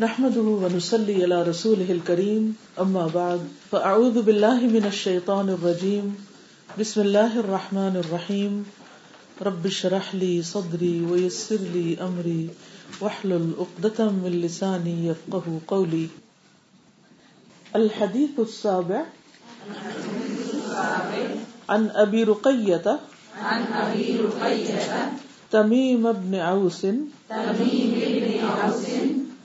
نحمده ونصلي على رسوله الكريم أما بعد فأعوذ بالله من الشيطان الرجيم. بسم الله الرحمن الرحيم. رب اشرح لي صدري ويسر لي أمري واحلل عقدة من لساني يفقه قولي. الحديث السابع عن أبي رقية عن رقية تميم بن عوس تميم بن عوس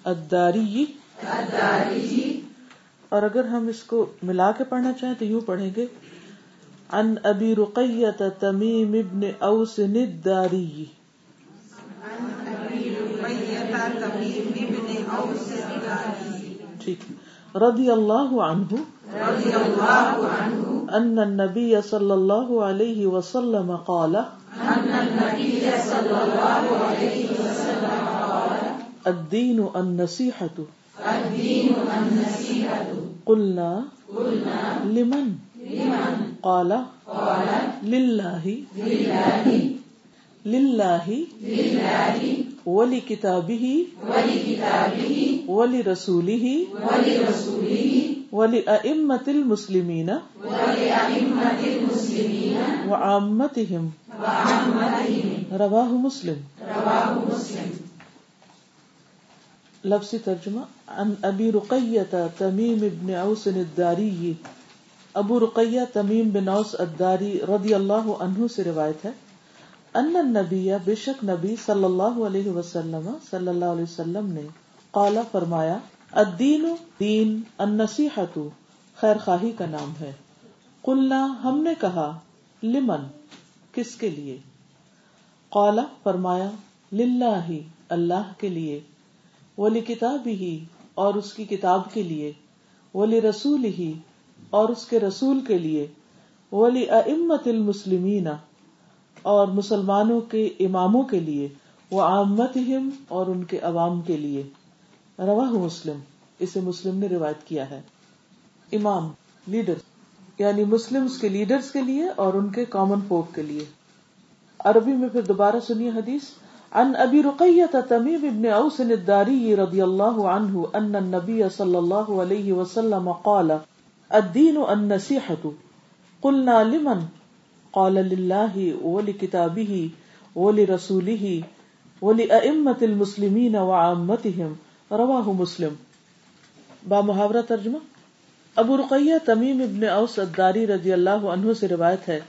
الداری الدارجي اور اگر ہم اس کو ملا کے پڑھنا چاہیں تو یوں پڑھیں گے۔ عن ابی رقیت تمیم ابن اوس الداری رقية تميم بن ٹھیک۔ رضی اللہ عنہ۔ رضي الله عنه ان النبی صلی اللہ علیہ وسلم قال۔ أن النبي صلى الله عليه وسلم الدین النصيحة قلنا لمن لمن قال قال للہ لله للہ ولكتابه ولرسولہ ولرسوله ولأئمة المسلمين ولأئمة المسلمين وعامتهم رواه مسلم لفظی ترجمہ، عن ابی رقیت تمیم ابن اوس الداری. ابو رقیہ تمیم بن اوس الداری رضی اللہ عنہ سے روایت ہے، ان النبی بے شک نبی صلی اللہ علیہ وسلم صلی اللہ علیہ وسلم نے قالا فرمایا، الدین دین، النصیحت، خیر خواہی کا نام ہے۔ قلنا، ہم نے کہا، لمن، کس کے لیے؟ قالا فرمایا، للہ، اللہ کے لیے۔ ولی کتاب ہی اور اس کی کتاب کے لیے ولی رسول ہی اور اس کے رسول کے لیے ولی امت المسلمین، اور مسلمانوں کے اماموں کے لیے وہ آمت اور ان کے عوام کے لیے۔ رواہ مسلم، اسے مسلم نے روایت کیا ہے۔ امام لیڈر یعنی مسلم کے لیڈرز کے لیے اور ان کے کامن فوک کے لیے۔ عربی میں پھر دوبارہ سنیے حدیث۔ عن ابي رقية تميم بن اوس الداري رضي الله عنه ان النبي صلى الله عليه وسلم قال الدين النصيحة قلنا لمن؟ قال لله ولكتابه ولرسوله ولأئمة المسلمين وعامتهم رواه مسلم. با محاورہ ترجمہ؟ ابو رقیہ تمیم ابن اوس الداری رضی اللہ عنہ سے روایت ہے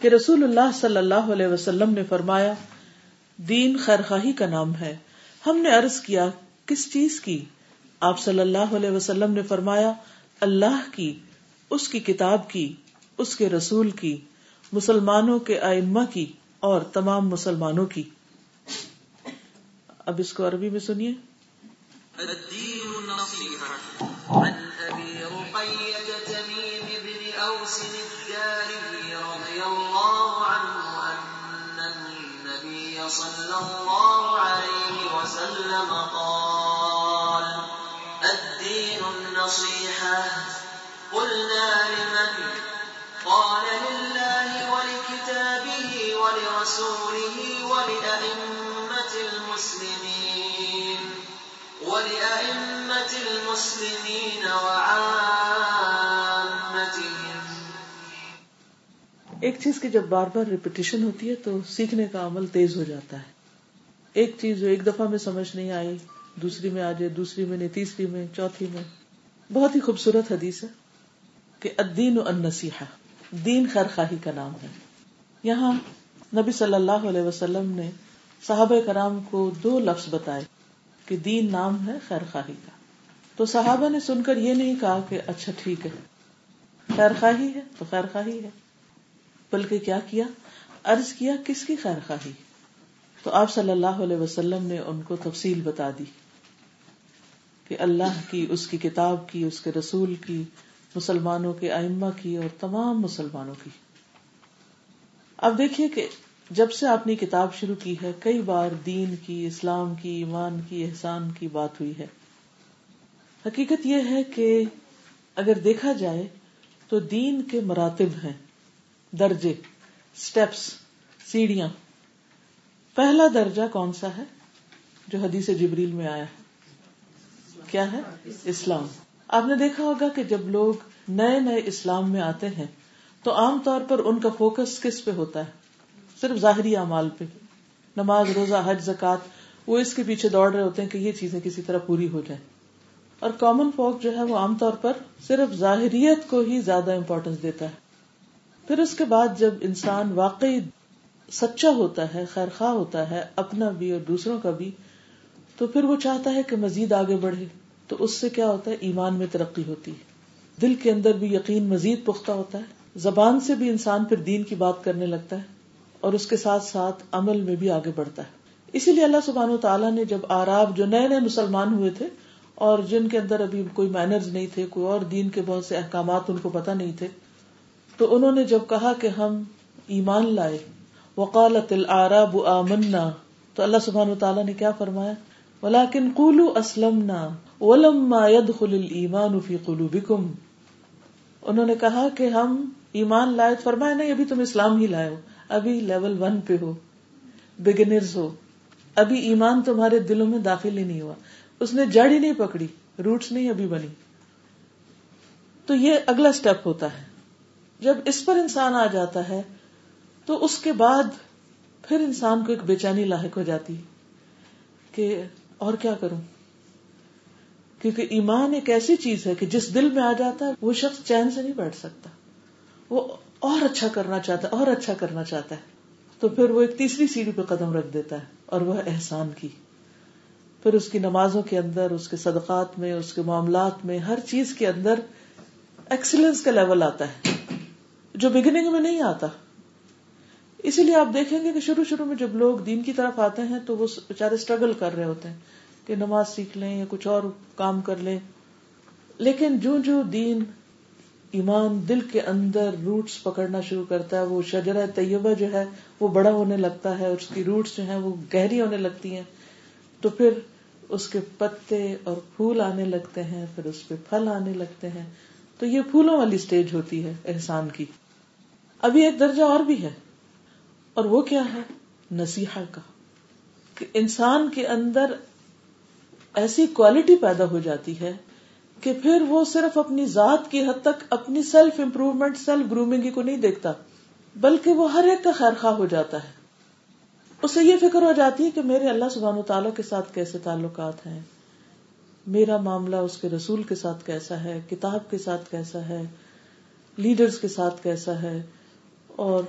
کہ رسول اللہ صلی اللہ علیہ وسلم نے فرمایا دین خیر خواہی کا نام ہے۔ ہم نے عرض کیا، کس چیز کی؟ آپ صلی اللہ علیہ وسلم نے فرمایا، اللہ کی، اس کی کتاب کی، اس کے رسول کی، مسلمانوں کے ائمہ کی اور تمام مسلمانوں کی۔ اب اس کو عربی میں سنیے۔ صلى الله عليه وسلم قال، الدين النصيحة. قلنا لمن؟ قال لله ولكتابه ولرسوله ولأئمة المسلمين ولأئمة المسلمين وعامتهم ایک چیز کی جب بار بار ریپیٹیشن ہوتی ہے تو سیکھنے کا عمل تیز ہو جاتا ہے۔ ایک چیز جو ایک دفعہ میں سمجھ نہیں آئی، دوسری میں آ جائے، دوسری میں نہیں، تیسری میں، چوتھی میں۔ بہت ہی خوبصورت حدیث ہے کہ الدین و النصیحہ، دین خیر خواہی کا نام ہے۔ یہاں نبی صلی اللہ علیہ وسلم نے صحابہ کرام کو دو لفظ بتائے کہ دین نام ہے خیر خواہی کا۔ تو صحابہ نے سن کر یہ نہیں کہا کہ اچھا ٹھیک ہے، خیر خواہی ہے تو خیر خواہی ہے۔ بلکہ کیا کیا؟ عرض کیا، کس کی خیر خواہی تو آپ صلی اللہ علیہ وسلم نے ان کو تفصیل بتا دی کہ اللہ کی، اس کی کتاب کی، اس کے رسول کی، مسلمانوں کے ائمہ کی اور تمام مسلمانوں کی۔ اب دیکھیے کہ جب سے آپ نے کتاب شروع کی ہے، کئی بار دین کی، اسلام کی، ایمان کی، احسان کی بات ہوئی ہے۔ حقیقت یہ ہے کہ اگر دیکھا جائے تو دین کے مراتب ہیں۔ درجے اسٹیپس سیڑھیاں۔ پہلا درجہ کون سا ہے جو حدیث جبریل میں آیا ہے؟ کیا ہے؟ اسلام۔ آپ نے دیکھا ہوگا کہ جب لوگ نئے نئے اسلام میں آتے ہیں تو عام طور پر ان کا فوکس کس پہ ہوتا ہے؟ صرف ظاہری اعمال پہ۔ نماز، روزہ، حج زکات وہ اس کے پیچھے دوڑ رہے ہوتے ہیں کہ یہ چیزیں کسی طرح پوری ہو جائیں۔ اور کامن فوک جو ہے وہ عام طور پر صرف ظاہریت کو ہی زیادہ امپورٹینس دیتا ہے۔ پھر اس کے بعد جب انسان واقعی سچا ہوتا ہے خیر خواہ ہوتا ہے، اپنا بھی اور دوسروں کا بھی، تو پھر وہ چاہتا ہے کہ مزید آگے بڑھے۔ تو اس سے کیا ہوتا ہے؟ ایمان میں ترقی ہوتی ہے۔ دل کے اندر بھی یقین مزید پختہ ہوتا ہے۔ زبان سے بھی انسان پھر دین کی بات کرنے لگتا ہے اور اس کے ساتھ ساتھ عمل میں بھی آگے بڑھتا ہے۔ اسی لیے اللہ سبحان و تعالیٰ نے جب آراب جو نئے نئے مسلمان ہوئے تھے اور جن کے اندر ابھی کوئی مینرز نہیں تھے، کوئی اور دین کے بہت سے احکامات ان کو پتہ نہیں تھے تو انہوں نے جب کہا کہ ہم ایمان لائے، وقالت العراب آمنا، تو اللہ سبحان تعالیٰ نے کیا فرمایا؟ ولیکن قولو اسلمنا ولما يدخل الایمان فی قلوبکم انہوں نے کہا کہ ہم ایمان لائے فرمایا، نہیں، ابھی تم اسلام ہی لائے ہو، ابھی لیول ون پہ ہو بگنرز ہو۔ ابھی ایمان تمہارے دلوں میں داخل ہی نہیں ہوا۔ اس نے جڑ ہی نہیں پکڑی روٹس نہیں ابھی بنی۔ تو یہ اگلا اسٹیپ ہوتا ہے۔ جب اس پر انسان آ جاتا ہے، تو اس کے بعد پھر انسان کو ایک بے چینی لاحق ہو جاتی کہ اور کیا کروں؟ کیونکہ ایمان ایک ایسی چیز ہے کہ جس دل میں آ جاتا ہے، وہ شخص چین سے نہیں بیٹھ سکتا۔ وہ اور اچھا کرنا چاہتا ہے اور اچھا کرنا چاہتا ہے۔ تو پھر وہ ایک تیسری سیڑھی پہ قدم رکھ دیتا ہے اور وہ احسان کی۔ پھر اس کی نمازوں کے اندر، اس کے صدقات میں، اس کے معاملات میں، ہر چیز کے اندر ایکسلنس کا لیول آتا ہے۔ جو بگننگ میں نہیں آتا۔ اسی لیے آپ دیکھیں گے کہ شروع شروع میں جب لوگ دین کی طرف آتے ہیں تو وہ بےچارے اسٹرگل کر رہے ہوتے ہیں کہ نماز سیکھ لیں یا کچھ اور کام کر لیں۔ لیکن جو جو دین ایمان دل کے اندر روٹس پکڑنا شروع کرتا ہے، وہ شجرہ طیبہ جو ہے، وہ بڑا ہونے لگتا ہے اس کی روٹس جو ہیں، وہ گہری ہونے لگتی ہیں۔ تو پھر اس کے پتے اور پھول آنے لگتے ہیں، پھر اس پہ پھل آنے لگتے ہیں۔ تو یہ پھولوں والی سٹیج ہوتی ہے احسان کی۔ ابھی ایک درجہ اور بھی ہے۔ اور وہ کیا ہے؟ نصیحہ کا۔ کہ انسان کے اندر ایسی کوالٹی پیدا ہو جاتی ہے کہ پھر وہ صرف اپنی ذات کی حد تک اپنی سیلف امپروومنٹ سیلف گرومنگ کو نہیں دیکھتا، بلکہ وہ ہر ایک کا خیر خواہ ہو جاتا ہے۔ اسے یہ فکر ہو جاتی ہے کہ میرے اللہ سبحانہ تعالیٰ کے ساتھ کیسے تعلقات ہیں؟ میرا معاملہ اس کے رسول کے ساتھ کیسا ہے؟ کتاب کے ساتھ کیسا ہے؟ لیڈرز کے ساتھ کیسا ہے؟ اور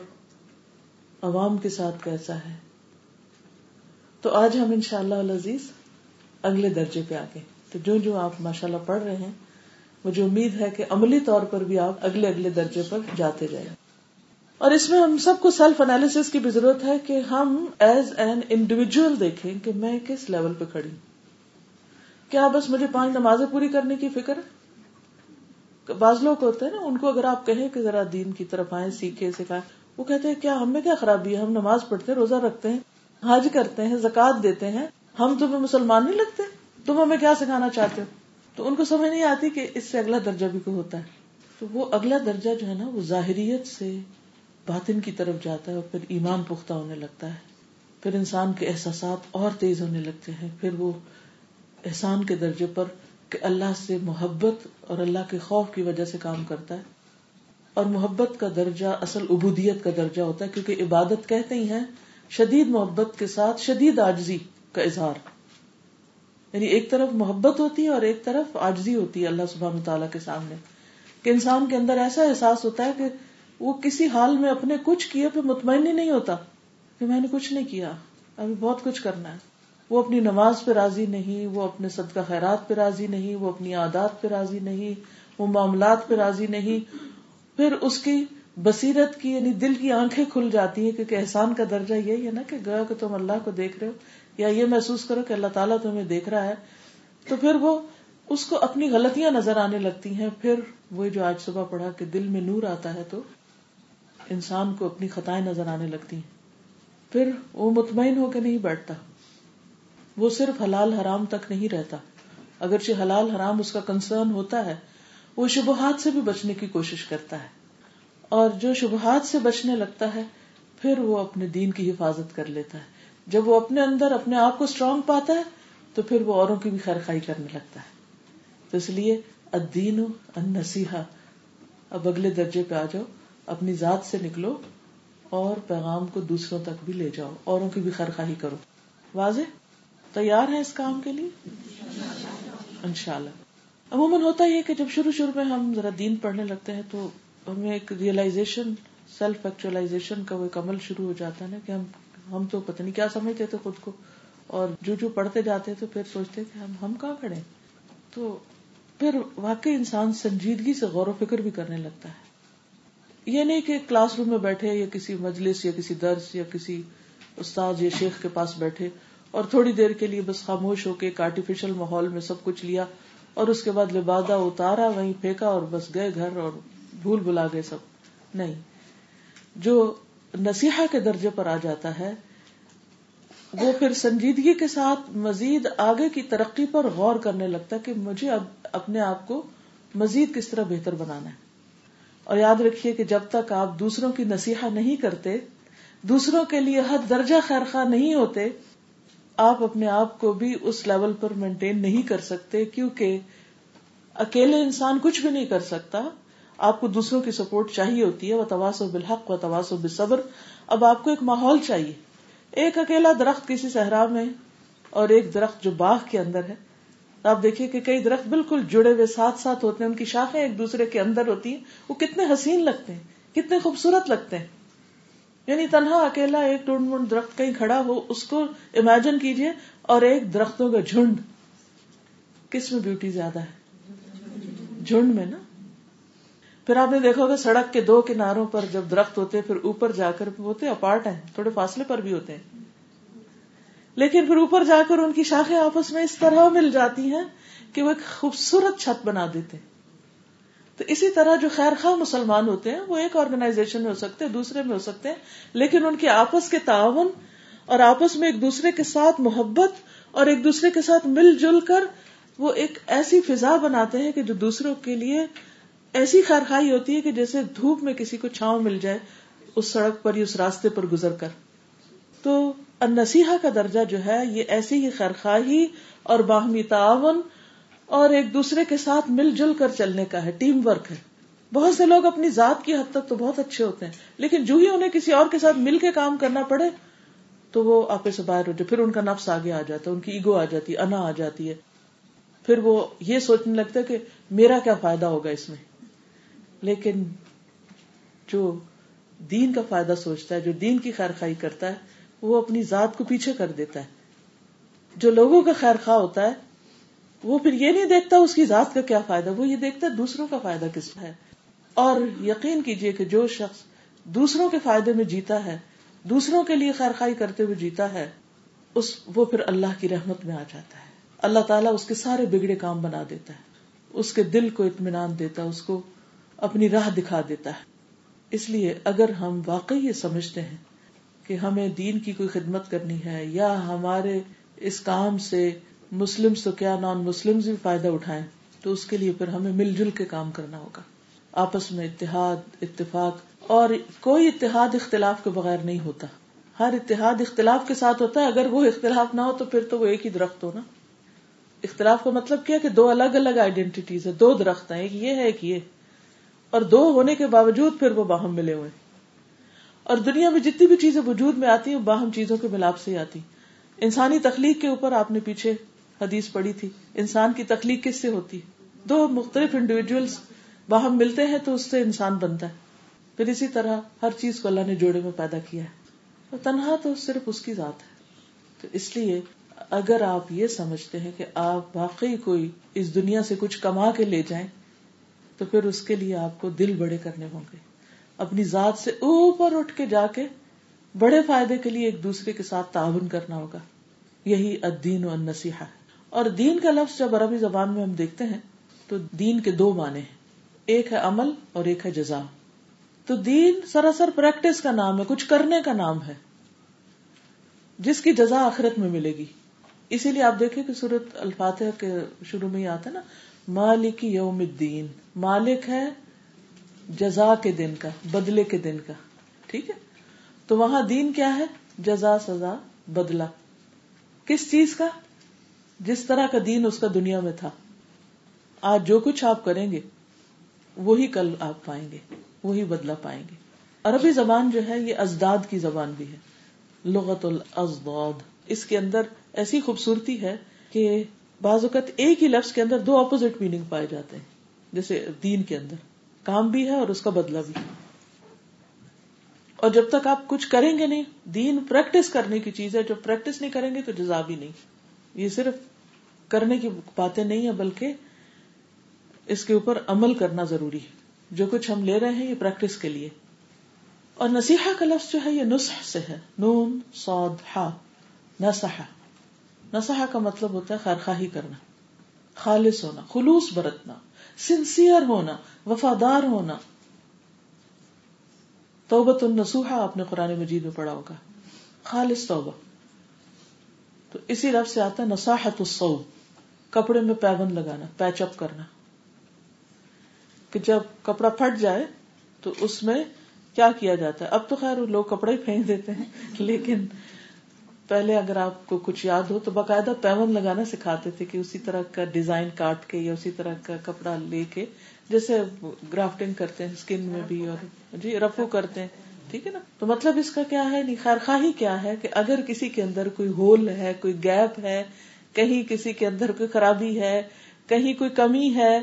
عوام کے ساتھ کیسا ہے۔ تو آج ہم ان شاء اللہ عزیز اگلے درجے پہ آگے۔ تو جو جو آپ ماشاء اللہ پڑھ رہے ہیں، مجھے امید ہے کہ عملی طور پر بھی آپ اگلے اگلے درجے پر جاتے جائیں۔ اور اس میں ہم سب کو سیلف انالیس کی بھی ضرورت ہے کہ ہم ایز این انڈیویجل دیکھیں کہ میں کس لیول پہ کھڑی ہوں۔ کیا بس مجھے پانچ نمازیں پوری کرنے کی فکر ہے؟ بعض لوگ ہوتے ہیں نا، ان کو اگر آپ کہیں کہ ذرا دین کی طرف آئے سیکھے سکھائے وہ کہتے ہیں، کیا ہم میں کیا خرابی ہے؟ ہم نماز پڑھتے ہیں، روزہ رکھتے ہیں، حج کرتے ہیں زکات دیتے ہیں، ہم تمہیں مسلمان نہیں لگتے؟ تم ہمیں کیا سکھانا چاہتے ہو؟ تو ان کو سمجھ نہیں آتی کہ اس سے اگلا درجہ بھی کوئی ہوتا ہے۔ تو وہ اگلا درجہ جو ہے نا، وہ ظاہریت سے باطن کی طرف جاتا ہے اور پھر ایمان پختہ ہونے لگتا ہے۔ پھر انسان کے احساسات اور تیز ہونے لگتے ہیں۔ پھر وہ احسان کے درجے پر کہ اللہ سے محبت اور اللہ کے خوف کی وجہ سے کام کرتا ہے۔ اور محبت کا درجہ، اصل عبودیت کا درجہ ہوتا ہے، کیونکہ عبادت کہتے ہی ہیں، شدید محبت کے ساتھ شدید آجزی کا اظہار۔ یعنی ایک طرف محبت ہوتی ہے اور ایک طرف آجزی ہوتی ہے اللہ سبحانہ تعالیٰ کے سامنے۔ کہ انسان کے اندر ایسا احساس ہوتا ہے کہ وہ کسی حال میں اپنے کچھ کیے پہ مطمئن ہی نہیں ہوتا، کہ میں نے کچھ نہیں کیا، ابھی بہت کچھ کرنا ہے۔ وہ اپنی نماز پہ راضی نہیں، وہ اپنے صدقہ خیرات پہ راضی نہیں، وہ اپنی عادات پہ راضی نہیں، وہ معاملات پہ راضی نہیں۔ پھر اس کی بصیرت کی یعنی دل کی آنکھیں کھل جاتی ہیں کیونکہ احسان کا درجہ یہی ہے نا کہ گیا کہ تم اللہ کو دیکھ رہے ہو یا یہ محسوس کرو کہ اللہ تعالیٰ تمہیں دیکھ رہا ہے۔ تو پھر وہ اس کو اپنی غلطیاں نظر آنے لگتی ہیں۔ پھر وہ جو آج صبح پڑھا کہ دل میں نور آتا ہے تو انسان کو اپنی خطائیں نظر آنے لگتی ہیں۔ پھر وہ مطمئن ہو کے نہیں بیٹھتا۔ وہ صرف حلال حرام تک نہیں رہتا۔ اگرچہ حلال حرام اس کا کنسرن ہوتا ہے، وہ شبہات سے بھی بچنے کی کوشش کرتا ہے۔ اور جو شبہات سے بچنے لگتا ہے، پھر وہ اپنے دین کی حفاظت کر لیتا ہے۔ جب وہ اپنے اندر اپنے آپ کو اسٹرانگ پاتا ہے، تو پھر وہ اوروں کی بھی خیر خائی کرنے لگتا ہے۔ تو اس لیے الدین النصیحہ، اب اگلے درجے پہ آ جاؤ، اپنی ذات سے نکلو اور پیغام کو دوسروں تک بھی لے جاؤ، اوروں کی بھی خرخاہی کرو۔ واضح؟ تیار ہے اس کام کے لیے؟ انشاءاللہ۔ عموماً ہوتا ہی ہے کہ جب شروع شروع میں ہم ذرا دین پڑھنے لگتے ہیں تو ہمیں ایک ریئلائزیشن سیلف ایکچولاشن کا وہ ایک عمل شروع ہو جاتا ہے نا کہ ہم ہم تو پتہ نہیں کیا سمجھتے تھے خود کو، اور جو جو پڑھتے جاتے تو پھر سوچتے کہ ہم ہم کہاں کھڑے تو پھر واقعی انسان سنجیدگی سے غور و فکر بھی کرنے لگتا ہے۔ یہ نہیں کہ کلاس روم میں بیٹھے یا کسی مجلس یا کسی درس یا کسی استاد یا شیخ کے پاس بیٹھے اور تھوڑی دیر کے لیے بس خاموش ہو کے ایک آرٹیفیشل ماحول میں سب کچھ لیا اور اس کے بعد لبادہ اتارا، وہیں پھینکا اور بس گئے گھر اور بھول بلا گئے سب۔ نہیں، جو نصیحا کے درجے پر آ جاتا ہے، وہ پھر سنجیدگی کے ساتھ مزید آگے کی ترقی پر غور کرنے لگتا ہے کہ مجھے اب اپنے آپ کو مزید کس طرح بہتر بنانا ہے۔ اور یاد رکھیے کہ جب تک آپ دوسروں کی نصیحت نہیں کرتے، دوسروں کے لیے حد درجہ خیر خواہ نہیں ہوتے آپ اپنے آپ کو بھی اس لیول پر مینٹین نہیں کر سکتے کیونکہ اکیلے انسان کچھ بھی نہیں کر سکتا۔ آپ کو دوسروں کی سپورٹ چاہیے ہوتی ہے۔ وہ تواس و بالحق و تواس و بصبر اب آپ کو ایک ماحول چاہیے۔ ایک اکیلا درخت کسی صحرا میں اور ایک درخت جو باغ کے اندر ہے۔ آپ دیکھیے کہ کئی درخت بالکل جڑے ہوئے ساتھ ساتھ ہوتے ہیں۔ ان کی شاخیں ایک دوسرے کے اندر ہوتی ہیں۔ وہ کتنے حسین لگتے ہیں، کتنے خوبصورت لگتے ہیں۔ یعنی تنہا اکیلا ایک ٹونڈ منڈ درخت کہیں کھڑا ہو، اس کو امیجن کیجیے اور ایک درختوں کا جھنڈ۔ کس میں بیوٹی زیادہ ہے؟ جھنڈ میں نا۔ پھر آپ نے دیکھا ہوگا سڑک کے دو کناروں پر جب درخت ہوتے، پھر اوپر جا کر ہوتے اپارٹ ہیں، تھوڑے فاصلے پر بھی ہوتے۔ ہیں لیکن پھر اوپر جا کر ان کی شاخیں آپس میں اس طرح مل جاتی ہیں کہ وہ ایک خوبصورت چھت بنا دیتے۔ تو اسی طرح جو خیر خواہ مسلمان ہوتے ہیں، وہ ایک آرگنائزیشن میں ہو سکتے ہیں، دوسرے میں ہو سکتے ہیں، لیکن ان کے آپس کے تعاون اور آپس میں ایک دوسرے کے ساتھ محبت اور ایک دوسرے کے ساتھ مل جل کر وہ ایک ایسی فضا بناتے ہیں کہ جو دوسروں کے لیے ایسی خیر خائی ہوتی ہے کہ جیسے دھوپ میں کسی کو چھاؤں مل جائے اس سڑک پر یا اس راستے پر گزر کر۔ تو نصیحا کا درجہ جو ہے، یہ ایسی ہی خیر خواہی اور باہمی تعاون اور ایک دوسرے کے ساتھ مل جل کر چلنے کا ہے ٹیم ورک ہے۔ بہت سے لوگ اپنی ذات کی حد تک تو بہت اچھے ہوتے ہیں، لیکن جو ہی انہیں کسی اور کے ساتھ مل کے کام کرنا پڑے، تو وہ آپ سے باہر ہو جائے۔ پھر ان کا نفس آگے آ جاتا ہے، ان کی ایگو آ جاتی ہے، انا آ جاتی ہے۔ پھر وہ یہ سوچنے لگتا ہے کہ میرا کیا فائدہ ہوگا اس میں؟ لیکن جو دین کا فائدہ سوچتا ہے، جو دین کی خیر خائی کرتا ہے، وہ اپنی ذات کو پیچھے کر دیتا ہے۔ جو لوگوں کا خیر خواہ ہوتا ہے وہ پھر یہ نہیں دیکھتا اس کی ذات کا کیا فائدہ، وہ یہ دیکھتا ہے دوسروں کا فائدہ کس ہے۔ اور یقین کیجیے کہ جو شخص دوسروں کے فائدے میں جیتا ہے، دوسروں کے لیے خیر خائی کرتے ہوئے جیتا ہے، اس وہ پھر اللہ کی رحمت میں آ جاتا ہے۔ اللہ تعالیٰ اس کے سارے بگڑے کام بنا دیتا ہے۔ اس کے دل کو اطمینان دیتا ہے، اس کو اپنی راہ دکھا دیتا ہے۔ اس لیے اگر ہم واقعی یہ سمجھتے ہیں کہ ہمیں دین کی کوئی خدمت کرنی ہے یا ہمارے اس کام سے مسلم تو کیا نان مسلم بھی فائدہ اٹھائیں تو اس کے لیے پھر ہمیں مل جل کے کام کرنا ہوگا۔ آپس میں اتحاد، اتفاق اور کوئی اتحاد اختلاف کے بغیر نہیں ہوتا۔ ہر اتحاد اختلاف کے ساتھ ہوتا ہے، اگر وہ اختلاف نہ ہو تو پھر تو وہ ایک ہی درخت ہو نا۔ اختلاف کا مطلب کیا کہ دو الگ الگ آئیڈینٹیز ہے دو درخت ہیں، ایک یہ ہے، ایک یہ۔ اور دو ہونے کے باوجود پھر وہ باہم ملے ہوئے۔ اور دنیا میں جتنی بھی چیزیں وجود میں آتی ہیں باہم چیزوں کے ملاپ سے آتی۔ انسانی تخلیق کے اوپر آپ نے پیچھے حدیث پڑھی تھی۔ انسان کی تخلیق کس سے ہوتی دو مختلف انڈیویجلس باہم ملتے ہیں تو اس سے انسان بنتا ہے۔ پھر اسی طرح ہر چیز کو اللہ نے جوڑے میں پیدا کیا ہے۔ تنہا تو صرف اس کی ذات ہے۔ تو اس لیے اگر آپ یہ سمجھتے ہیں کہ آپ واقعی کوئی اس دنیا سے کچھ کما کے لے جائیں، تو پھر اس کے لیے آپ کو دل بڑے کرنے ہوں گے۔ اپنی ذات سے اوپر اٹھ کے جا کے بڑے فائدے کے لیے ایک دوسرے کے ساتھ تعاون کرنا ہوگا۔ یہی الدین و النصیحہ ہے اور دین کا لفظ جب عربی زبان میں ہم دیکھتے ہیں، تو دین کے دو معنی ہیں۔ ایک ہے عمل اور ایک ہے جزا۔ تو دین سراسر پریکٹس کا نام ہے، کچھ کرنے کا نام ہے، جس کی جزا آخرت میں ملے گی۔ اسی لیے آپ دیکھیں کہ سورت الفاتح کے شروع میں ہی آتا ہے نا، مالک یوم الدین۔ مالک ہے جزا کے دن کا، بدلے کے دن کا۔ ٹھیک ہے؟ تو وہاں دین کیا ہے؟ جزا، سزا بدلا کس چیز کا؟ جس طرح کا دین اس کا دنیا میں تھا۔ آج جو کچھ آپ کریں گے، وہی کل آپ پائیں گے، وہی بدلا پائیں گے۔ عربی زبان جو ہے، یہ ازداد کی زبان بھی ہے۔ لغت الازداد۔ اس کے اندر ایسی خوبصورتی ہے کہ بعض اوقات ایک ہی لفظ کے اندر دو اپوزٹ میننگ پائے جاتے ہیں۔ جیسے دین کے اندر۔ کام بھی ہے اور اس کا بدلہ بھی۔ اور جب تک آپ کچھ کریں گے نہیں، دین پریکٹس کرنے کی چیز ہے۔ جو پریکٹس نہیں کریں گے تو جزا بھی نہیں۔ یہ صرف کرنے کی باتیں نہیں ہے بلکہ اس کے اوپر عمل کرنا ضروری ہے۔ جو کچھ ہم لے رہے ہیں یہ پریکٹس کے لیے۔ اور نصیحا کا لفظ جو ہے، یہ نسخ سے ہے۔ نون سعود ہا نسحا نسحا کا مطلب ہوتا ہے خیرخواہی کرنا۔ خالص ہونا، خلوص برتنا سنسیئر ہونا، وفادار ہونا۔ توبت النسوحا آپ نے قرآن مجید میں پڑھا ہوگا۔ خالص توبہ۔ تو اسی لفظ سے آتا ہے نساحت الصوب کپڑے میں پیون لگانا پیچ اپ کرنا۔ کہ جب کپڑا پھٹ جائے تو اس میں کیا کیا جاتا ہے؟ اب تو خیر لوگ کپڑے ہی پھینک دیتے ہیں، لیکن پہلے اگر آپ کو کچھ یاد ہو تو باقاعدہ پیون لگانا سکھاتے تھے کہ اسی طرح کا ڈیزائن کاٹ کے یا اسی طرح کا کپڑا لے کے، جیسے گرافٹنگ کرتے ہیں اسکن میں بھی اور جی رفو کرتے ہیں۔ ٹھیک ہے نا؟ تو مطلب اس کا کیا ہے؟ نہیں، خیر خواہی کیا ہے کہ اگر کسی کے اندر کوئی ہول ہے، کوئی گیپ ہے، کہیں کسی کے اندر کوئی خرابی ہے، کہیں کوئی کمی ہے،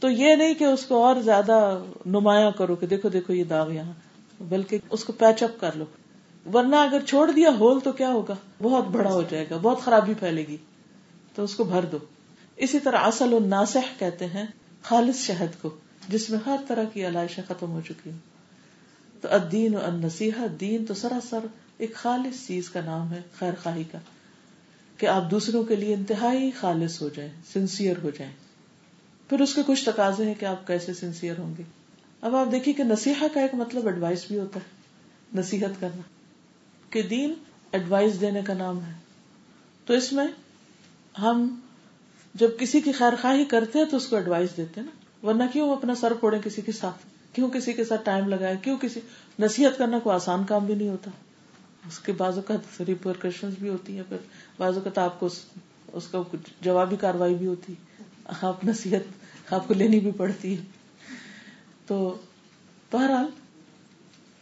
تو یہ نہیں کہ اس کو اور زیادہ نمایاں کرو کہ دیکھو دیکھو یہ داغ یہاں، بلکہ اس کو پیچ اپ کر لو۔ ورنہ اگر چھوڑ دیا ہول تو کیا ہوگا؟ بہت بڑا ہو جائے گا، بہت خرابی پھیلے گی، تو اس کو بھر دو۔ اسی طرح اصل الناسح کہتے ہیں خالص شہد کو، جس میں ہر طرح کی علائشیں ختم ہو چکی ہوں تو ادین و نصیحا دین تو سراسر ایک خالص چیز کا نام ہے، خیر خواہی کا، کہ آپ دوسروں کے لیے انتہائی خالص ہو جائیں سنسیئر ہو جائیں۔ پھر اس کے کچھ تقاضے ہیں کہ آپ کیسے سنسیئر ہوں گے۔ اب آپ دیکھیے کہ نصیحا کا ایک مطلب ایڈوائس بھی ہوتا ہے، نصیحت کرنا۔ کہ دین ایڈوائس دینے کا نام ہے۔ تو اس میں ہم جب کسی کی خیر خواہی کرتے ہیں تو اس کو ایڈوائس دیتے ہیں نا۔ ورنہ کیوں اپنا سر پھوڑے کسی کے ساتھ؟ کیوں کسی کے ساتھ ٹائم لگائے کیوں کسی نصیحت کرنا کوئی آسان کام بھی نہیں ہوتا۔ اس کے بعض اوقات ریپرکشن بھی ہوتی ہیں، پھر بعض اوقات آپ کو اس کا جوابی کاروائی بھی ہوتی۔ آپ نصیحت آپ کو لینی بھی پڑتی ہے۔ تو بہرحال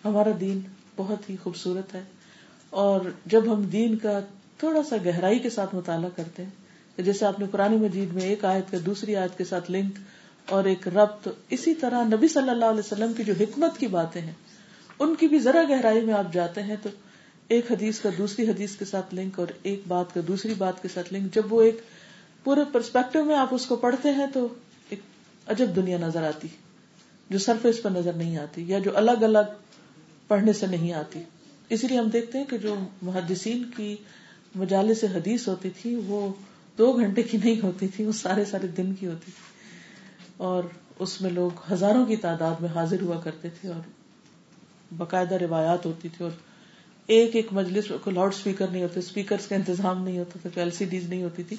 ہمارا دین بہت ہی خوبصورت ہے۔ اور جب ہم دین کا تھوڑا سا گہرائی کے ساتھ مطالعہ کرتے ہیں، جیسے آپ نے قرآن مجید میں ایک آیت کا دوسری آیت کے ساتھ لنک اور ایک ربط اسی طرح نبی صلی اللہ علیہ وسلم کی جو حکمت کی باتیں ہیں، ان کی بھی ذرا گہرائی میں آپ جاتے ہیں تو ایک حدیث کا دوسری حدیث کے ساتھ لنک اور ایک بات کا دوسری بات کے ساتھ لنک، جب وہ ایک پورے پرسپیکٹو میں آپ اس کو پڑھتے ہیں تو ایک عجب دنیا نظر آتی، جو سرفیس پر نظر نہیں آتی یا جو الگ الگ پڑھنے سے نہیں آتی۔ اسی لیے ہم دیکھتے ہیں کہ جو محدثین کی مجالے سے حدیث ہوتی تھی، وہ دو گھنٹے کی نہیں ہوتی تھی، وہ سارے سارے دن کی ہوتی تھی۔ اور اس میں لوگ ہزاروں کی تعداد میں حاضر ہوا کرتے تھے اور باقاعدہ روایات ہوتی تھی اور ایک ایک مجلس کو لاؤڈ اسپیکر نہیں ہوتے اسپیکر کا انتظام نہیں ہوتا تھا ایل سی ڈیز نہیں ہوتی تھی۔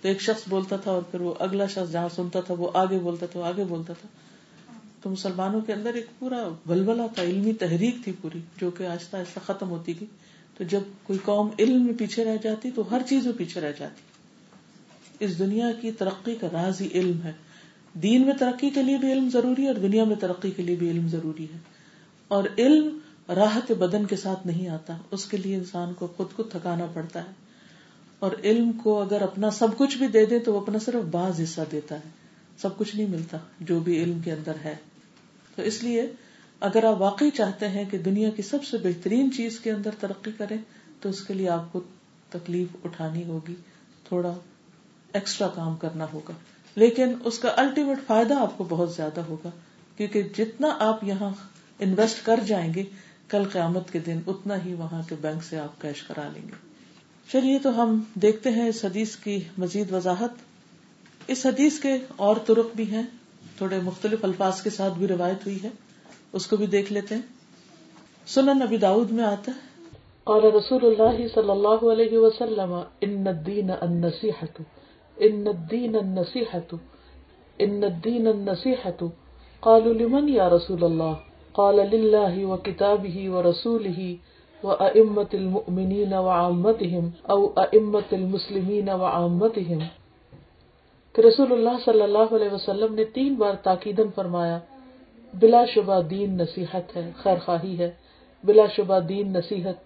تو ایک شخص بولتا تھا اور پھر وہ اگلا شخص جہاں سنتا تھا وہ آگے بولتا تھا، وہ آگے بولتا تھا۔ تو مسلمانوں کے اندر ایک پورا بلبلا تھا، علمی تحریک تھی پوری، جو کہ آہستہ آہستہ ختم ہوتی گئی۔ تو جب کوئی قوم علم میں پیچھے رہ جاتی تو ہر چیز میں پیچھے رہ جاتی۔ اس دنیا کی ترقی کا راز ہی علم ہے۔ دین میں ترقی کے لیے بھی علم ضروری ہے اور دنیا میں ترقی کے لیے بھی علم ضروری ہے۔ اور علم راحت بدن کے ساتھ نہیں آتا، اس کے لیے انسان کو خود کو تھکانا پڑتا ہے۔ اور علم کو اگر اپنا سب کچھ بھی دے دے تو وہ اپنا صرف بعض حصہ دیتا ہے۔ سب کچھ نہیں ملتا جو بھی علم کے اندر ہے۔ تو اس لیے اگر آپ واقعی چاہتے ہیں کہ دنیا کی سب سے بہترین چیز کے اندر ترقی کریں، تو اس کے لیے آپ کو تکلیف اٹھانی ہوگی، تھوڑا ایکسٹرا کام کرنا ہوگا۔ لیکن اس کا الٹیمیٹ فائدہ آپ کو بہت زیادہ ہوگا، کیونکہ جتنا آپ یہاں انویسٹ کر جائیں گے، کل قیامت کے دن اتنا ہی وہاں کے بینک سے آپ کیش کرا لیں گے۔ چلیے تو ہم دیکھتے ہیں اس حدیث کی مزید وضاحت۔ اس حدیث کے اور ترک بھی ہیں، تھوڑے مختلف الفاظ کے ساتھ بھی روایت ہوئی ہے، اس کو بھی دیکھ لیتے ہیں۔ سنن نبی داؤد میں آتا ہے۔ اور رسول اللہ صلی اللہ علیہ وسلم، ان الدین النصیحت ان الدین النصیحت ان الدین النصیحت قالوا لمن یا رسول اللہ قال للہ و کتابہ و رسولہ و ائمت المؤمنین و عامتہم او ائمت المسلمین و عامتہم کہ رسول اللہ صلی اللہ علیہ وسلم نے تین بار تاکیدن فرمایا، بلا شبہ دین نصیحت ہے، خیر خواہی ہے، بلا شبہ دین نصیحت،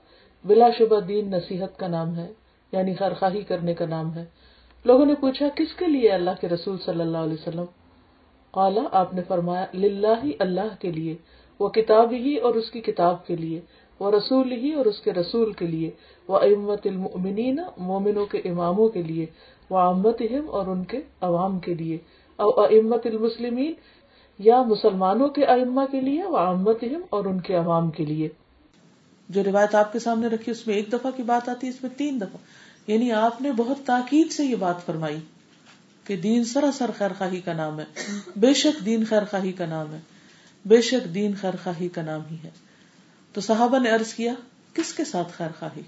بلا شبہ دین نصیحت کا نام ہے یعنی خیر خواہی کرنے کا نام ہے۔ لوگوں نے پوچھا، کس کے لیے اللہ کے رسول صلی اللہ علیہ وسلم؟ قالا آپ نے فرمایا، للہ اللہ کے لیے، وہ کتاب ہی اور اس کی کتاب کے لیے، وہ رسول ہی اور اس کے رسول کے لیے، وہ امت المؤمنین، مومنوں کے اماموں کے لیے، وہ امت اور ان کے عوام کے لیے اور امت المسلمین، یا مسلمانوں کے ائمہ کے لیے، وہ امت اور ان کے عوام کے لیے۔ جو روایت آپ کے سامنے رکھی، اس میں ایک دفعہ کی بات آتی ہے، اس میں تین دفعہ۔ یعنی آپ نے بہت تاکید سے یہ بات فرمائی کہ دین سراسر خیر خواہی کا نام ہے۔ بے شک دین خیر خواہی کا نام ہے۔ بے شک دین خیر خواہی کا نام ہی ہے۔ تو صحابہ نے ارض کیا، کس کے ساتھ خیر خواہی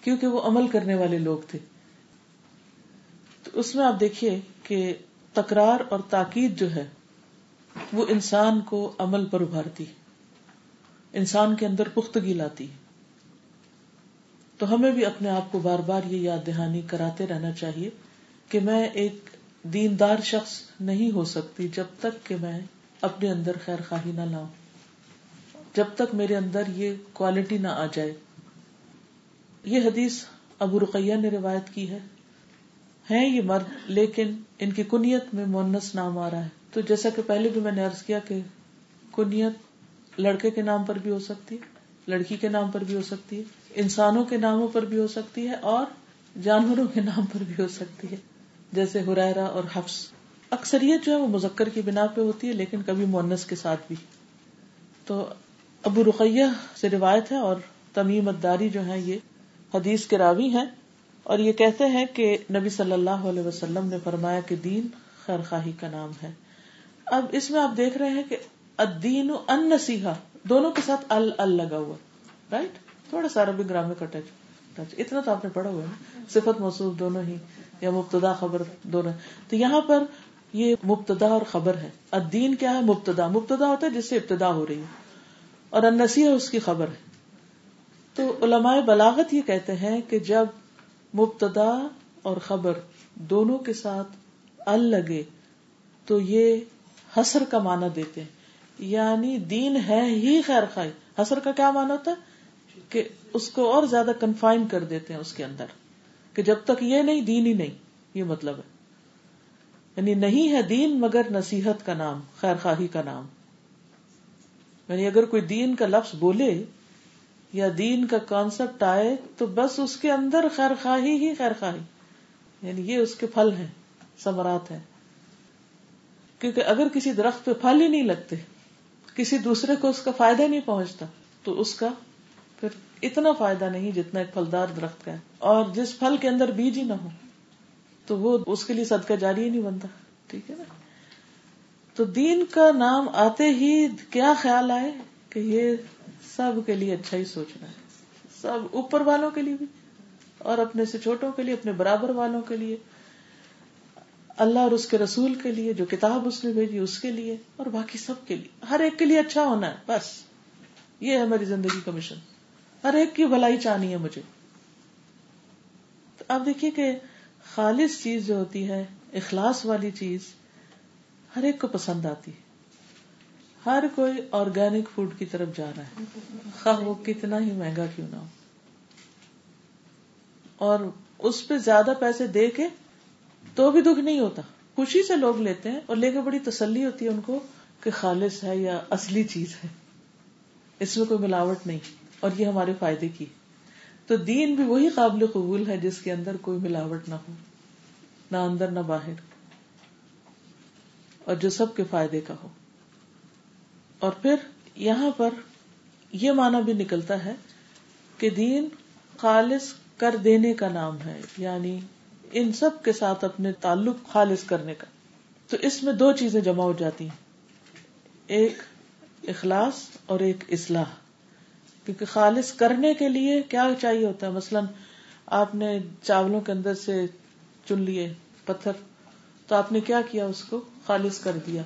کیونکہ وہ عمل کرنے والے لوگ تھے۔ تو اس میں آپ دیکھیے کہ تکرار اور تاکید جو ہے، وہ انسان کو عمل پر ابھارتی انسان کے اندر پختگی لاتی ہے۔ تو ہمیں بھی اپنے آپ کو بار بار یہ یاد دہانی کراتے رہنا چاہیے کہ میں ایک دیندار شخص نہیں ہو سکتی جب تک کہ میں اپنے اندر خیر خواہی نہ لاؤں۔ جب تک میرے اندر یہ کوالٹی نہ آ جائے۔ یہ حدیث ابو رقیہ نے روایت کی ہے۔ ہیں یہ مرد، لیکن ان کی کنیت میں مونس نام آ رہا ہے۔ تو جیسا کہ پہلے بھی میں نے عرض کیا کہ کنیت لڑکے کے نام پر بھی ہو سکتی ہے، لڑکی کے نام پر بھی ہو سکتی ہے۔ انسانوں کے ناموں پر بھی ہو سکتی ہے اور جانوروں کے نام پر بھی ہو سکتی ہے۔ جیسے ہریرا اور حفظ اکثریت جو ہے وہ مذکر کی بنا پہ ہوتی ہے، لیکن کبھی مونس کے ساتھ بھی۔ تو ابو رقیہ سے روایت ہے اور تمیم اداری جو ہے یہ حدیث کے راوی ہیں۔ اور یہ کہتے ہیں کہ نبی صلی اللہ علیہ وسلم نے فرمایا کہ دین خیر خواہی کا نام ہے۔ اب اس میں آپ دیکھ رہے ہیں کہ الدین ان نصیحا دونوں کے ساتھ ال ال لگا ہوا۔ رائٹ تھوڑا سا عربی گرامر کا ٹچ اتنا تو آپ نے پڑھا ہوا ہے صفت موصوف دونوں ہی، یا مبتدا خبر دونوں۔ تو یہاں پر یہ مبتدا اور خبر ہے۔ الدین کیا ہے؟ مبتدا۔ مبتدا ہوتا ہے جس سے ابتدا ہو رہی ہے۔ اور النسیح اس کی خبر ہے۔ تو علماء بلاغت یہ کہتے ہیں کہ جب مبتدا اور خبر دونوں کے ساتھ ال لگے، تو یہ حسر کا معنی دیتے ہیں۔ یعنی دین ہے ہی خیر خائی حسر کا کیا معنی ہوتا ہے؟ کہ اس کو اور زیادہ کنفائن کر دیتے ہیں اس کے اندر کہ جب تک یہ نہیں، دین ہی نہیں، یہ مطلب ہے۔ یعنی نہیں ہے دین مگر نصیحت کا نام خیر خواہی کا نام۔ یعنی اگر کوئی دین کا لفظ بولے یا دین کا کانسیپٹ آئے تو بس اس کے اندر خیر خواہی ہی خیر خواہی یعنی یہ اس کے پھل ہیں سمرات ہیں۔ کیونکہ اگر کسی درخت پہ پھل ہی نہیں لگتے، کسی دوسرے کو اس کا فائدہ نہیں پہنچتا، تو اس کا پھر اتنا فائدہ نہیں جتنا ایک پھلدار درخت کا ہے۔ اور جس پھل کے اندر بیج ہی نہ ہو، تو وہ اس کے لیے صدقہ جاری ہی نہیں بنتا۔ ٹھیک ہے نا؟ تو دین کا نام آتے ہی کیا خیال آئے کہ یہ سب کے لیے اچھا ہی سوچنا ہے۔ سب اوپر والوں کے لیے بھی، اور اپنے سے چھوٹوں کے لیے، اپنے برابر والوں کے لیے۔ اللہ اور اس کے رسول کے لیے، جو کتاب اس نے بھیجی اس کے لیے، اور باقی سب کے لیے۔ ہر ایک کے لیے اچھا ہونا ہے، بس۔ یہ ہے ہماری زندگی کا مشن۔ ہر ایک کی بھلائی چاہنی ہے مجھے۔ تو آپ دیکھیے کہ خالص چیز جو ہوتی ہے، اخلاص والی چیز ہر ایک کو پسند آتی ہے۔ ہر کوئی آرگینک فوڈ کی طرف جا رہا ہے۔ خواہ وہ کتنا ہی مہنگا کیوں نہ ہو۔ اور اس پہ زیادہ پیسے دے کے تو بھی دکھ نہیں ہوتا۔ خوشی سے لوگ لیتے ہیں اور لے کے بڑی تسلی ہوتی ہے ان کو کہ خالص ہے یا اصلی چیز ہے۔ اس میں کوئی ملاوٹ نہیں۔ اور یہ ہمارے فائدے کی۔ تو دین بھی وہی قابل قبول ہے جس کے اندر کوئی ملاوٹ نہ ہو، نہ اندر نہ باہر، اور جو سب کے فائدے کا ہو۔ اور پھر یہاں پر یہ معنی بھی نکلتا ہے کہ دین خالص کر دینے کا نام ہے یعنی ان سب کے ساتھ اپنے تعلق خالص کرنے کا۔ تو اس میں دو چیزیں جمع ہو جاتی ہیں، ایک اخلاص اور ایک اصلاح۔ کیونکہ خالص کرنے کے لیے کیا چاہیے ہوتا ہے؟ مثلاً آپ نے چاولوں کے اندر سے چن لیے پتھر، تو آپ نے کیا کیا اس کو؟ خالص کر دیا۔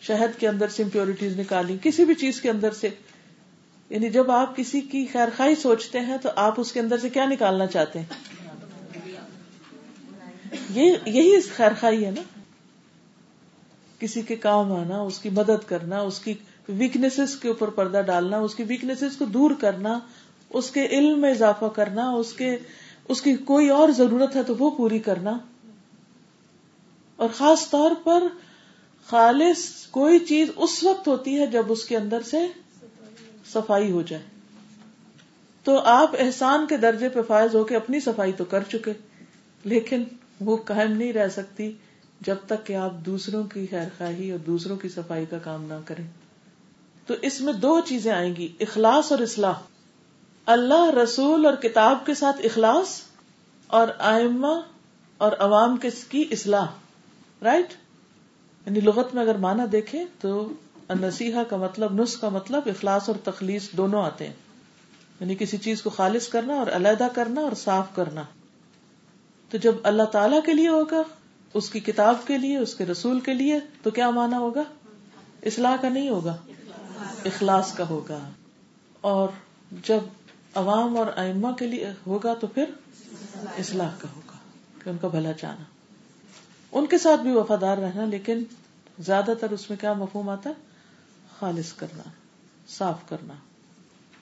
شہد کے اندر سے امپیورٹیز نکالی، کسی بھی چیز کے اندر سے۔ یعنی جب آپ کسی کی خیر خائی سوچتے ہیں تو آپ اس کے اندر سے کیا نکالنا چاہتے ہیں؟ یہ، یہی خیر خائی ہے نا۔ کسی کے کام آنا، اس کی مدد کرنا، اس کی ویکنیسز کے اوپر پردہ ڈالنا، اس کی ویکنیسز کو دور کرنا، اس کے علم میں اضافہ کرنا، اس کے، اس کی کوئی اور ضرورت ہے تو وہ پوری کرنا۔ اور خاص طور پر خالص کوئی چیز اس وقت ہوتی ہے جب اس کے اندر سے صفائی ہو جائے۔ تو آپ احسان کے درجے پہ فائز ہو کے اپنی صفائی تو کر چکے، لیکن وہ قائم نہیں رہ سکتی جب تک کہ آپ دوسروں کی خیر خواہی اور دوسروں کی صفائی کا کام نہ کریں۔ تو اس میں دو چیزیں آئیں گی، اخلاص اور اصلاح۔ اللہ رسول اور کتاب کے ساتھ اخلاص اور آئمہ اور عوام کی اصلاح۔ رائٹ یعنی لغت میں اگر مانا دیکھے تو نسیحا کا مطلب نس کا مطلب اخلاص اور تخلیص دونوں آتے ہیں۔ یعنی کسی چیز کو خالص کرنا اور علیحدہ کرنا اور صاف کرنا۔ تو جب اللہ تعالی کے لیے ہوگا، اس کی کتاب کے لیے، اس کے رسول کے لیے، تو کیا مانا ہوگا؟ اصلاح کا نہیں ہوگا۔ اخلاص کا ہوگا۔ اور جب عوام اور ائمہ کے لیے ہوگا تو پھر اصلاح کا ہوگا کہ ان کا بھلا چاہنا۔ ان کے ساتھ بھی وفادار رہنا، لیکن زیادہ تر اس میں کیا مفہوم آتا ہے؟ خالص کرنا، صاف کرنا۔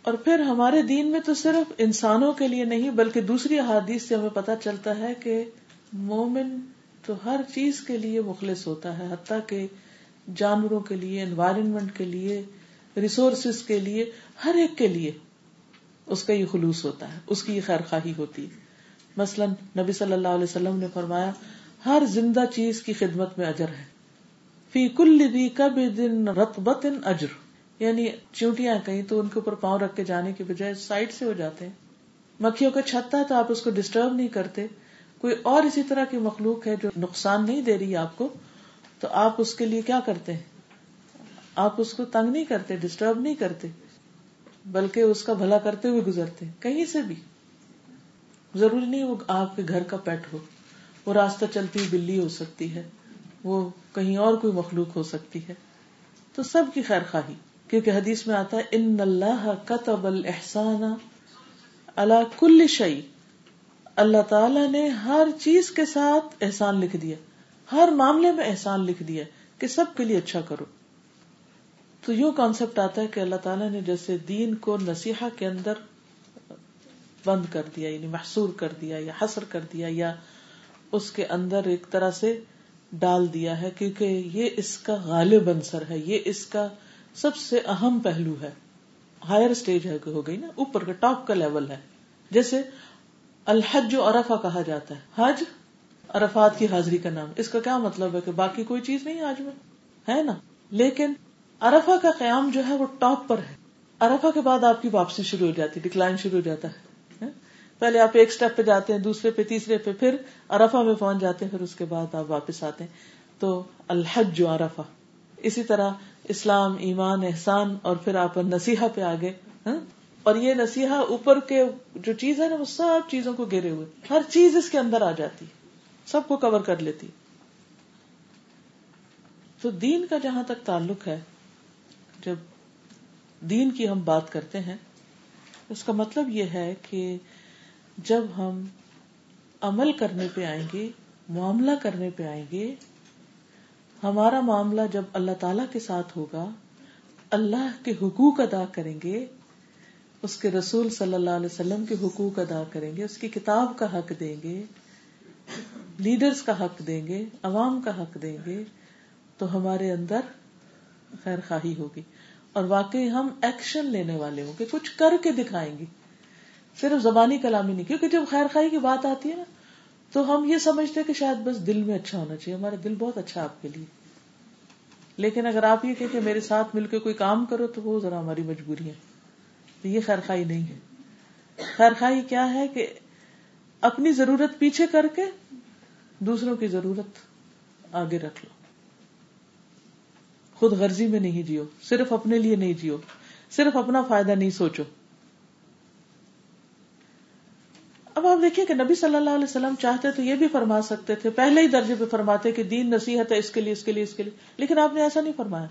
اور پھر ہمارے دین میں تو صرف انسانوں کے لیے نہیں، بلکہ دوسری احادیث سے ہمیں پتا چلتا ہے کہ مومن تو ہر چیز کے لیے مخلص ہوتا ہے، حتیٰ کہ جانوروں کے لیے انوائرمنٹ کے لیے ریسورسز کے لیے، ہر ایک کے لیے اس کا یہ خلوص ہوتا ہے، اس کی یہ خیر خواہی ہوتی ہے۔ مثلاً نبی صلی اللہ علیہ وسلم نے فرمایا، ہر زندہ چیز کی خدمت میں اجر ہے۔ فی کل دی کب دن رتبت اجر۔ یعنی چونٹیاں کہیں تو ان کے اوپر پاؤں رکھ کے جانے کی بجائے سائڈ سے ہو جاتے ہیں۔ مکھیوں کا چھتا ہے تو آپ اس کو ڈسٹرب نہیں کرتے۔ کوئی اور اسی طرح کی مخلوق ہے جو نقصان نہیں دے رہی آپ کو، تو آپ اس کے لیے کیا کرتے ہیں؟ آپ اس کو تنگ نہیں کرتے ڈسٹرب نہیں کرتے، بلکہ اس کا بھلا کرتے ہوئے گزرتے کہیں سے بھی۔ ضروری نہیں وہ آپ کے گھر کا پیٹ ہو، وہ راستہ چلتی بلی ہو سکتی ہے، وہ کہیں اور کوئی مخلوق ہو سکتی ہے۔ تو سب کی خیر خواہی، کیونکہ حدیث میں آتا ہے، ان اللہ کتب الحسان اللہ کل شعی اللہ تعالی نے ہر چیز کے ساتھ احسان لکھ دیا، ہر معاملے میں احسان لکھ دیا کہ سب کے لیے اچھا کرو۔ تو یوں کانسیپٹ آتا ہے کہ اللہ تعالیٰ نے جیسے دین کو نصیحا کے اندر بند کر دیا یعنی محسور کر دیا یا حسر کر دیا یا اس کے اندر ایک طرح سے ڈال دیا ہے، کیونکہ یہ اس کا غالب عنصر ہے، یہ اس کا سب سے اہم پہلو ہے۔ ہائر اسٹیج ہے، ہو گئی نا، اوپر کا ٹاپ کا لیول ہے۔ جیسے الحج جو ارفا کہا جاتا ہے۔ حج ارفات کی حاضری کا نام۔ اس کا کیا مطلب ہے کہ باقی کوئی چیز نہیں آج میں؟ ہے نا؟ لیکن ارفا کا قیام جو ہے وہ ٹاپ پر ہے۔ ارفا کے بعد آپ کی واپسی شروع ہو جاتی ڈکلائن شروع ہو جاتا ہے۔ ہاں؟ پہلے آپ ایک اسٹیپ پہ جاتے ہیں، دوسرے پہ، تیسرے پہ، پھر ارفا میں پہنچ جاتے ہیں، پھر اس کے بعد آپ واپس آتے ہیں۔ تو الحج جو ارفا اسی طرح اسلام، ایمان، احسان اور پھر آپ نصیحا پہ آگے۔ ہاں؟ اور یہ نصیحا اوپر کے جو چیز ہے نا، وہ سب چیزوں کو گرے ہوئے۔ ہر چیز اس کے اندر آ جاتی سب کو کور کر لیتی تو دین کا جہاں تک تعلق ہے جب دین کی ہم بات کرتے ہیں، اس کا مطلب یہ ہے کہ جب ہم عمل کرنے پہ آئیں گے، معاملہ کرنے پہ آئیں گے، ہمارا معاملہ جب اللہ تعالی کے ساتھ ہوگا، اللہ کے حقوق ادا کریں گے، اس کے رسول صلی اللہ علیہ وسلم کے حقوق ادا کریں گے، اس کی کتاب کا حق دیں گے، لیڈرز کا حق دیں گے، عوام کا حق دیں گے، تو ہمارے اندر خیر خواہی ہوگی۔ اور واقعی ہم ایکشن لینے والے ہوں گے کچھ کر کے دکھائیں گے۔ صرف زبانی کلامی نہیں، کیونکہ جب خیر خائی کی بات آتی ہے نا، تو ہم یہ سمجھتے کہ شاید بس دل میں اچھا ہونا چاہیے۔ ہمارا دل بہت اچھا آپ کے لیے۔ لیکن اگر آپ یہ کہ میرے ساتھ مل کے کوئی کام کرو، تو وہ ذرا ہماری مجبوری ہے۔ یہ خیر خائی نہیں ہے۔ خیر خائی کیا ہے کہ اپنی ضرورت پیچھے کر کے دوسروں کی ضرورت آگے رکھ لو۔ خود غرضی میں نہیں جیو، صرف اپنے لیے نہیں جیو، صرف اپنا فائدہ نہیں سوچو۔ اب آپ دیکھیے کہ نبی صلی اللہ علیہ وسلم چاہتے تو یہ بھی فرما سکتے تھے، پہلے ہی درجے پہ فرماتے کہ دین نصیحت ہے، اس کے لیے، اس کے لیے، اس کے لیے۔ لیکن آپ نے ایسا نہیں فرمایا۔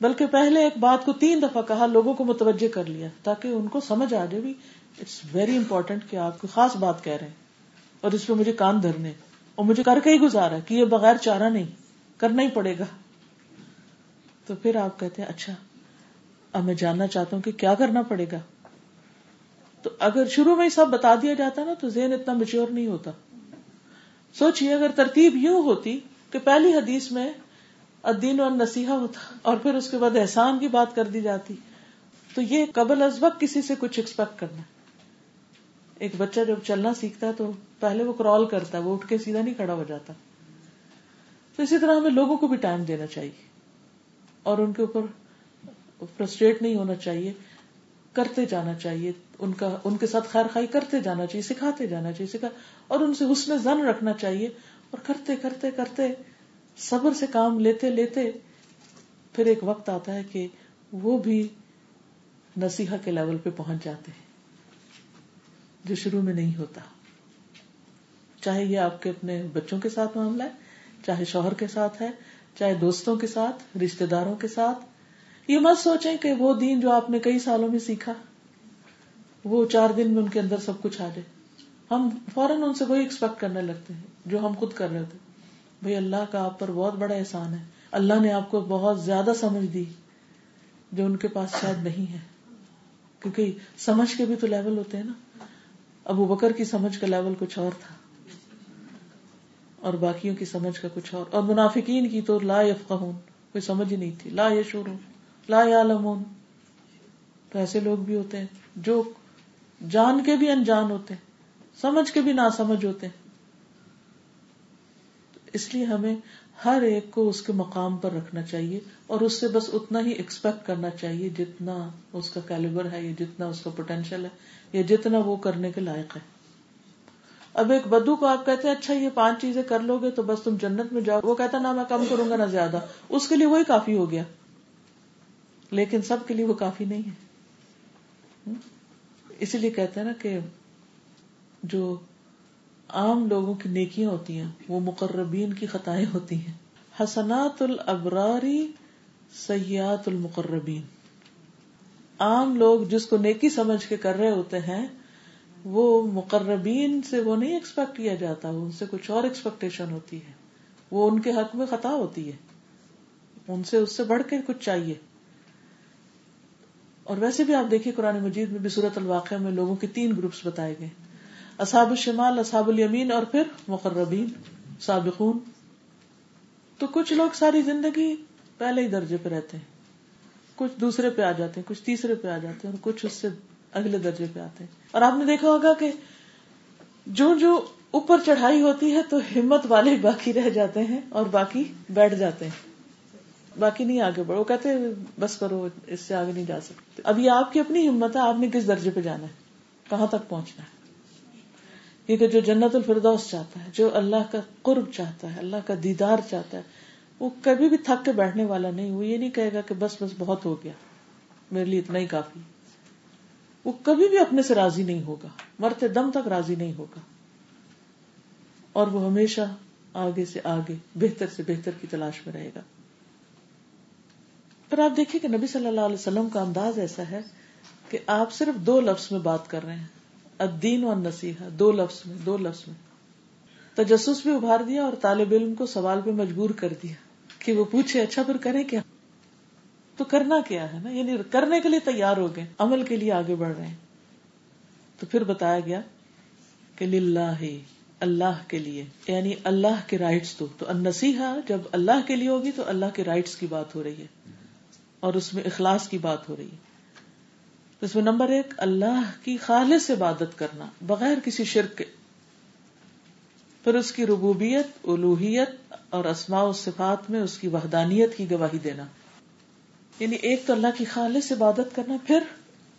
بلکہ پہلے ایک بات کو تین دفعہ کہا، لوگوں کو متوجہ کر لیا، تاکہ ان کو سمجھ آ جائے بھی اٹس ویری امپورٹینٹ کہ آپ کو خاص بات کہہ رہے ہیں۔ اور اس پہ مجھے کان دھرنے، اور مجھے کر کے ہی گزارا کہ یہ بغیر چارہ نہیں، کرنا ہی پڑے گا۔ تو پھر آپ کہتے ہیں اچھا اب میں جاننا چاہتا ہوں کہ کیا کرنا پڑے گا۔ تو اگر شروع میں ہی سب بتا دیا جاتا نا، تو ذہن اتنا میچور نہیں ہوتا۔ سوچیے، اگر ترتیب یوں ہوتی کہ پہلی حدیث میں الدین اور نصیحہ ہوتا اور پھر اس کے بعد احسان کی بات کر دی جاتی، تو یہ قبل از وقت کسی سے کچھ ایکسپیکٹ کرنا۔ ایک بچہ جب چلنا سیکھتا ہے تو پہلے وہ کرال کرتا ہے، وہ اٹھ کے سیدھا نہیں کھڑا ہو جاتا۔ تو اسی طرح ہمیں لوگوں کو بھی ٹائم دینا چاہیے۔ اور ان کے اوپر فرسٹریٹ نہیں ہونا چاہیے، کرتے جانا چاہیے، ان کا، ان کے ساتھ خیر خائی کرتے جانا چاہیے، سکھاتے جانا چاہیے، سکھا، اور ان سے حسن زن رکھنا چاہیے، اور کرتے کرتے کرتے صبر سے کام لیتے لیتے پھر ایک وقت آتا ہے کہ وہ بھی نصیحا کے لیول پہ پہنچ جاتے ہیں، جو شروع میں نہیں ہوتا۔ چاہے یہ آپ کے اپنے بچوں کے ساتھ معاملہ ہے، چاہے شوہر کے ساتھ ہے چاہے دوستوں کے ساتھ رشتے داروں کے ساتھ۔ یہ مت سوچیں کہ وہ دین جو آپ نے کئی سالوں میں سیکھا، وہ چار دن میں ان کے اندر سب کچھ آ جائے ہم فوراً ان سے وہی ایکسپیکٹ کرنے لگتے ہیں، جو ہم خود کر رہے تھے بھائی، اللہ کا آپ پر بہت بڑا احسان ہے۔ اللہ نے آپ کو بہت زیادہ سمجھ دی جو ان کے پاس شاید نہیں ہے۔ کیونکہ سمجھ کے بھی تو لیول ہوتے ہیں نا۔ ابو بکر کی سمجھ کا لیول کچھ اور تھا۔ اور باقیوں کی سمجھ کا کچھ اور۔ اور منافقین کی تو لا یفقہون، کوئی سمجھ ہی نہیں تھی۔ لا یشورون لا یعلمون۔ تو ایسے لوگ بھی ہوتے ہیں جو جان کے بھی انجان ہوتے ہیں، سمجھ کے بھی نہ سمجھ ہوتے ہیں۔ اس لیے ہمیں ہر ایک کو اس کے مقام پر رکھنا چاہیے اور اس سے بس اتنا ہی ایکسپیکٹ کرنا چاہیے جتنا اس کا کیلیبر ہے یا جتنا اس کا پوٹینشیل ہے یا جتنا وہ کرنے کے لائق ہے۔ اب ایک بدو کو آپ کہتے ہیں اچھا یہ پانچ چیزیں کر لو گے تو بس تم جنت میں جاؤ۔ وہ کہتا نہ، میں کم کروں گا، نہ زیادہ۔ اس کے لیے وہی کافی ہو گیا۔ لیکن سب کے لیے وہ کافی نہیں ہے۔ اسی لیے کہتے ہیں نا کہ جو عام لوگوں کی نیکیاں ہوتی ہیں، وہ مقربین کی خطائیں ہوتی ہیں۔ حسنات الابراری سیاحت المقربین۔ عام لوگ جس کو نیکی سمجھ کے کر رہے ہوتے ہیں وہ مقربین سے وہ نہیں ایکسپیکٹ کیا جاتا ان سے کچھ اور ایکسپیکٹیشن ہوتی ہے۔ وہ ان کے حق میں خطا ہوتی ہے۔ ان سے، اس سے بڑھ کے کچھ چاہیے۔ اور ویسے بھی آپ دیکھیے قرآن مجید میں بھی صورت الواقع میں لوگوں کے تین گروپس بتائے گئے۔ اصحاب الشمال، اصحاب الیمین اور پھر مقربین، سابقون۔ تو کچھ لوگ ساری زندگی پہلے ہی درجے پہ رہتے ہیں۔ کچھ دوسرے پہ آ جاتے ہیں، کچھ تیسرے پہ آ جاتے ہیں اور کچھ اس سے اگلے درجے پہ آتے ہیں۔ اور آپ نے دیکھا ہوگا کہ جو جو اوپر چڑھائی ہوتی ہے تو ہمت والے باقی رہ جاتے ہیں اور باقی بیٹھ جاتے ہیں۔ باقی نہیں آگے بڑھو۔ کہتے ہیں، بس کرو، اس سے آگے نہیں جا سکتے۔ اب یہ آپ کی اپنی ہمت ہے، آپ نے کس درجے پہ جانا ہے؟ کہاں تک پہنچنا ہے؟ کیونکہ جو جنت الفردوس چاہتا ہے، جو اللہ کا قرب چاہتا ہے، اللہ کا دیدار چاہتا ہے، وہ کبھی بھی تھک کے بیٹھنے والا نہیں۔ وہ یہ نہیں کہے گا کہ بس بس بہت ہو گیا، میرے لیے اتنا ہی کافی۔ وہ کبھی بھی اپنے سے راضی نہیں ہوگا۔ مرتے دم تک راضی نہیں ہوگا۔ اور وہ ہمیشہ آگے سے آگے، بہتر سے بہتر کی تلاش میں رہے گا۔ پر آپ دیکھیے کہ نبی صلی اللہ علیہ وسلم کا انداز ایسا ہے کہ آپ صرف دو لفظ میں بات کر رہے ہیں۔ الدین اور نصیحہ دو لفظ میں، دو لفظ میں۔ تجسس بھی ابھار دیا اور طالب علم کو سوال پہ مجبور کر دیا کہ وہ پوچھے اچھا پھر کریں کیا؟ تو کرنا کیا ہے نا؟ یعنی کرنے کے لیے تیار ہو گئے، عمل کے لیے آگے بڑھ رہے ہیں۔ تو پھر بتایا گیا کہ للہ، اللہ کے لیے یعنی اللہ کے رائٹس تو۔ تو نصیحا جب اللہ کے لیے ہوگی تو اللہ کے رائٹس کی بات ہو رہی ہے، اور اس میں اخلاص کی بات ہو رہی ہے۔ اس میں نمبر ایک، اللہ کی خالص عبادت کرنا، بغیر کسی شرک کے۔ پھر اس کی ربوبیت الوحیت اور اسماء و صفات میں اس کی وحدانیت کی گواہی دینا۔ یعنی ایک تو اللہ کی خالص عبادت کرنا، پھر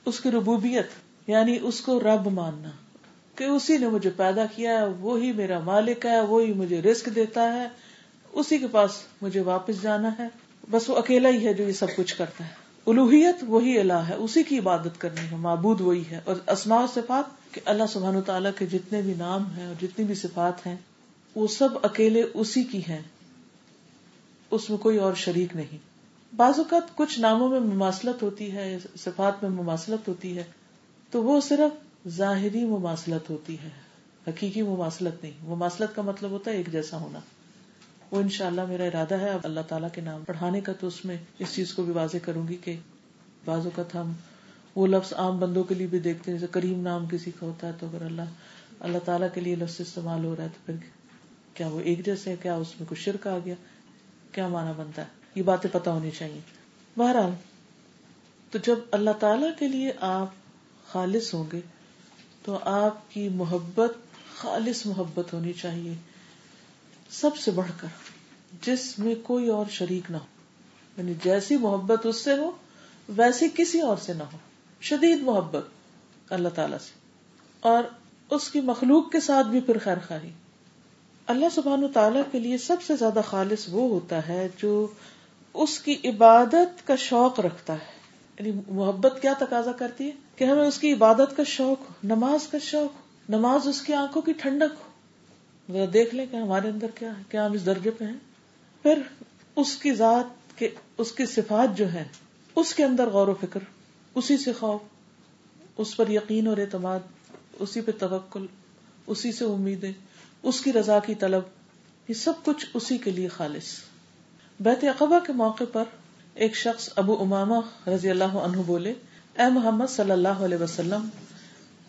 اس کی ربوبیت یعنی اس کو رب ماننا۔ کہ اسی نے مجھے پیدا کیا ہے، وہی میرا مالک ہے، وہی مجھے رسک دیتا ہے، اسی کے پاس مجھے واپس جانا ہے۔ بس وہ اکیلا ہی ہے جو یہ سب کچھ کرتا ہے۔ الوحیت وہی اللہ ہے، اسی کی عبادت کرنی ہے، معبود وہی ہے۔ اور اسماء صفات کہ اللہ سبحان تعالیٰ کے جتنے بھی نام ہیں اور جتنی بھی صفات ہیں، وہ سب اکیلے اسی کی ہیں۔ اس میں کوئی اور شریک نہیں۔ بعض اوقات کچھ ناموں میں مماثلت ہوتی ہے، صفات میں مماثلت ہوتی ہے، تو وہ صرف ظاہری مماثلت ہوتی ہے، حقیقی مماثلت نہیں۔ مماثلت کا مطلب ہوتا ہے ایک جیسا ہونا۔ وہ انشاءاللہ میرا ارادہ ہے، اب اللہ تعالیٰ کے نام پڑھانے کا، تو اس میں اس چیز کو بھی واضح کروں گی کہ بعض اوقات ہم وہ لفظ عام بندوں کے لیے بھی دیکھتے ہیں، جیسے کریم نام کسی کا ہوتا ہے، تو اگر اللہ اللہ تعالیٰ کے لیے لفظ استعمال ہو رہا ہے، تو پھر کیا وہ ایک جیسے ہے کیا اس میں کچھ شرک آ گیا؟ کیا مانا بنتا ہے؟ یہ باتیں پتہ ہونی چاہیے۔ بہرحال، تو جب اللہ تعالی کے لیے آپ خالص ہوں گے، تو آپ کی محبت، خالص محبت ہونی چاہیے۔ سب سے بڑھ کر، جس میں کوئی اور شریک نہ ہو۔ یعنی جیسی محبت اس سے ہو، ویسی کسی اور سے نہ ہو۔ شدید محبت اللہ تعالی سے۔ اور اس کی مخلوق کے ساتھ بھی پھر خیر خواہی۔ اللہ سبحان تعالیٰ کے لیے سب سے زیادہ خالص وہ ہوتا ہے جو اس کی عبادت کا شوق رکھتا ہے۔ یعنی محبت کیا تقاضا کرتی ہے؟ کہ ہمیں اس کی عبادت کا شوق ہو، نماز کا شوق ہو۔ نماز اس کی آنکھوں کی ٹھنڈک ہو۔ ذرا دیکھ لیں کہ ہمارے اندر کیا ہے، کیا ہم اس درجے پہ ہیں؟ پھر اس کی ذات کے، اس کی صفات جو ہے اس کے اندر غور و فکر، اسی سے خوف، اس پر یقین اور اعتماد، اسی پہ توکل، اسی سے امیدیں، اس کی رضا کی طلب، یہ سب کچھ اسی کے لیے خالص۔ بیت اقبا کے موقع پر ایک شخص ابو اماما رضی اللہ عنہ بولے، اے محمد صلی اللہ علیہ وسلم،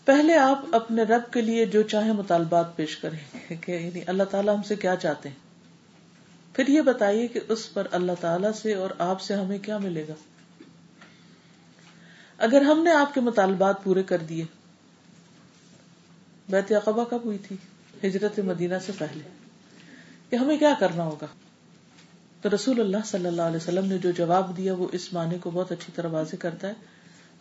پہلے آپ اپنے رب کے لیے جو چاہے مطالبات پیش کریں۔ کہ یعنی اللہ تعالیٰ ہم سے کیا چاہتے ہیں؟ پھر یہ بتائیے کہ اس پر اللہ تعالیٰ سے اور آپ سے ہمیں کیا ملے گا؟ اگر ہم نے آپ کے مطالبات پورے کر دیے، بیت اقبا کب ہوئی تھی؟ ہجرت مدینہ سے پہلے۔ کہ ہمیں کیا کرنا ہوگا؟ تو رسول اللہ صلی اللہ علیہ وسلم نے جو جواب دیا وہ اس معنی کو بہت اچھی طرح واضح کرتا ہے۔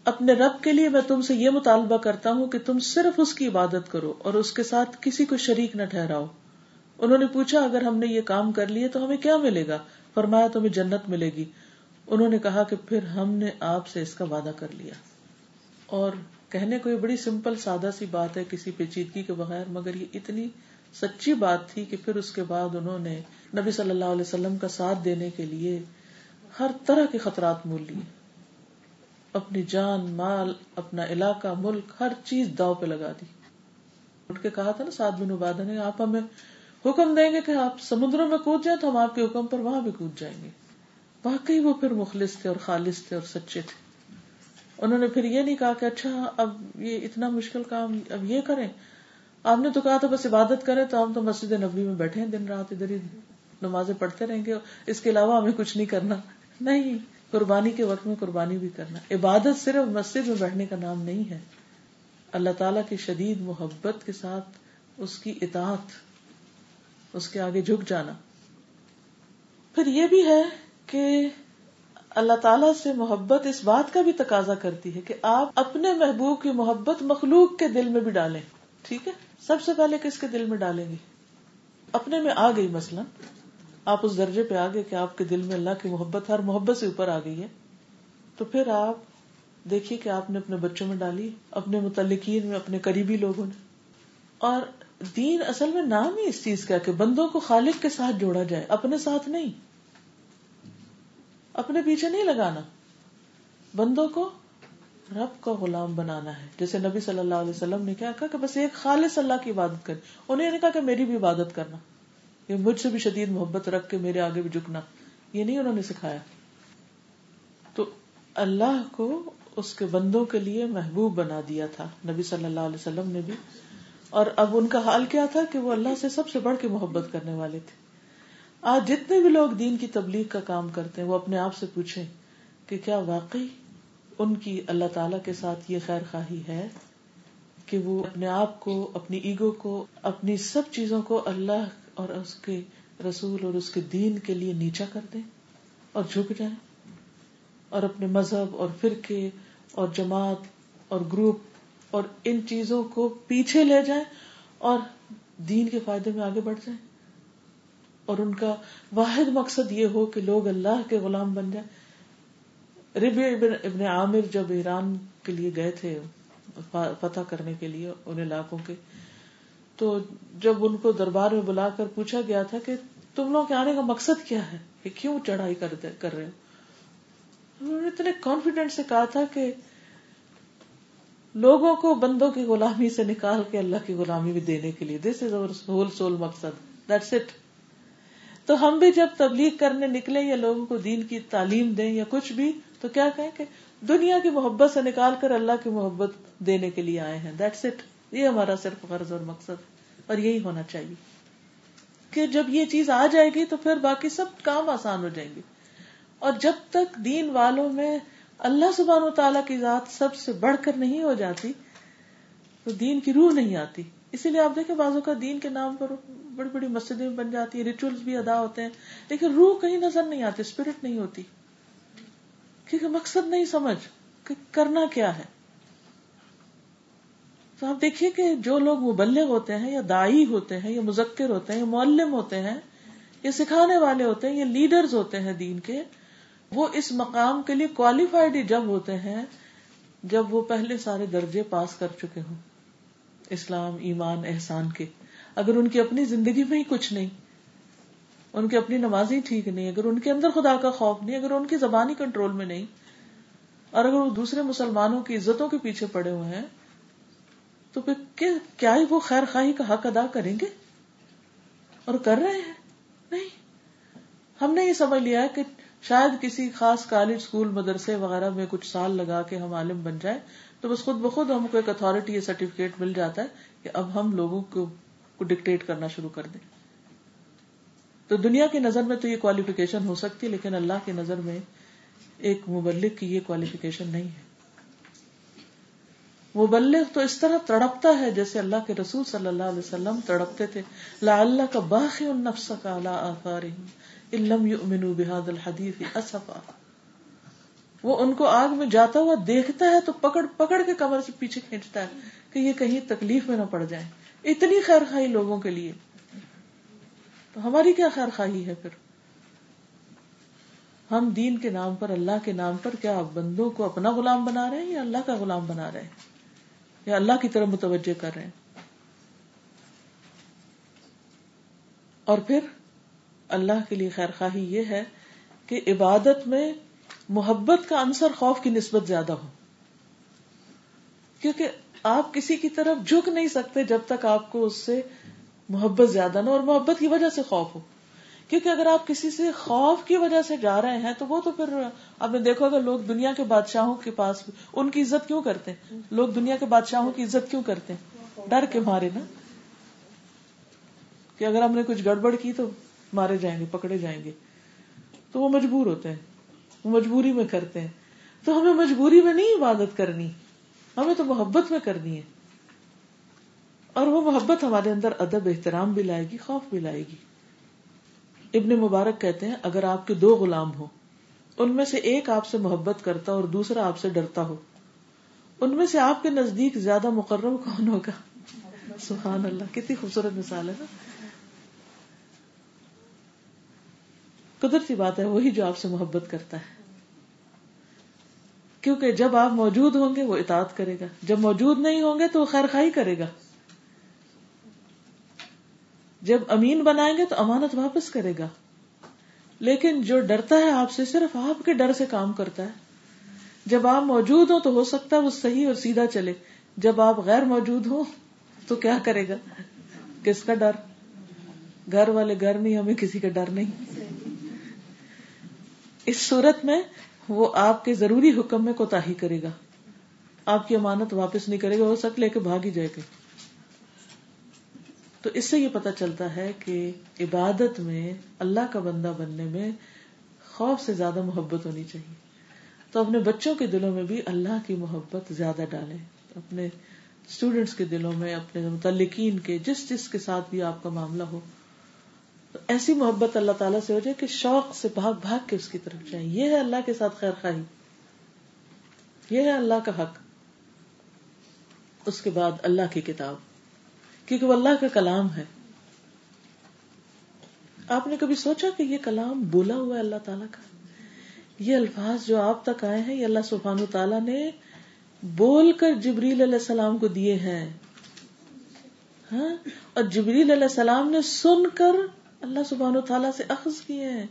اپنے رب کے لیے میں تم سے یہ مطالبہ کرتا ہوں کہ تم صرف اس کی عبادت کرو اور اس کے ساتھ کسی کو شریک نہ ٹھہراؤ۔ انہوں نے پوچھا، اگر ہم نے یہ کام کر لیے تو ہمیں کیا ملے گا؟ فرمایا، تمہیں جنت ملے گی۔ انہوں نے کہا کہ پھر ہم نے آپ سے اس کا وعدہ کر لیا۔ اور کہنے کو یہ بڑی سمپل، سادہ سی بات ہے کسی پیچیدگی کے بغیر، مگر یہ اتنی سچی بات تھی کہ پھر اس کے بعد انہوں نے نبی صلی اللہ علیہ وسلم کا ساتھ دینے کے لیے ہر طرح کے خطرات مول لیے۔ اپنی جان، مال، اپنا علاقہ، ملک، ہر چیز داؤ پہ لگا دی۔ اٹھ کے کہا تھا نا سات بن عبادہ نے، آپ ہمیں حکم دیں گے کہ آپ سمندروں میں کود جائیں تو ہم آپ کے حکم پر وہاں بھی کود جائیں گے۔ واقعی وہ پھر مخلص تھے اور خالص تھے اور سچے تھے۔ انہوں نے پھر یہ نہیں کہا کہ اچھا اب یہ اتنا مشکل کام، اب یہ کریں۔ آپ نے تو کہا تھا بس عبادت کریں تو ہم تو مسجد نبی میں بیٹھے ہیں دن رات ادھر ہی نمازیں پڑھتے رہیں گے اس کے علاوہ ہمیں کچھ نہیں کرنا۔ نہیں، قربانی کے وقت میں قربانی بھی کرنا۔ عبادت صرف مسجد میں بیٹھنے کا نام نہیں ہے۔ اللہ تعالی کی شدید محبت کے ساتھ اس کی اطاعت، اس کے آگے جھک جانا۔ پھر یہ بھی ہے کہ اللہ تعالیٰ سے محبت اس بات کا بھی تقاضا کرتی ہے کہ آپ اپنے محبوب کی محبت مخلوق کے دل میں بھی ڈالیں۔ ٹھیک ہے؟ سب سے پہلے کس کے دل میں ڈالیں گے؟ اپنے میں آ گئی مثلاً۔ آپ اس درجے پہ آ گئے کہ آپ کے دل میں اللہ کی محبت، ہر محبت سے اوپر آ گئی ہے۔ تو پھر آپ دیکھیے کہ آپ نے اپنے بچوں میں ڈالی، اپنے متعلقین میں، اپنے قریبی لوگوں نے۔ اور دین اصل میں نام ہی اس چیز کا کہ بندوں کو خالق کے ساتھ جوڑا جائے، اپنے ساتھ نہیں۔ اپنے پیچھے نہیں لگانا۔ بندوں کو رب کا غلام بنانا ہے۔ جیسے نبی صلی اللہ علیہ وسلم نے کیا کہا کہ بس ایک خالص اللہ کی عبادت کرے انہیں نے کہا کہ میری بھی عبادت کرنا۔ یہ مجھ سے بھی شدید محبت رکھ کے میرے آگے بھی جھکنا۔ یہ نہیں انہوں نے سکھایا۔ تو اللہ کو اس کے بندوں کے لیے محبوب بنا دیا تھا۔ نبی صلی اللہ علیہ وسلم نے بھی۔ اور اب ان کا حال کیا تھا کہ وہ اللہ سے سب سے بڑھ کے محبت کرنے والے تھے۔ آج جتنے بھی لوگ دین کی تبلیغ کا کام کرتے ہیں، وہ اپنے آپ سے پوچھیں کہ کیا واقعی ان کی اللہ تعالی کے ساتھ یہ خیر خواہی ہے کہ وہ اپنے آپ کو، اپنی ایگو کو، اپنی سب چیزوں کو اللہ اور اس کے رسول اور اس کے دین کے لیے نیچا کر دیں اور جھک جائیں اور اپنے مذہب اور فرقے اور جماعت اور گروپ اور ان چیزوں کو پیچھے لے جائیں اور دین کے فائدے میں آگے بڑھ جائیں۔ اور ان کا واحد مقصد یہ ہو کہ لوگ اللہ کے غلام بن جائیں۔ ربی ابن عامر جب ایران کے لیے گئے تھے، فتح کرنے کے لیے ان علاقوں کے، تو جب ان کو دربار میں بلا کر پوچھا گیا تھا کہ تم لوگ کے آنے کا مقصد کیا ہے؟ کہ کیوں چڑھائی کر رہے ہو؟ انہوں نے اتنے کانفیڈینٹ سے کہا تھا کہ لوگوں کو بندوں کی غلامی سے نکال کے اللہ کی غلامی بھی دینے کے لیے this is our whole sole مقصد دیٹس اٹ تو ہم بھی جب تبلیغ کرنے نکلے یا لوگوں کو دین کی تعلیم دیں یا کچھ بھی تو کیا کہیں کہ دنیا کی محبت سے نکال کر اللہ کی محبت دینے کے لیے آئے ہیں۔ دیٹس اٹ یہ ہمارا صرف غرض اور مقصد اور یہی ہونا چاہیے کہ جب یہ چیز آ جائے گی تو پھر باقی سب کام آسان ہو جائیں گے۔ اور جب تک دین والوں میں اللہ سبحانہ و تعالیٰ کی ذات سب سے بڑھ کر نہیں ہو جاتی، تو دین کی روح نہیں آتی۔ اسی لیے آپ دیکھیں بازو کا دین کے نام پر بڑی بڑی مسجدیں بن جاتی ہیں ریچولس بھی ادا ہوتے ہیں، لیکن روح کہیں نظر نہیں آتی اسپرٹ نہیں ہوتی۔ کیونکہ مقصد نہیں سمجھ کہ کرنا کیا ہے۔ تو آپ دیکھیے کہ جو لوگ مبلغ ہوتے ہیں یا دائی ہوتے ہیں یا مذکر ہوتے ہیں یا معلم ہوتے ہیں یا سکھانے والے ہوتے ہیں یا لیڈرز ہوتے ہیں دین کے، وہ اس مقام کے لیے کوالیفائڈ جب ہوتے ہیں، جب وہ پہلے سارے درجے پاس کر چکے ہوں۔ اسلام، ایمان، احسان کے۔ اگر ان کی اپنی زندگی میں ہی کچھ نہیں ان کی اپنی نمازی ٹھیک نہیں، اگر ان کے اندر خدا کا خوف نہیں، اگر ان کی زبانی کنٹرول میں نہیں، اور اگر وہ دوسرے مسلمانوں کی عزتوں کے پیچھے پڑے ہوئے ہیں، تو پھر کیا ہی وہ خیر خواہی کا حق ادا کریں گے؟ اور کر رہے ہیں؟ نہیں۔ ہم نے یہ سمجھ لیا کہ شاید کسی خاص کالج اسکول مدرسے وغیرہ میں کچھ سال لگا کے ہم عالم بن جائیں، تو بس خود بخود ہم کو ایک اتارٹی یا سرٹیفکیٹ مل جاتا ہے کہ اب ہم لوگوں کو ڈکٹیٹ کرنا شروع کر دیں۔ تو دنیا کی نظر میں تو یہ کوالیفیکیشن ہو سکتی لیکن اللہ کی نظر میں ایک مبلک کی یہ کوالیفیکیشن نہیں ہے۔ مبلغ تو اس طرح تڑپتا ہے جیسے اللہ کے رسول صلی اللہ علیہ وسلم تڑپتے تھے۔ لا اللہ کا باقی النفس کا لا آثارهم علم یؤمنوا بهذا اسفا۔ وہ ان کو آگ میں جاتا ہوا دیکھتا ہے تو پکڑ پکڑ کے کمر سے پیچھے کھینچتا ہے کہ یہ کہیں تکلیف میں نہ پڑ جائے اتنی خیر خواہی لوگوں کے لیے۔ تو ہماری کیا خیر خواہی ہے پھر؟ ہم دین کے نام پر، اللہ کے نام پر کیا بندوں کو اپنا غلام بنا رہے ہیں یا اللہ کا غلام بنا رہے ہیں؟ یا اللہ کی طرف متوجہ کر رہے ہیں؟ اور پھر اللہ کے لیے خیر خواہی یہ ہے کہ عبادت میں محبت کا انصر خوف کی نسبت زیادہ ہو۔ کیونکہ آپ کسی کی طرف جھک نہیں سکتے جب تک آپ کو اس سے محبت زیادہ نہ اور محبت کی وجہ سے خوف ہو۔ کیونکہ اگر آپ کسی سے خوف کی وجہ سے جا رہے ہیں تو وہ تو پھر آپ نے دیکھو اگر لوگ دنیا کے بادشاہوں کے پاس ان کی عزت کیوں کرتے ہیں؟ لوگ دنیا کے بادشاہوں کی عزت کیوں کرتے ہیں؟ ڈر کے مارے نا۔ کہ اگر ہم نے کچھ گڑبڑ کی تو مارے جائیں گے، پکڑے جائیں گے۔ تو وہ مجبور ہوتے ہیں، وہ مجبوری میں کرتے ہیں۔ تو ہمیں مجبوری میں نہیں عبادت کرنی، ہمیں تو محبت میں کرنی ہے۔ اور وہ محبت ہمارے اندر ادب احترام بھی لائے گی، خوف بھی لائے گی۔ ابن مبارک کہتے ہیں، اگر آپ کے دو غلام ہو ان میں سے ایک آپ سے محبت کرتا اور دوسرا آپ سے ڈرتا ہو، ان میں سے آپ کے نزدیک زیادہ مقرر کون ہوگا؟ سبحان اللہ، کتنی خوبصورت مثال ہے نا۔ قدرتی بات ہے، وہی جو آپ سے محبت کرتا ہے۔ کیونکہ جب آپ موجود ہوں گے، وہ اطاعت کرے گا۔ جب موجود نہیں ہوں گے، تو وہ خیر خائی کرے گا۔ جب امین بنائیں گے تو امانت واپس کرے گا۔ لیکن جو ڈرتا ہے آپ سے صرف آپ کے ڈر سے کام کرتا ہے۔ جب آپ موجود ہو تو ہو سکتا ہے وہ صحیح اور سیدھا چلے۔ جب آپ غیر موجود ہو تو کیا کرے گا؟ کس کا ڈر؟ گھر والے گھر نہیں ہمیں کسی کا ڈر نہیں۔ اس صورت میں وہ آپ کے ضروری حکم میں کوتا ہی کرے گا۔ آپ کی امانت واپس نہیں کرے گا، ہو سک لے کے بھاگ ہی جائے گا۔ تو اس سے یہ پتا چلتا ہے کہ عبادت میں اللہ کا بندہ بننے میں خوف سے زیادہ محبت ہونی چاہیے۔ تو اپنے بچوں کے دلوں میں بھی اللہ کی محبت زیادہ ڈالے اپنے اسٹوڈینٹس کے دلوں میں، اپنے متعلقین کے، جس جس کے ساتھ بھی آپ کا معاملہ ہو۔ تو ایسی محبت اللہ تعالیٰ سے ہو جائے کہ شوق سے بھاگ بھاگ کے اس کی طرف جائیں۔ یہ ہے اللہ کے ساتھ خیر خواہی۔ یہ ہے اللہ کا حق۔ اس کے بعد اللہ کی کتاب۔ کیونکہ وہ اللہ کا کلام ہے۔ آپ نے کبھی سوچا کہ یہ کلام بولا ہوا ہے اللہ تعالیٰ کا؟ یہ الفاظ جو آپ تک آئے ہیں، یہ اللہ سبحان تعالیٰ نے بول کر جبریل علیہ السلام کو دیے ہیں۔ ہاں؟ اور جبریل علیہ السلام نے سن کر اللہ سبحان تعالیٰ سے اخذ کیے ہیں۔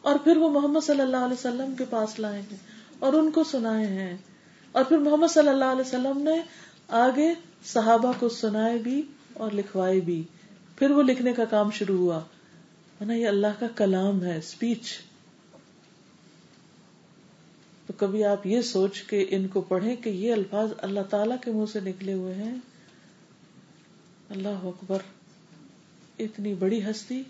اور پھر وہ محمد صلی اللہ علیہ وسلم کے پاس لائے ہیں اور ان کو سنائے ہیں۔ اور پھر محمد صلی اللہ علیہ وسلم نے آگے صحابہ کو سنائے بھی۔ اور لکھوائے بھی۔ پھر وہ لکھنے کا کام شروع ہوا۔ نا یہ اللہ کا کلام ہے اسپیچ تو کبھی آپ یہ سوچ کے ان کو پڑھیں کہ یہ الفاظ اللہ تعالی کے منہ سے نکلے ہوئے ہیں۔ اللہ اکبر، اتنی بڑی ہستی۔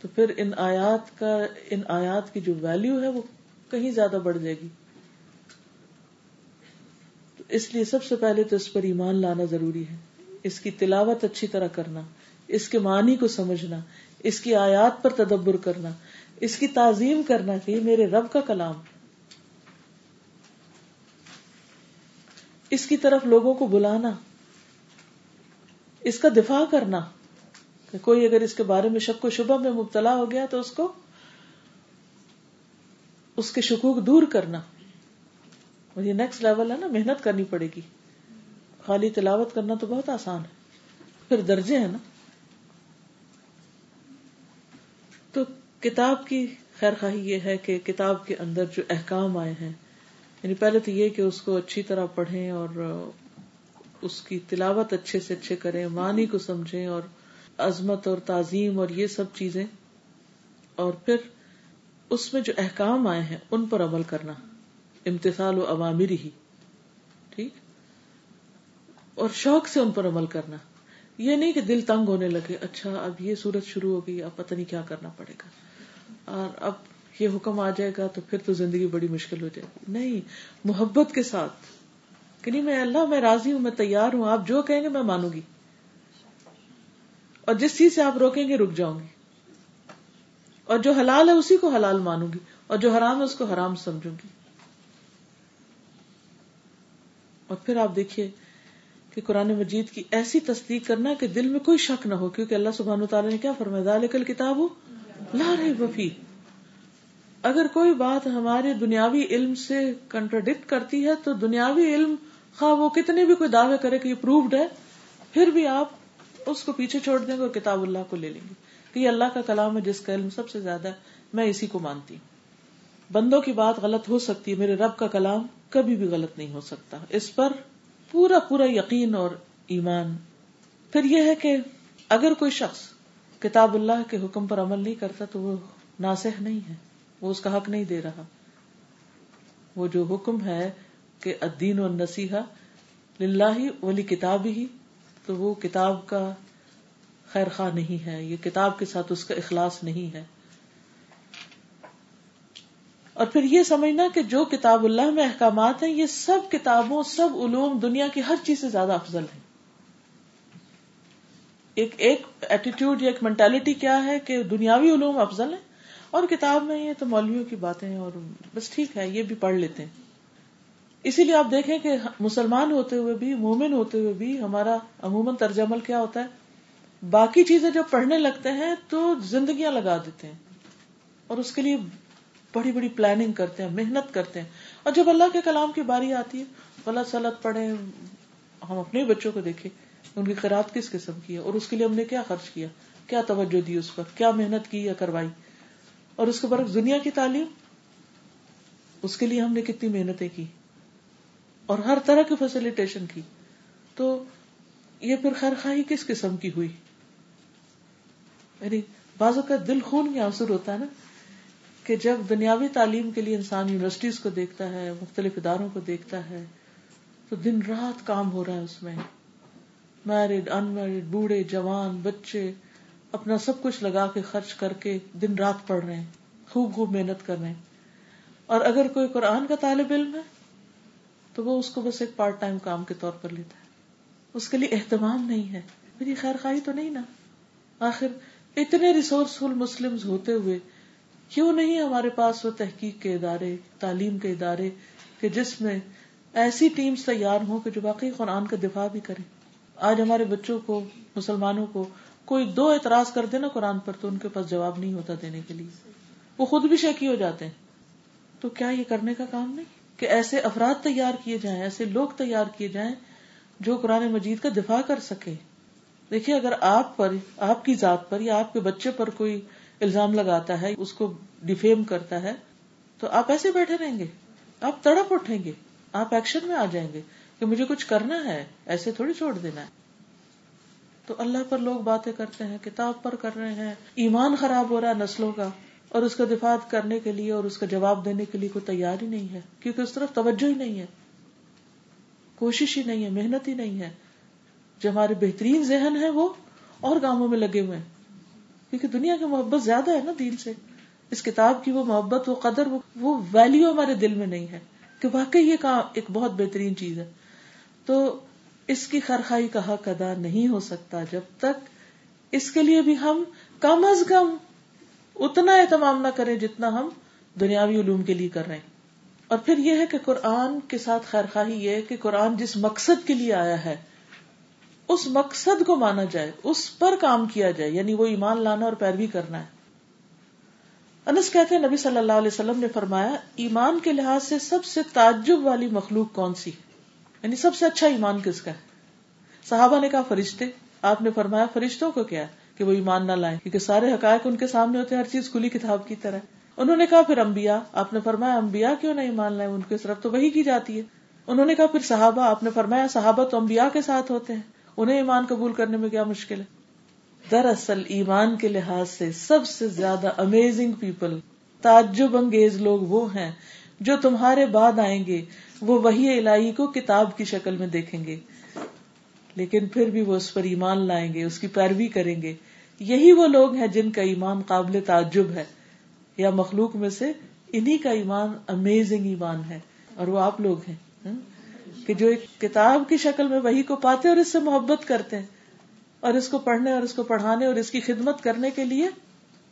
تو پھر ان آیات کا، ان آیات کی جو ویلو ہے وہ کہیں زیادہ بڑھ جائے گی۔ تو اس لیے سب سے پہلے تو اس پر ایمان لانا ضروری ہے۔ اس کی تلاوت اچھی طرح کرنا، اس کے معنی کو سمجھنا، اس کی آیات پر تدبر کرنا، اس کی تعظیم کرنا کہ میرے رب کا کلام۔ اس کی طرف لوگوں کو بلانا، اس کا دفاع کرنا کہ کوئی اگر اس کے بارے میں شک و شبہ میں مبتلا ہو گیا تو اس کو، اس کے شکوک دور کرنا۔ یہ نیکسٹ لیول ہے نا، محنت کرنی پڑے گی۔ خالی تلاوت کرنا تو بہت آسان ہے۔ پھر درجے ہیں نا۔ تو کتاب کی خیر خواہی یہ ہے کہ کتاب کے اندر جو احکام آئے ہیں یعنی پہلے تو یہ کہ اس کو اچھی طرح پڑھیں اور اس کی تلاوت اچھے سے اچھے کریں، معنی کو سمجھیں اور عظمت اور تعظیم اور یہ سب چیزیں۔ اور پھر اس میں جو احکام آئے ہیں، ان پر عمل کرنا۔ امتسال و عوامر ہی اور شوق سے ان پر عمل کرنا۔ یہ نہیں کہ دل تنگ ہونے لگے اچھا اب یہ صورت شروع ہو گئی، اب پتہ نہیں کیا کرنا پڑے گا۔ اور اب یہ حکم آ جائے گا تو پھر تو زندگی بڑی مشکل ہو جائے گی۔ نہیں، محبت کے ساتھ۔ کہ نہیں، میں اللہ، میں راضی ہوں، میں تیار ہوں، آپ جو کہیں گے میں مانوں گی۔ اور جس چیز سے آپ روکیں گے، رک جاؤں گی۔ اور جو حلال ہے، اسی کو حلال مانوں گی۔ اور جو حرام ہے، اس کو حرام سمجھوں گی۔ اور پھر آپ دیکھیے کہ قرآن مجید کی ایسی تصدیق کرنا کہ دل میں کوئی شک نہ ہو، کیونکہ اللہ سبحان تعالیٰ نے کیا فرمایا کل کتاب ہو لا رہے وفی اگر کوئی بات ہمارے دنیاوی علم سے کنٹرڈکٹ کرتی ہے، تو دنیاوی علم خواہ وہ کتنے بھی کوئی دعوے کرے کہ یہ پروفڈ ہے، پھر بھی آپ اس کو پیچھے چھوڑ دیں گے اور کتاب اللہ کو لے لیں گے۔ کہ یہ اللہ کا کلام ہے جس کا علم سب سے زیادہ ہے، میں اسی کو مانتی ہوں۔ بندوں کی بات غلط ہو سکتی ہے، میرے رب کا کلام کبھی بھی غلط نہیں ہو سکتا۔ اس پر پورا پورا یقین اور ایمان۔ پھر یہ ہے کہ اگر کوئی شخص کتاب اللہ کے حکم پر عمل نہیں کرتا تو وہ ناسح نہیں ہے، وہ اس کا حق نہیں دے رہا۔ وہ جو حکم ہے کہ الدین و نصیحا لاہ ولی کتاب ہی تو وہ کتاب کا خیر خواہ نہیں ہے، یہ کتاب کے ساتھ اس کا اخلاص نہیں ہے۔ اور پھر یہ سمجھنا کہ جو کتاب اللہ میں احکامات ہیں، یہ سب کتابوں، سب علوم دنیا کی ہر چیز سے زیادہ افضل ہے ایک ایک ایٹیٹیوڈ یا ایک مینٹلٹی کیا ہے کہ دنیاوی علوم افضل ہے اور کتاب میں یہ تو مولویوں کی باتیں اور بس ٹھیک ہے، یہ بھی پڑھ لیتے ہیں۔ اسی لیے آپ دیکھیں کہ مسلمان ہوتے ہوئے بھی، مومن ہوتے ہوئے بھی ہمارا عموماً طرز عمل کیا ہوتا ہے؟ باقی چیزیں جب پڑھنے لگتے ہیں تو زندگیاں لگا دیتے ہیں اور اس کے لیے بڑی بڑی پلاننگ کرتے ہیں، محنت کرتے ہیں۔ اور جب اللہ کے کلام کی باری آتی ہے غلط سلط پڑھے ہم اپنے بچوں کو دیکھیں ان کی خراب کس قسم کی ہے اور اس کے لیے ہم نے کیا خرچ کیا؟ کیا توجہ دی اس پر؟ کیا محنت کی یا کروائی؟ اور اس کے برعکس دنیا کی تعلیم، اس کے لیے ہم نے کتنی محنتیں کی اور ہر طرح کی فیسلٹیشن کی۔ تو یہ پھر خیر خواہی کس قسم کی ہوئی؟ یعنی بازو کا دل خون میں آنسر ہوتا ہے نا۔ کہ جب دنیاوی تعلیم کے لیے انسان یونیورسٹیز کو دیکھتا ہے، مختلف اداروں کو دیکھتا ہے، تو دن رات کام ہو رہا ہے اس میں۔ میرڈ ان میرڈ بوڑھے، جوان، بچے، اپنا سب کچھ لگا کے خرچ کر کے دن رات پڑھ رہے ہیں، خوب خوب محنت کر رہے ہیں۔ اور اگر کوئی قرآن کا طالب علم ہے، تو وہ اس کو بس ایک پارٹ ٹائم کام کے طور پر لیتا ہے۔ اس کے لیے اہتمام نہیں ہے۔ میری خیر خواہی تو نہیں نا۔ آخر اتنے ریسورسفل مسلم ہوتے ہوئے کیوں نہیں ہمارے پاس وہ تحقیق کے ادارے، تعلیم کے ادارے کہ جس میں ایسی ٹیمز تیار ہوں کہ جو باقی قرآن کا دفاع بھی کریں؟ آج ہمارے بچوں کو، مسلمانوں کو کوئی دو اعتراض کر دے نا قرآن پر تو ان کے پاس جواب نہیں ہوتا دینے کے لیے۔ وہ خود بھی شکی ہو جاتے ہیں۔ تو کیا یہ کرنے کا کام نہیں؟ کہ ایسے افراد تیار کیے جائیں، ایسے لوگ تیار کیے جائیں جو قرآن مجید کا دفاع کر سکے دیکھیے، اگر آپ پر، آپ کی ذات پر یا آپ کے بچے پر کوئی الزام لگاتا ہے، اس کو ڈیفیم کرتا ہے، تو آپ ایسے بیٹھے رہیں گے۔ آپ تڑپ اٹھیں گے۔ آپ ایکشن میں آ جائیں گے کہ مجھے کچھ کرنا ہے، ایسے تھوڑی چھوڑ دینا ہے۔ تو اللہ پر لوگ باتیں کرتے ہیں، کتاب پر کر رہے ہیں۔ ایمان خراب ہو رہا ہے نسلوں کا، اور اس کا دفاع کرنے کے لیے اور اس کا جواب دینے کے لیے کوئی تیار ہی نہیں ہے، کیونکہ اس طرف توجہ ہی نہیں ہے۔ کوشش ہی نہیں ہے، محنت ہی نہیں ہے۔ جو ہمارے بہترین ذہن ہے وہ اور کاموں میں لگے ہوئے ہیں۔ کیونکہ دنیا کی محبت زیادہ ہے نا دین سے۔ اس کتاب کی وہ محبت، وہ قدر، وہ ویلو ہمارے دل میں نہیں ہے کہ واقعی یہ کام ایک بہت بہترین چیز ہے۔ تو اس کی خرخائی کا حق ادا نہیں ہو سکتا جب تک اس کے لیے بھی ہم کم از کم اتنا اہتمام نہ کریں جتنا ہم دنیاوی علوم کے لیے کر رہے ہیں۔ اور پھر یہ ہے کہ قرآن کے ساتھ خیر خواہی یہ کہ قرآن جس مقصد کے لیے آیا ہے اس مقصد کو مانا جائے، اس پر کام کیا جائے یعنی وہ ایمان لانا اور پیروی کرنا ہے۔ انس کہتے ہیں، نبی صلی اللہ علیہ وسلم نے فرمایا، ایمان کے لحاظ سے سب سے تعجب والی مخلوق کون سی؟ یعنی سب سے اچھا ایمان کس کا ہے؟ صحابہ نے کہا، فرشتے۔ آپ نے فرمایا، فرشتوں کو کیا کہ وہ ایمان نہ لائیں، کیونکہ سارے حقائق ان کے سامنے ہوتے ہیں، ہر چیز کھلی کتاب کی طرح۔ انہوں نے کہا، پھر امبیا آپ نے فرمایا امبیا کیوں نہیں مان لائے ان کے طرف تو وہی کی جاتی ہے۔ انہوں نے کہا، پھر صحابہ، آپ نے فرمایا، صحابہ تو امبیا کے ساتھ ہوتے ہیں۔ انہیں ایمان قبول کرنے میں کیا مشکل ہے؟ دراصل ایمان کے لحاظ سے سب سے زیادہ امیزنگ پیپل تعجب انگیز لوگ وہ ہیں جو تمہارے بعد آئیں گے، وہ وہی الہی کو کتاب کی شکل میں دیکھیں گے۔ لیکن پھر بھی وہ اس پر ایمان لائیں گے، اس کی پیروی کریں گے۔ یہی وہ لوگ ہیں جن کا ایمان قابل تعجب ہے۔ یا مخلوق میں سے انہی کا ایمان امیزنگ ایمان ہے اور وہ آپ لوگ ہیں۔ کہ جو ایک کتاب کی شکل میں وہی کو پاتے اور اس سے محبت کرتے ہیں اور اس کو پڑھنے اور اس کو پڑھانے اور اس کی خدمت کرنے کے لیے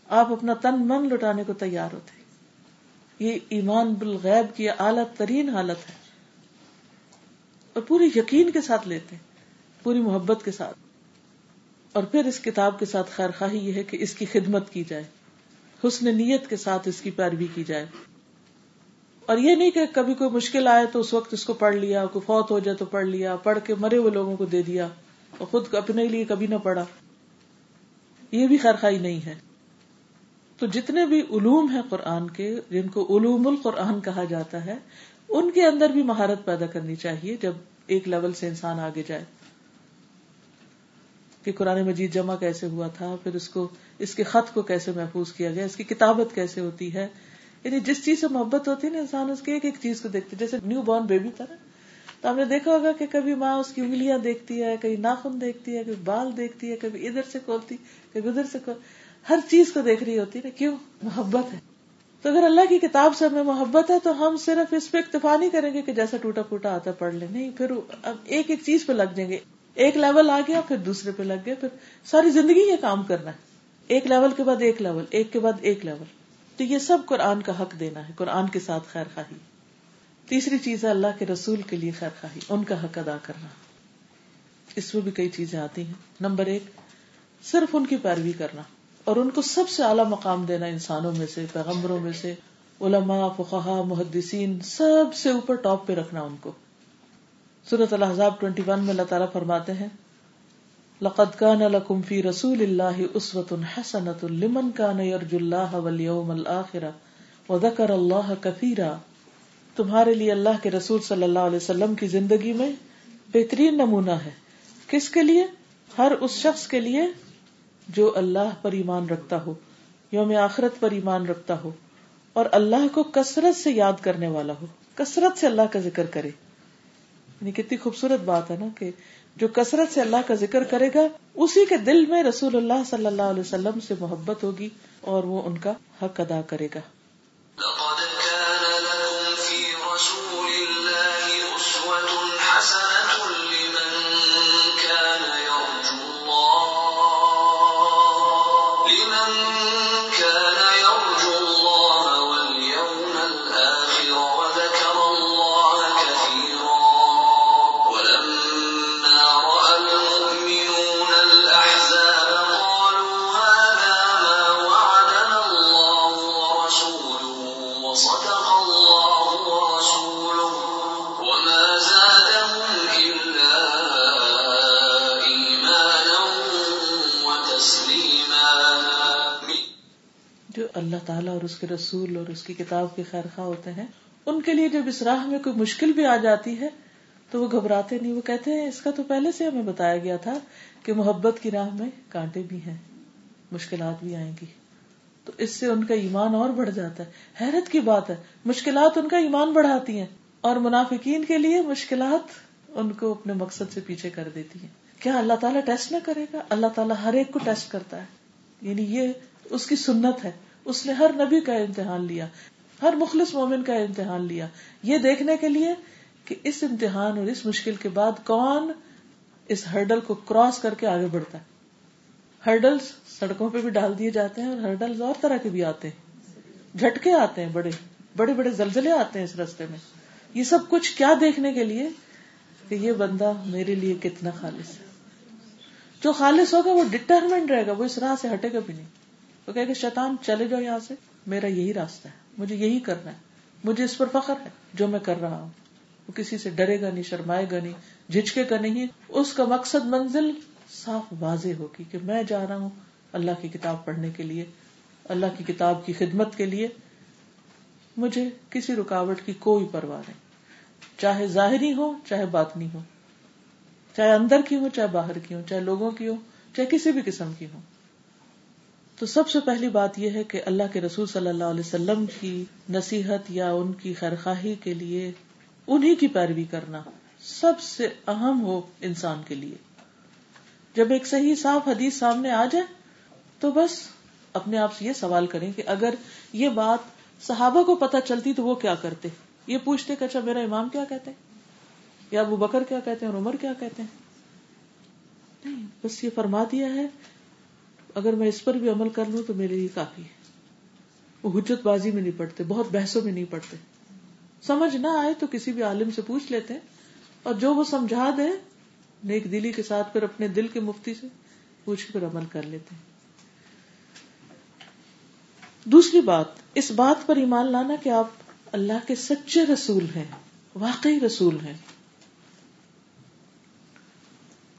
آپ اپنا تن من لٹانے کو تیار ہوتے یہ ایمان بالغیب کی اعلی ترین حالت ہے۔ اور پوری یقین کے ساتھ لیتے پوری محبت کے ساتھ۔ اور پھر اس کتاب کے ساتھ خیر خواہی یہ ہے کہ اس کی خدمت کی جائے، حسن نیت کے ساتھ اس کی پیروی کی جائے۔ اور یہ نہیں کہ کبھی کوئی مشکل آئے تو اس وقت اس کو پڑھ لیا، کوئی فوت ہو جائے تو پڑھ لیا، پڑھ کے مرے ہوئے لوگوں کو دے دیا اور خود اپنے لیے کبھی نہ پڑھا۔ یہ بھی خیر خائی نہیں ہے۔ تو جتنے بھی علوم ہیں قرآن کے، جن کو علوم القرآن کہا جاتا ہے، ان کے اندر بھی مہارت پیدا کرنی چاہیے جب ایک لیول سے انسان آگے جائے۔ کہ قرآن مجید جمع کیسے ہوا تھا، پھر اس کو، اس کے خط کو کیسے محفوظ کیا گیا، اس کی کتابت کیسے ہوتی ہے یعنی جس چیز سے محبت ہوتی ہے نا انسان، اس کے ایک ایک چیز کو دیکھتے جیسے نیو بورن بیبی تھا نا۔ تو ہم نے دیکھا ہوگا کہ کبھی ماں اس کی انگلیاں دیکھتی ہے، کبھی ناخن دیکھتی ہے، کبھی بال دیکھتی ہے، کبھی ادھر سے کھولتی، کبھی ادھر سے کھول۔ ہر چیز کو دیکھ رہی ہوتی ہے نا، کیوں؟ محبت ہے۔ تو اگر اللہ کی کتاب سے ہمیں محبت ہے تو ہم صرف اس پہ اکتفا نہیں کریں گے کہ جیسا ٹوٹا پھوٹا آتا پڑھ لیں۔ نہیں، پھر ایک ایک چیز پہ لگ جائیں گے۔ ایک لیول آ گیا، پھر دوسرے پہ لگ گیا پھر ساری زندگی یہ کام کرنا ہے۔ ایک لیول کے بعد ایک لیول، ایک کے بعد ایک لیول۔ تو یہ سب قرآن کا حق دینا ہے، قرآن کے ساتھ خیر خواہی۔ تیسری چیز ہے اللہ کے رسول کے لیے خیر خواہی، ان کا حق ادا کرنا۔ اس میں بھی کئی چیزیں آتی ہیں۔ نمبر ایک، صرف ان کی پیروی کرنا اور ان کو سب سے اعلیٰ مقام دینا انسانوں میں سے، پیغمبروں میں سے، علماء فقہ محدثین، سب سے اوپر ٹاپ پہ رکھنا ان کو۔ سورت الحضاب ٹوینٹی ون میں اللہ تعالیٰ فرماتے ہیں لقد كان لكم في رسول الله اسوة حسنة لمن كان يرجو الله واليوم الآخرة وذكر الله كثيرا. تمہارے لیے اللہ کے رسول صلی اللہ علیہ وسلم کی زندگی میں بہترین نمونہ ہے۔ کس کے لیے؟ ہر اس شخص کے لیے جو اللہ پر ایمان رکھتا ہو، یوم آخرت پر ایمان رکھتا ہو، اور اللہ کو کثرت سے یاد کرنے والا ہو، کثرت سے اللہ کا ذکر کرے۔ یعنی کتنی خوبصورت بات ہے نا کہ جو کثرت سے اللہ کا ذکر کرے گا، اسی کے دل میں رسول اللہ صلی اللہ علیہ وسلم سے محبت ہوگی اور وہ ان کا حق ادا کرے گا۔ اللہ تعالیٰ اور اس کے رسول اور اس کی کتاب کے خیر خواہ ہوتے ہیں۔ ان کے لیے جب اس راہ میں کوئی مشکل بھی آ جاتی ہے تو وہ گھبراتے نہیں۔ وہ کہتے ہیں، اس کا تو پہلے سے ہمیں بتایا گیا تھا کہ محبت کی راہ میں کانٹے بھی ہیں، مشکلات بھی آئیں گی۔ تو اس سے ان کا ایمان اور بڑھ جاتا ہے۔ حیرت کی بات ہے، مشکلات ان کا ایمان بڑھاتی ہیں اور منافقین کے لیے مشکلات ان کو اپنے مقصد سے پیچھے کر دیتی ہیں۔ کیا اللہ تعالیٰ ٹیسٹ نہ کرے گا؟ اللہ تعالیٰ ہر ایک کو ٹیسٹ کرتا ہے۔ یعنی یہ اس کی سنت ہے۔ اس نے ہر نبی کا امتحان لیا، ہر مخلص مومن کا امتحان لیا۔ یہ دیکھنے کے لیے کہ اس امتحان اور اس مشکل کے بعد کون اس ہرڈل کو کراس کر کے آگے بڑھتا ہے۔ ہرڈل سڑکوں پہ بھی ڈال دیے جاتے ہیں اور ہرڈل اور طرح کے بھی آتے ہیں۔ جھٹکے آتے ہیں بڑے بڑے بڑے زلزلے آتے ہیں اس رستے میں۔ یہ سب کچھ کیا دیکھنے کے لیے کہ یہ بندہ میرے لیے کتنا خالص ہے۔ جو خالص ہوگا وہ ڈٹرمنٹ رہے گا، وہ اس راہ سے ہٹے گا بھی نہیں۔ وہ کہ شیطان چلے جاؤ یہاں سے، میرا یہی راستہ ہے، مجھے یہی کرنا ہے، مجھے اس پر فخر ہے جو میں کر رہا ہوں۔ وہ کسی سے ڈرے گا نہیں، شرمائے گا نہیں جھجکے گا نہیں۔ اس کا مقصد منزل صاف واضح ہوگی کہ میں جا رہا ہوں اللہ کی کتاب پڑھنے کے لیے، اللہ کی کتاب کی خدمت کے لیے۔ مجھے کسی رکاوٹ کی کوئی پرواہ نہیں۔ چاہے ظاہری ہو، چاہے باطنی ہو، چاہے اندر کی ہو، چاہے باہر کی ہو، چاہے لوگوں کی ہو، چاہے کسی بھی قسم کی ہو۔ تو سب سے پہلی بات یہ ہے کہ اللہ کے رسول صلی اللہ علیہ وسلم کی نصیحت یا ان کی خیرخواہی کے لیے انہیں کی پیروی کرنا سب سے اہم ہو انسان کے لیے۔ جب ایک صحیح صاف حدیث سامنے آ جائے تو بس اپنے آپ سے یہ سوال کریں کہ اگر یہ بات صحابہ کو پتہ چلتی تو وہ کیا کرتے؟ یہ پوچھتے کہ اچھا میرا امام کیا کہتے ہیں؟ یا ابو بکر کیا کہتے ہیں اور عمر کیا کہتے ہیں؟ نہیں، بس یہ فرما دیا ہے اگر میں اس پر بھی عمل کر لوں تو میرے لیے کافی ہے۔ وہ حجت بازی میں نہیں پڑتے بہت بحثوں میں نہیں پڑتے سمجھ نہ آئے تو کسی بھی عالم سے پوچھ لیتے اور جو وہ سمجھا دے، نیک دلی کے ساتھ پھر اپنے دل کے مفتی سے پوچھ کر عمل کر لیتے دوسری بات، اس بات پر ایمان لانا کہ آپ اللہ کے سچے رسول ہیں، واقعی رسول ہیں۔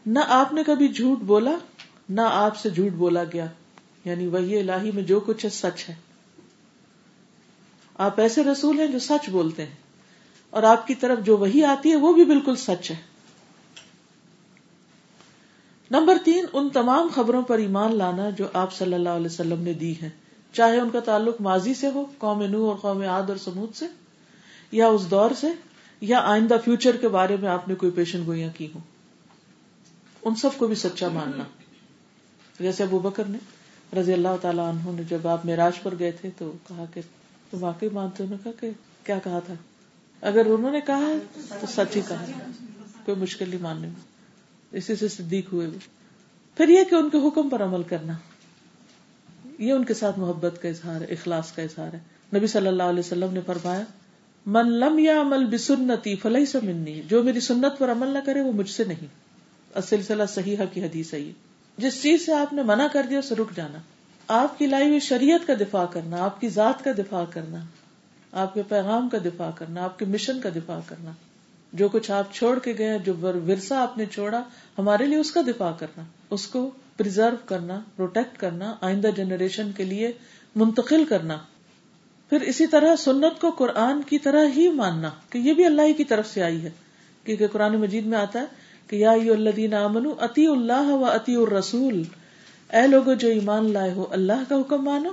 نہ آپ نے کبھی جھوٹ بولا نہ آپ سے جھوٹ بولا گیا۔ یعنی وہی الہی میں جو کچھ ہے سچ ہے۔ آپ ایسے رسول ہیں جو سچ بولتے ہیں۔ اور آپ کی طرف جو وہی آتی ہے وہ بھی بالکل سچ ہے۔ نمبر تین، ان تمام خبروں پر ایمان لانا جو آپ صلی اللہ علیہ وسلم نے دی ہے چاہے ان کا تعلق ماضی سے ہو، قوم نو اور قوم عاد اور سمود سے، یا اس دور سے، یا آئندہ فیوچر کے بارے میں آپ نے کوئی پیشن گوئیاں کی ہوں۔ ان سب کو بھی سچا ماننا۔ جیسے ابو بکر نے رضی اللہ تعالیٰ عنہ نے جب آپ میراج پر گئے تھے تو کہا کہ تم واقعی مانتے کہا کہ کیا کہا تھا؟ اگر انہوں نے کہا تو سچ ہی کہا کوئی مشکل نہیں ماننے میں۔ اسی سے صدیق ہوئے بھی پھر یہ کہ ان کے حکم پر عمل کرنا، یہ ان کے ساتھ محبت کا اظہار ہے، اخلاص کا اظہار ہے۔ نبی صلی اللہ علیہ وسلم نے فرمایا، من لم یا عمل بسنتی فلحی سے جو میری سنت پر عمل نہ کرے وہ مجھ سے نہیں۔ سلسلہ صحیح کی حدیث ہے یہ۔ جس چیز سے آپ نے منع کر دیا اسے رک جانا۔ آپ کی لائی ہوئی شریعت کا دفاع کرنا، آپ کی ذات کا دفاع کرنا، آپ کے پیغام کا دفاع کرنا، آپ کے مشن کا دفاع کرنا۔ جو کچھ آپ چھوڑ کے گئے، جو ورثہ آپ نے چھوڑا، ہمارے لیے اس کا دفاع کرنا، اس کو پرزرو کرنا پروٹیکٹ کرنا، آئندہ جنریشن کے لیے منتقل کرنا۔ پھر اسی طرح سنت کو قرآن کی طرح ہی ماننا، کہ یہ بھی اللہ کی طرف سے آئی ہے، کیونکہ قرآن مجید میں آتا ہے کہ یا الذین آمنو اتی اللہ و اتی الرسول۔ اے لوگو جو ایمان لائے ہو، اللہ کا حکم مانو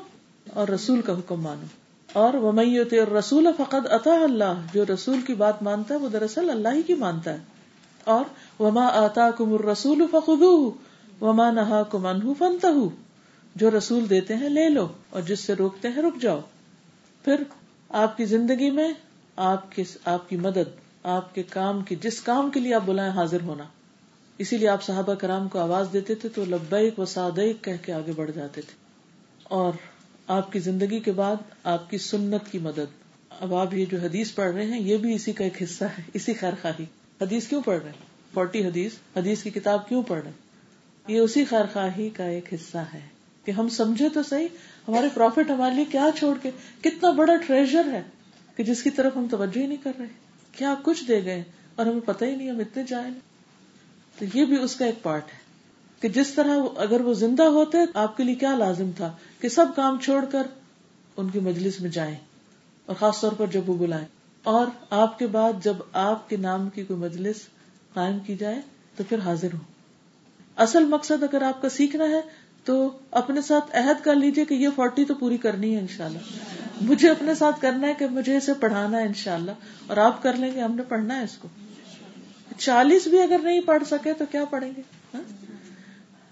اور رسول کا حکم مانو۔ اور ومیت الرسول فقد اتا اللہ، جو رسول کی بات مانتا ہے، وہ دراصل اللہ ہی کی مانتا ہے۔ اور وما آتا کم الرسول فخو وما نہا کم انہ فنت جو رسول دیتے ہیں، لے لو، اور جس سے روکتے ہیں، رک جاؤ۔ پھر آپ کی زندگی میں آپ کی آپ کی مدد آپ کے کام کی، جس کام کے لیے آپ بلائیں حاضر ہونا۔ اسی لیے آپ صحابہ کرام کو آواز دیتے تھے تو لبیک و سادیک کہہ کے آگے بڑھ جاتے تھے۔ اور آپ کی زندگی کے بعد آپ کی سنت کی مدد۔ اب آپ یہ جو حدیث پڑھ رہے ہیں، یہ بھی اسی کا ایک حصہ ہے، اسی خیر خواہی۔ حدیث کیوں پڑھ رہے ہیں؟ فورٹی حدیث۔ حدیث کی کتاب کیوں پڑھ رہے ہیں؟ یہ اسی خیر خواہی کا ایک حصہ ہے کہ ہم سمجھے تو صحیح، ہمارے پروفٹ ہمارے لیے کیا چھوڑ کے کتنا بڑا ٹریجر ہے کہ جس کی طرف ہم توجہ ہی نہیں کر رہے۔ کیا کچھ دے گئے اور ہمیں پتہ ہی نہیں، ہم اتنے جائیں۔ تو یہ بھی اس کا ایک پارٹ ہے کہ جس طرح اگر وہ زندہ ہوتے، آپ کے لیے کیا لازم تھا کہ سب کام چھوڑ کر ان کی مجلس میں جائیں اور خاص طور پر جب وہ بلائیں۔ اور آپ کے بعد جب آپ کے نام کی کوئی مجلس قائم کی جائے تو پھر حاضر ہوں۔ اصل مقصد اگر آپ کا سیکھنا ہے تو اپنے ساتھ عہد کر لیجیے کہ یہ فورٹی تو پوری کرنی ہے انشاءاللہ۔ مجھے اپنے ساتھ کرنا ہے کہ مجھے اسے پڑھانا ہے انشاءاللہ۔ اور آپ کر لیں گے، ہم نے پڑھنا ہے اس کو۔ چالیس بھی اگر نہیں پڑھ سکے تو کیا پڑھیں گے؟ ہاں؟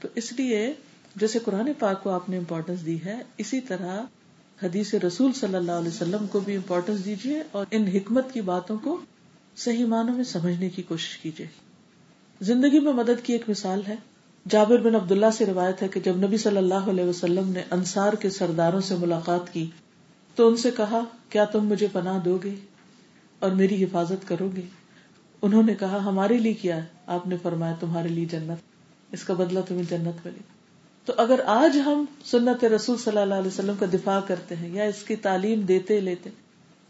تو اس لیے جیسے قرآن پاک کو آپ نے امپورٹینس دی ہے، اسی طرح حدیث رسول صلی اللہ علیہ وسلم کو بھی امپورٹینس دیجیے اور ان حکمت کی باتوں کو صحیح معنوں میں سمجھنے کی کوشش کیجیے زندگی میں مدد کی ایک مثال ہے۔ جابر بن عبداللہ سے روایت ہے کہ جب نبی صلی اللہ علیہ وسلم نے انصار کے سرداروں سے ملاقات کی تو ان سے کہا، کیا تم مجھے پناہ دو گے اور میری حفاظت کرو گے؟ انہوں نے کہا، ہمارے لیے کیا ہے؟ آپ نے فرمایا، تمہارے لیے جنت۔ اس کا بدلہ تمہیں جنت ملے۔ تو اگر آج ہم سنت رسول صلی اللہ علیہ وسلم کا دفاع کرتے ہیں یا اس کی تعلیم دیتے لیتے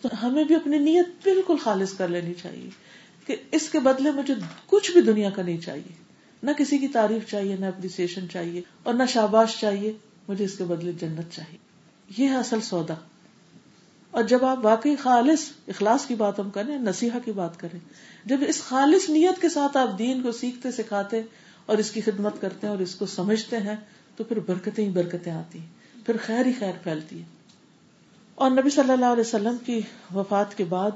تو ہمیں بھی اپنی نیت بالکل خالص کر لینی چاہیے کہ اس کے بدلے مجھے کچھ بھی دنیا کا نہیں چاہیے۔ نہ کسی کی تعریف چاہیے، نہ اپریسیشن چاہیے اور نہ شاباش چاہیے، مجھے اس کے بدلے جنت چاہیے۔ یہ ہے اصل سودا۔ اور جب آپ واقعی خالص اخلاص کی بات ہم کریں نصیحا کی بات کریں، جب اس خالص نیت کے ساتھ آپ دین کو سیکھتے، سکھاتے اور اس کی خدمت کرتے ہیں اور اس کو سمجھتے ہیں، تو پھر برکتیں ہی برکتیں آتی ہیں۔ پھر خیر ہی خیر پھیلتی ہے۔ اور نبی صلی اللہ علیہ وسلم کی وفات کے بعد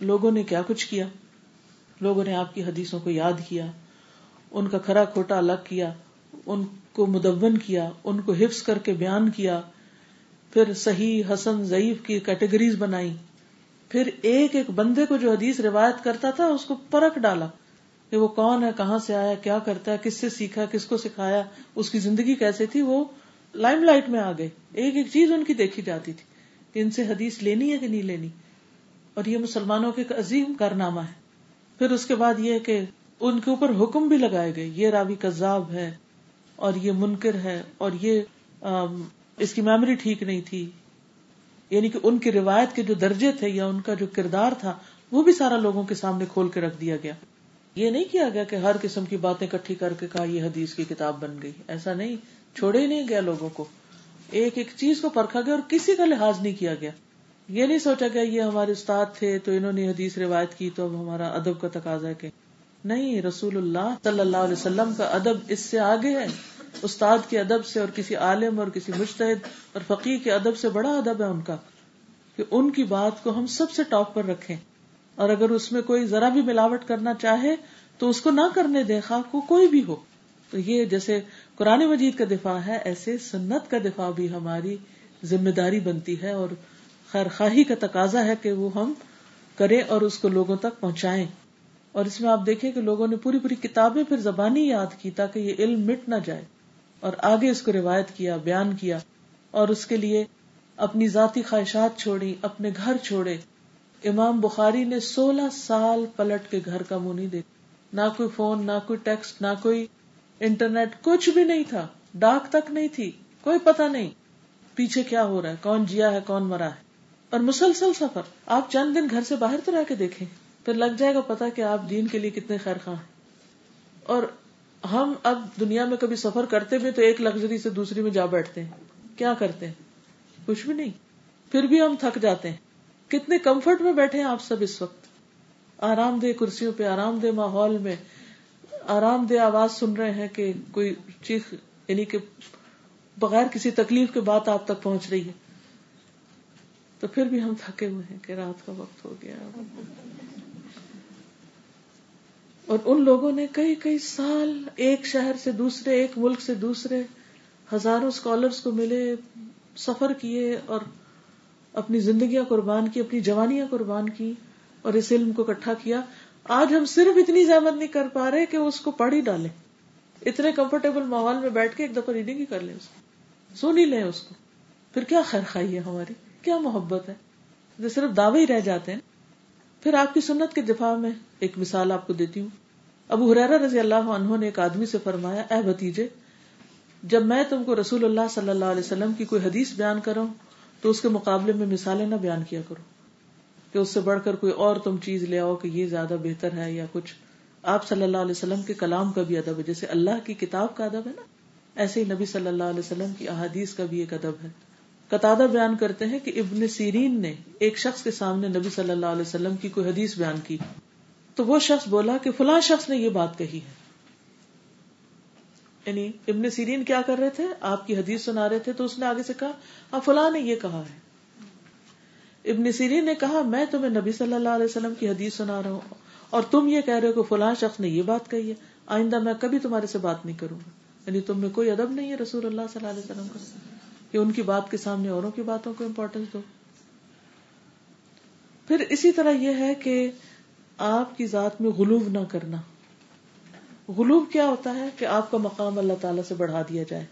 لوگوں نے کیا کچھ کیا؟ لوگوں نے آپ کی حدیثوں کو یاد کیا۔ ان کا کھرا کھوٹا الگ کیا، ان کو مدون کیا، ان کو حفظ کر کے بیان کیا، پھر صحیح، حسن، ضعیف کی کیٹیگریز بنائی۔ پھر ایک ایک بندے کو جو حدیث روایت کرتا تھا، اس کو پرکھ ڈالا کہ وہ کون ہے، کہاں سے آیا، کیا کرتا ہے، کس سے سیکھا، کس کو سکھایا، اس کی زندگی کیسے تھی، وہ لائم لائٹ میں آ گئے۔ ایک ایک چیز ان کی دیکھی جاتی تھی کہ ان سے حدیث لینی ہے کہ نہیں لینی۔ اور یہ مسلمانوں کے ایک عظیم کارنامہ ہے۔ پھر اس کے بعد یہ کہ ان کے اوپر حکم بھی لگائے گئے، یہ راوی کذاب ہے اور یہ منکر ہے اور یہ اس کی میموری ٹھیک نہیں تھی۔ یعنی کہ ان کی روایت کے جو درجے تھے یا ان کا جو کردار تھا، وہ بھی سارا لوگوں کے سامنے کھول کے رکھ دیا گیا۔ یہ نہیں کیا گیا کہ ہر قسم کی باتیں کٹھی کر کے کہا یہ حدیث کی کتاب بن گئی۔ ایسا نہیں، چھوڑے ہی نہیں گیا لوگوں کو۔ ایک ایک چیز کو پرکھا گیا اور کسی کا لحاظ نہیں کیا گیا۔ یہ نہیں سوچا گیا یہ ہمارے استاد تھے تو انہوں نے حدیث روایت کی تو اب ہمارا ادب کا تقاضا ہے کہ نہیں، رسول اللہ صلی اللہ علیہ وسلم کا ادب اس سے آگے ہے۔ استاد کے ادب سے اور کسی عالم اور کسی مشتحد اور فقیر کے ادب سے بڑا ادب ہے ان کا کہ ان کی بات کو ہم سب سے ٹاپ پر رکھیں۔ اور اگر اس میں کوئی ذرا بھی ملاوٹ کرنا چاہے تو اس کو نہ کرنے دے، خواہ کو کوئی بھی ہو۔ تو یہ جیسے قرآن مجید کا دفاع ہے، ایسے سنت کا دفاع بھی ہماری ذمہ داری بنتی ہے اور خیر خواہی کا تقاضا ہے کہ وہ ہم کریں اور اس کو لوگوں تک پہنچائیں۔ اور اس میں آپ دیکھیں کہ لوگوں نے پوری پوری کتابیں پھر زبانی یاد کی تاکہ یہ علم مٹ نہ جائے اور آگے اس کو روایت کیا، بیان کیا اور اس کے لیے اپنی ذاتی خواہشات چھوڑی اپنے گھر چھوڑے امام بخاری نے سولہ سال پلٹ کے گھر کا منہ نہیں دیکھا۔ نہ کوئی فون، نہ کوئی ٹیکسٹ، نہ کوئی انٹرنیٹ، کچھ بھی نہیں تھا۔ ڈاک تک نہیں تھی، کوئی پتا نہیں۔ پیچھے کیا ہو رہا ہے؟ کون جیا ہے، کون مرا ہے؟ اور مسلسل سفر۔ آپ چند دن گھر سے باہر تو رہ کے دیکھیں۔ پھر لگ جائے گا پتا کہ آپ دین کے لیے کتنے خیر خواہ ہیں۔ اور ہم اب دنیا میں کبھی سفر کرتے بھی تو ایک لگژری سے دوسری میں جا بیٹھتے ہیں۔ کیا کرتے ہیں؟ کچھ بھی نہیں۔ پھر بھی ہم تھک جاتے ہیں۔ کتنے کمفرٹ میں بیٹھے ہیں آپ سب اس وقت۔ آرام دہ کرسیوں پہ، آرام دہ ماحول میں، آرام دہ آواز سن رہے ہیں کہ کوئی چیخ یعنی کہ بغیر کسی تکلیف کے بات آپ تک پہنچ رہی ہے۔ تو پھر بھی ہم تھکے ہوئے ہیں کہ رات کا وقت ہو گیا۔ اور ان لوگوں نے کئی کئی سال ایک شہر سے دوسرے، ایک ملک سے دوسرے ہزاروں اسکالرس کو ملے، سفر کیے اور اپنی زندگیاں قربان کی، اپنی جوانیاں قربان کی اور اس علم کو اکٹھا کیا۔ آج ہم صرف اتنی زحمت نہیں کر پا رہے کہ اس کو پڑھ ہی ڈالیں۔ اتنے کمفرٹیبل ماحول میں بیٹھ کے ایک دفعہ ریڈنگ ہی کر لیں اس کو۔ سن ہی لیں اس کو۔ پھر کیا خیر خائی ہے ہماری؟ کیا محبت ہے؟ جو صرف دعوے ہی رہ جاتے ہیں۔ پھر آپ کی سنت کے دفاع میں ایک مثال آپ کو دیتی ہوں۔ ابو حرارا رضی اللہ عنہ نے ایک آدمی سے فرمایا، اے بتیجے جب میں تم کو رسول اللہ صلی اللہ علیہ وسلم کی کوئی حدیث بیان کروں تو اس کے مقابلے میں مثالیں نہ بیان کیا کرو۔ کہ اس سے بڑھ کر کوئی اور تم چیز لے آؤ کہ یہ زیادہ بہتر ہے یا کچھ۔ آپ صلی اللہ علیہ وسلم کے کلام کا بھی ادب ہے، جیسے اللہ کی کتاب کا ادب ہے نا۔ ایسے ہی نبی صلی اللہ علیہ وسلم کی احادیث کا بھی ایک ادب ہے۔ قطع بیان کرتے ہیں کہ ابن سیرین نے ایک شخص کے سامنے نبی صلی اللہ علیہ وسلم کی کوئی حدیث بیان کی۔ تو وہ شخص بولا کہ فلاں شخص نے یہ بات کہی ہے۔ یعنی ابن سیرین کیا کر رہے تھے؟ آپ کی حدیث سنا رہے تھے تو اس نے آگے سے کہا ہاں فلاں نے یہ کہا ہے۔ ابن سیرین نے کہا، میں تمہیں نبی صلی اللہ علیہ وسلم کی حدیث سنا رہا ہوں اور تم یہ کہہ رہے ہو کہ فلاں شخص نے یہ بات کہی ہے۔ آئندہ میں کبھی تمہارے سے بات نہیں کروں گا۔ یعنی تم میں کوئی ادب نہیں ہے رسول اللہ صلی اللہ علیہ وسلم کا۔ کہ ان کی بات کے سامنے اوروں کی باتوں کو امپورٹینس دو۔ پھر اسی طرح یہ ہے کہ آپ کی ذات میں غلوب نہ کرنا۔ غلوب کیا ہوتا ہے کہ آپ کا مقام اللہ تعالیٰ سے بڑھا دیا جائے۔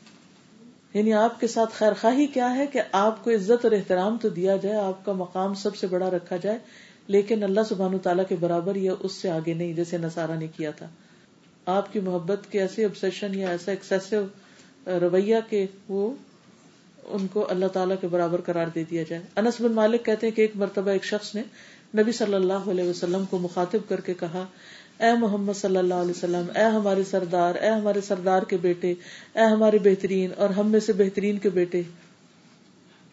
یعنی آپ کے ساتھ خیر خواہی کیا ہے کہ آپ کو عزت اور احترام تو دیا جائے، آپ کا مقام سب سے بڑا رکھا جائے، لیکن اللہ سبحان تعالیٰ کے برابر یا اس سے آگے نہیں، جیسے نسارا نے کیا تھا۔ آپ کی محبت کے ایسے ابسیشن یا ایسا ایکسیسو رویہ کے وہ ان کو اللہ تعالیٰ کے برابر قرار دے دیا جائے۔ انس بن مالک کہتے ہیں کہ ایک مرتبہ ایک شخص نے نبی صلی اللہ علیہ وسلم کو مخاطب کر کے کہا، اے محمد صلی اللہ علیہ وسلم، اے ہمارے سردار، اے ہمارے سردار کے بیٹے، اے ہمارے بہترین اور ہم میں سے بہترین کے بیٹے۔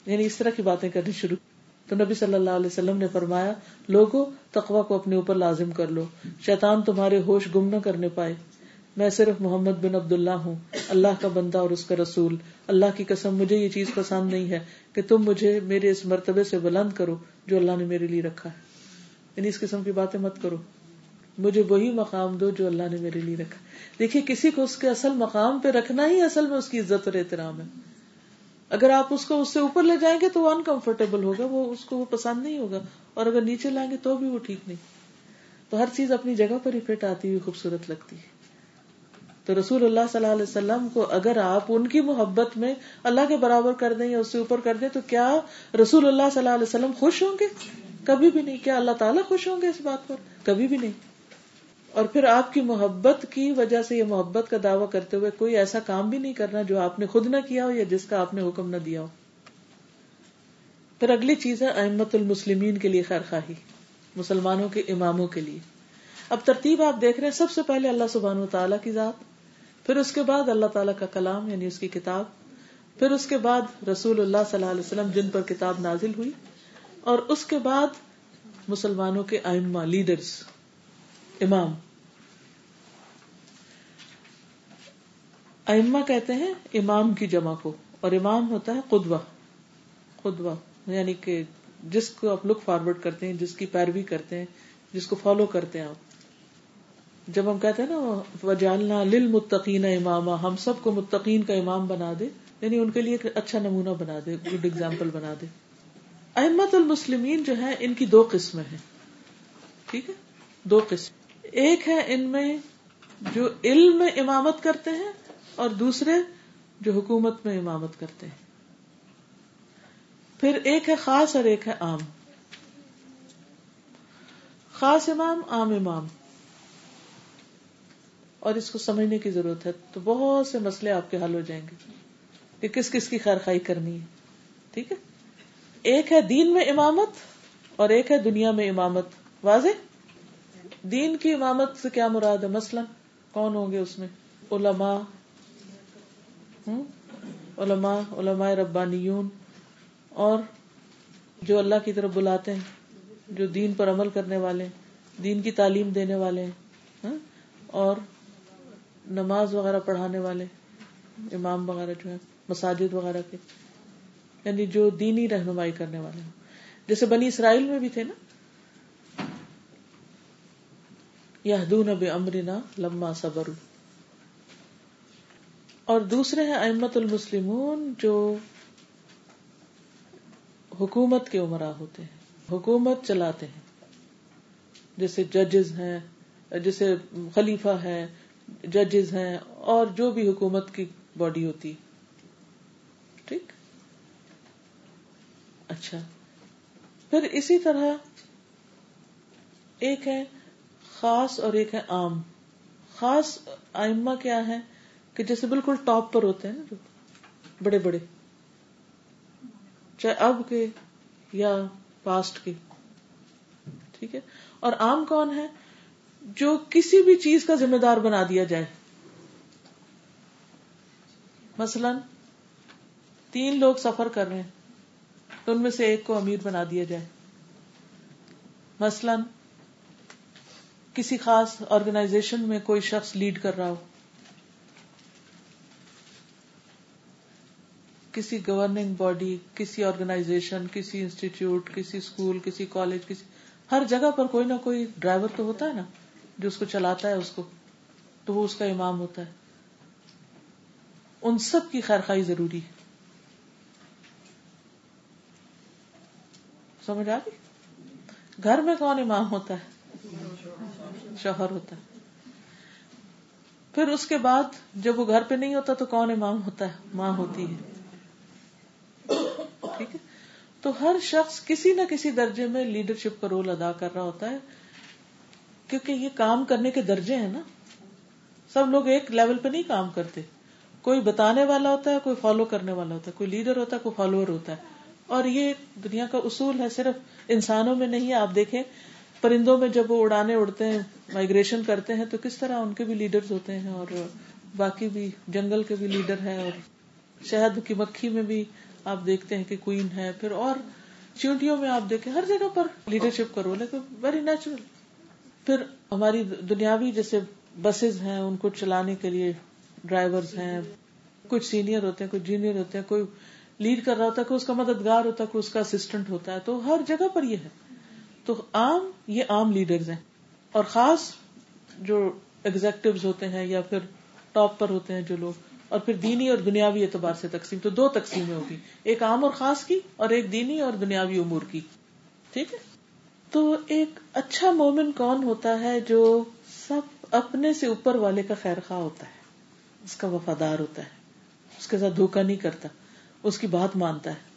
یعنی اس طرح کی باتیں کرنی شروع۔ تو نبی صلی اللہ علیہ وسلم نے فرمایا لوگوں تقوا کو اپنے اوپر لازم کر لو۔ شیطان تمہارے ہوش گم نہ کرنے پائے۔ میں صرف محمد بن عبد اللہ ہوں، اللہ کا بندہ اور اس کا رسول۔ اللہ کی قسم، مجھے یہ چیز پسند نہیں ہے کہ تم مجھے میرے اس مرتبے سے بلند کرو جو اللہ نے میرے لیے رکھا ہے۔ یعنی اس قسم کی باتیں مت کرو۔ مجھے وہی مقام دو جو اللہ نے میرے لیے رکھا۔ دیکھیے، کسی کو اس کے اصل مقام پہ رکھنا ہی اصل میں اس کی عزت اور احترام ہے۔ اگر آپ اس کو اس سے اوپر لے جائیں گے تو وہ انکمفرٹیبل ہوگا، وہ اس کو وہ پسند نہیں ہوگا۔ اور اگر نیچے لائیں گے تو بھی وہ ٹھیک نہیں۔ تو ہر چیز اپنی جگہ پر ہی فٹ آتی ہوئی خوبصورت لگتی ہے۔ تو رسول اللہ صلی اللہ علیہ وسلم کو اگر آپ ان کی محبت میں اللہ کے برابر کر دیں یا اس سے اوپر کر دیں، تو کیا رسول اللہ صلی اللہ علیہ وسلم خوش ہوں گے؟ کبھی بھی نہیں، کیا اللہ تعالیٰ خوش ہوں گے اس بات پر؟ کبھی بھی نہیں۔ اور پھر آپ کی محبت کی وجہ سے یہ محبت کا دعویٰ کرتے ہوئے کوئی ایسا کام بھی نہیں کرنا جو آپ نے خود نہ کیا ہو یا جس کا آپ نے حکم نہ دیا ہو۔ پھر اگلی چیز ہے احمد المسلمین کے لیے خیر خواہی، مسلمانوں کے اماموں کے لیے۔ اب ترتیب آپ دیکھ رہے ہیں، سب سے پہلے اللہ سبحان و تعالیٰ کی ذات، پھر اس کے بعد اللہ تعالیٰ کا کلام یعنی اس کی کتاب، پھر اس کے بعد رسول اللہ صلی اللہ علیہ وسلم جن پر کتاب نازل ہوئی۔ اور اس کے بعد مسلمانوں کے ائمہ لیڈرز، امام۔ ائمہ کہتے ہیں امام کی جمع کو، اور امام ہوتا ہے قدوہ۔ قدوہ یعنی کہ جس کو آپ لک فارورڈ کرتے ہیں، جس کی پیروی کرتے ہیں، جس کو فالو کرتے ہیں آپ۔ جب ہم کہتے ہیں نا وجالنا للمتقین امام ہم سب کو متقین کا امام بنا دے یعنی ان کے لیے ایک اچھا نمونہ بنا دے، گڈ اگزامپل بنا دے۔ احمد المسلمین جو ہے ان کی دو قسمیں ہیں۔ ٹھیک ہے؟ دو قسم۔ ایک ہے ان میں جو علم میں امامت کرتے ہیں اور دوسرے جو حکومت میں امامت کرتے ہیں۔ پھر ایک ہے خاص اور ایک ہے عام۔ خاص امام، عام امام۔ اور اس کو سمجھنے کی ضرورت ہے۔ تو بہت سے مسئلے آپ کے حل ہو جائیں گے کہ کس کس کی خیر خائی کرنی ہے۔ ٹھیک ہے؟ ایک ہے دین میں امامت اور ایک ہے دنیا میں امامت۔ واضح؟ دین کی امامت سے کیا مراد ہے؟ مثلاً کون ہوں گے اس میں؟ علماء۔ علماء علماء ربانیون۔ اور جو اللہ کی طرف بلاتے ہیں، جو دین پر عمل کرنے والے ہیں، دین کی تعلیم دینے والے ہیں۔ اور نماز وغیرہ پڑھانے والے، امام وغیرہ جو ہے مساجد وغیرہ کے۔ یعنی جو دینی رہنمائی کرنے والے ہیں جیسے بنی اسرائیل میں بھی تھے نا۔ یہدون بامرنا لما صبروا۔ اور دوسرے ہیں احمد المسلمون جو حکومت کے عمرا ہوتے ہیں، حکومت چلاتے ہیں۔ جیسے ججز ہیں، جیسے خلیفہ ہے ججز ہیں اور جو بھی حکومت کی باڈی ہوتی۔ ٹھیک اچھا۔ پھر اسی طرح ایک ہے خاص اور ایک ہے عام۔ خاص آئمہ کیا ہے کہ جیسے بالکل ٹاپ پر ہوتے ہیں نا جو بڑے بڑے۔ چاہے اب کے یا پاسٹ کے۔ ٹھیک ہے؟ اور عام کون ہے جو کسی بھی چیز کا ذمہ دار بنا دیا جائے۔ مثلا تین لوگ سفر کر رہے ہیں۔ تو ان میں سے ایک کو امیر بنا دیا جائے۔ مثلاً کسی خاص آرگنائزیشن میں کوئی شخص لیڈ کر رہا ہو۔ کسی گورننگ باڈی کسی آرگنائزیشن کسی انسٹیٹیوٹ کسی اسکول کسی کالج کسی ہر جگہ پر کوئی نہ کوئی ڈرائیور تو ہوتا ہے نا، جو اس کو چلاتا ہے، اس کو۔ تو وہ اس کا امام ہوتا ہے۔ ان سب کی خیر خائی ضروری ہے۔ سمجھ آ گئی؟ گھر میں کون امام ہوتا ہے؟ شوہر ہوتا ہے۔ پھر اس کے بعد جب وہ گھر پہ نہیں ہوتا تو کون امام ہوتا ہے؟ ماں ہوتی ہے۔ ٹھیک ہے؟ تو ہر شخص کسی نہ کسی درجے میں لیڈرشپ کا رول ادا کر رہا ہوتا ہے۔ کیونکہ یہ کام کرنے کے درجے ہیں نا۔ سب لوگ ایک لیول پہ نہیں کام کرتے۔ کوئی بتانے والا ہوتا ہے، کوئی فالو کرنے والا ہوتا ہے۔ کوئی لیڈر ہوتا ہے، کوئی فالوور ہوتا ہے۔ اور یہ دنیا کا اصول ہے، صرف انسانوں میں نہیں، آپ دیکھیں، پرندوں میں جب وہ اڑانے اڑتے ہیں مائگریشن کرتے ہیں، تو کس طرح ان کے بھی لیڈر ہوتے ہیں اور باقی بھی جنگل کے بھی لیڈر ہیں اور شہد کی مکھی میں بھی آپ دیکھتے ہیں کہ کوئن ہے۔ پھر اور چیونٹیوں میں آپ دیکھیں، ہر جگہ پر لیڈرشپ کا رول ہے ویری نیچرل پھر ہماری دنیاوی جیسے بسز ہیں، ان کو چلانے کے لیے ڈرائیور ہیں۔ کچھ سینئر ہوتے ہیں، کچھ جونیئر ہوتے ہیں، کوئی لیڈ کر رہا ہوتا ہے کوئی اس کا مددگار ہوتا ہے کوئی اس کا اسسٹنٹ ہوتا ہے۔ تو ہر جگہ پر یہ ہے۔ تو عام، یہ عام لیڈرز ہیں۔ اور خاص جو ایگزیکٹو ہوتے ہیں یا پھر ٹاپ پر ہوتے ہیں جو لوگ، اور پھر دینی اور دنیاوی اعتبار سے تقسیم۔ تو دو تقسیمیں ہوگی۔ ایک عام اور خاص کی، اور ایک دینی اور دنیاوی امور کی۔ ٹھیک ہے؟ تو ایک اچھا مومن کون ہوتا ہے جو سب اپنے سے اوپر والے کا خیر خواہ ہوتا ہے؟ اس کا وفادار ہوتا ہے۔ اس کے ساتھ دھوکا نہیں کرتا۔ اس کی بات مانتا ہے۔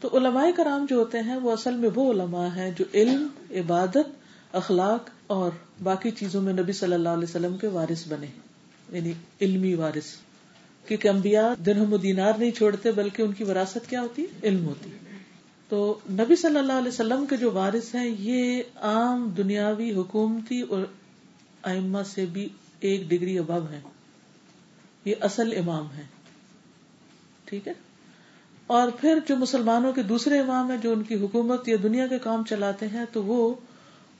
تو علماء کرام جو ہوتے ہیں وہ اصل میں وہ علماء ہیں جو علم، عبادت، اخلاق اور باقی چیزوں میں نبی صلی اللہ علیہ وسلم کے وارث بنے یعنی علمی وارث۔ کیونکہ انبیاء درہم و دینار نہیں چھوڑتے، بلکہ ان کی وراثت کیا ہوتی؟ ہے علم ہوتی۔ تو نبی صلی اللہ علیہ وسلم کے جو وارث ہیں، یہ عام دنیاوی حکومتی اور ائمہ سے بھی ایک ڈگری ابو ہیں۔ یہ اصل امام ہے ٹھیک ہے؟ اور پھر جو مسلمانوں کے دوسرے امام ہیں جو ان کی حکومت یا دنیا کے کام چلاتے ہیں، تو وہ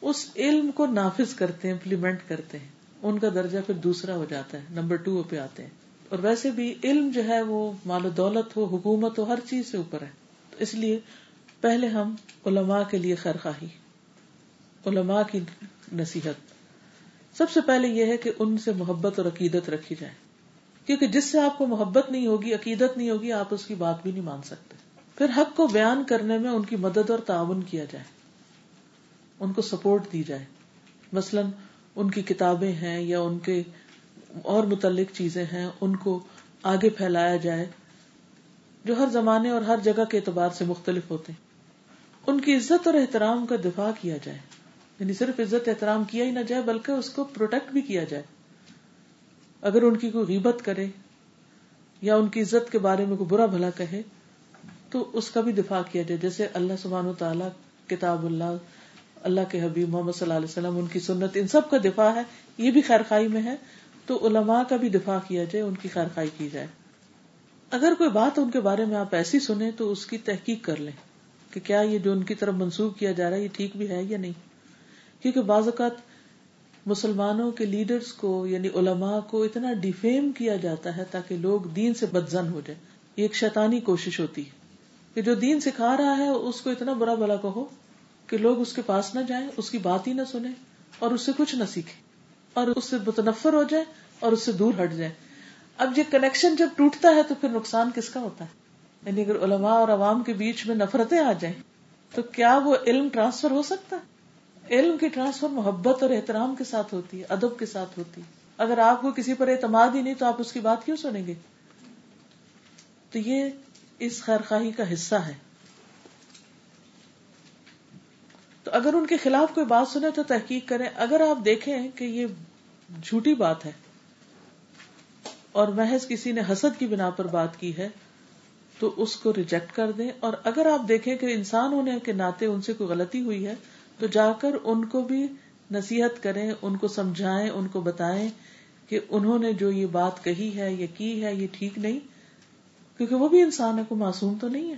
اس علم کو نافذ کرتے ہیں امپلیمنٹ کرتے ہیں۔ ان کا درجہ پھر دوسرا ہو جاتا ہے، نمبر ٹو پہ آتے ہیں۔ اور ویسے بھی علم جو ہے، وہ مال و دولت ہو، حکومت ہو، ہر چیز سے اوپر ہے۔ تو اس لیے پہلے ہم علماء کے لیے خیر خواہی، علماء کی نصیحت۔ سب سے پہلے یہ ہے کہ ان سے محبت اور عقیدت رکھی جائے۔ کیونکہ جس سے آپ کو محبت نہیں ہوگی، عقیدت نہیں ہوگی، آپ اس کی بات بھی نہیں مان سکتے۔ پھر حق کو بیان کرنے میں ان کی مدد اور تعاون کیا جائے۔ ان کو سپورٹ دی جائے۔ مثلاً ان کی کتابیں ہیں یا ان کے اور متعلق چیزیں ہیں، ان کو آگے پھیلایا جائے، جو ہر زمانے اور ہر جگہ کے اعتبار سے مختلف ہوتے ہیں۔ ان کی عزت اور احترام کا دفاع کیا جائے۔ یعنی صرف عزت احترام کیا ہی نہ جائے، بلکہ اس کو پروٹیکٹ بھی کیا جائے۔ اگر ان کی کوئی غیبت کرے یا ان کی عزت کے بارے میں کوئی برا بھلا کہے، تو اس کا بھی دفاع کیا جائے۔ جیسے اللہ سبحان و تعالیٰ کتاب اللہ اللہ کے حبیب محمد صلی اللہ علیہ وسلم، ان کی سنت، ان سب کا دفاع ہے، یہ بھی خیر خائی میں ہے، تو علماء کا بھی دفاع کیا جائے، ان کی خیر خائی کی جائے۔ اگر کوئی بات ان کے بارے میں آپ ایسی سنیں، تو اس کی تحقیق کر لیں کہ کیا یہ جو ان کی طرف منسوخ کیا جا رہا ہے، یہ ٹھیک بھی ہے یا نہیں۔ کیونکہ بعض اوقات مسلمانوں کے لیڈرز کو یعنی علماء کو اتنا ڈیفیم کیا جاتا ہے تاکہ لوگ دین سے بدزن ہو جائے یہ ایک شیطانی کوشش ہوتی ہے کہ جو دین سکھا رہا ہے، اس کو اتنا برا بلا کہو کہ لوگ اس کے پاس نہ جائیں، اس کی بات ہی نہ سنیں اور اس سے کچھ نہ سیکھے اور اس سے متنفر ہو جائے اور اس سے دور ہٹ جائے اب یہ کنیکشن جب ٹوٹتا ہے تو پھر نقصان کس کا ہوتا ہے؟ یعنی اگر علماء اور عوام کے بیچ میں نفرتیں آ جائیں تو کیا وہ علم ٹرانسفر ہو سکتا ہے؟ علم کی ٹرانسفر محبت اور احترام کے ساتھ ہوتی ہے، ادب کے ساتھ ہوتی ہے۔ اگر آپ کو کسی پر اعتماد ہی نہیں، تو آپ اس کی بات کیوں سنیں گے؟ تو یہ اس خیر خواہی کا حصہ ہے۔ تو اگر ان کے خلاف کوئی بات سنے تو تحقیق کریں۔ اگر آپ دیکھیں کہ یہ جھوٹی بات ہے اور محض کسی نے حسد کی بنا پر بات کی ہے، تو اس کو ریجیکٹ کر دیں۔ اور اگر آپ دیکھیں کہ انسان ہونے کے ناطے ان سے کوئی غلطی ہوئی ہے تو جا کر ان کو بھی نصیحت کریں، ان کو سمجھائیں، ان کو بتائیں کہ انہوں نے جو یہ بات کہی ہے یا کی ہے، یہ ٹھیک نہیں، کیونکہ وہ بھی انسان ہے کو معصوم تو نہیں ہے۔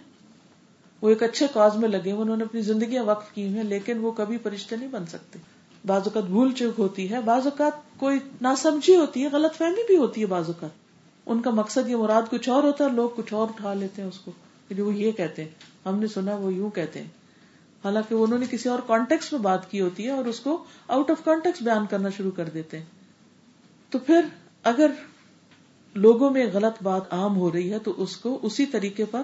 وہ ایک اچھے کاز میں لگے، انہوں نے اپنی زندگیاں وقف کی ہیں، لیکن وہ کبھی فرشتے نہیں بن سکتے۔ بعض اوقات بھول چوک ہوتی ہے، بعض اوقات کوئی ناسمجھی ہوتی ہے، غلط فہمی بھی ہوتی ہے بعض اوقات۔ ان کا مقصد یہ مراد کچھ اور ہوتا ہے، لوگ کچھ اور اٹھا لیتے ہیں اس کو۔ کہ وہ یہ کہتے ہیں، ہم نے سنا وہ یوں کہتے ہیں۔ حالانکہ انہوں نے کسی اور کانٹیکس میں بات کی ہوتی ہے اور اس کو آؤٹ آف کانٹیکس بیان کرنا شروع کر دیتے ہیں۔ تو پھر اگر لوگوں میں غلط بات عام ہو رہی ہے تو اس کو اسی طریقے پر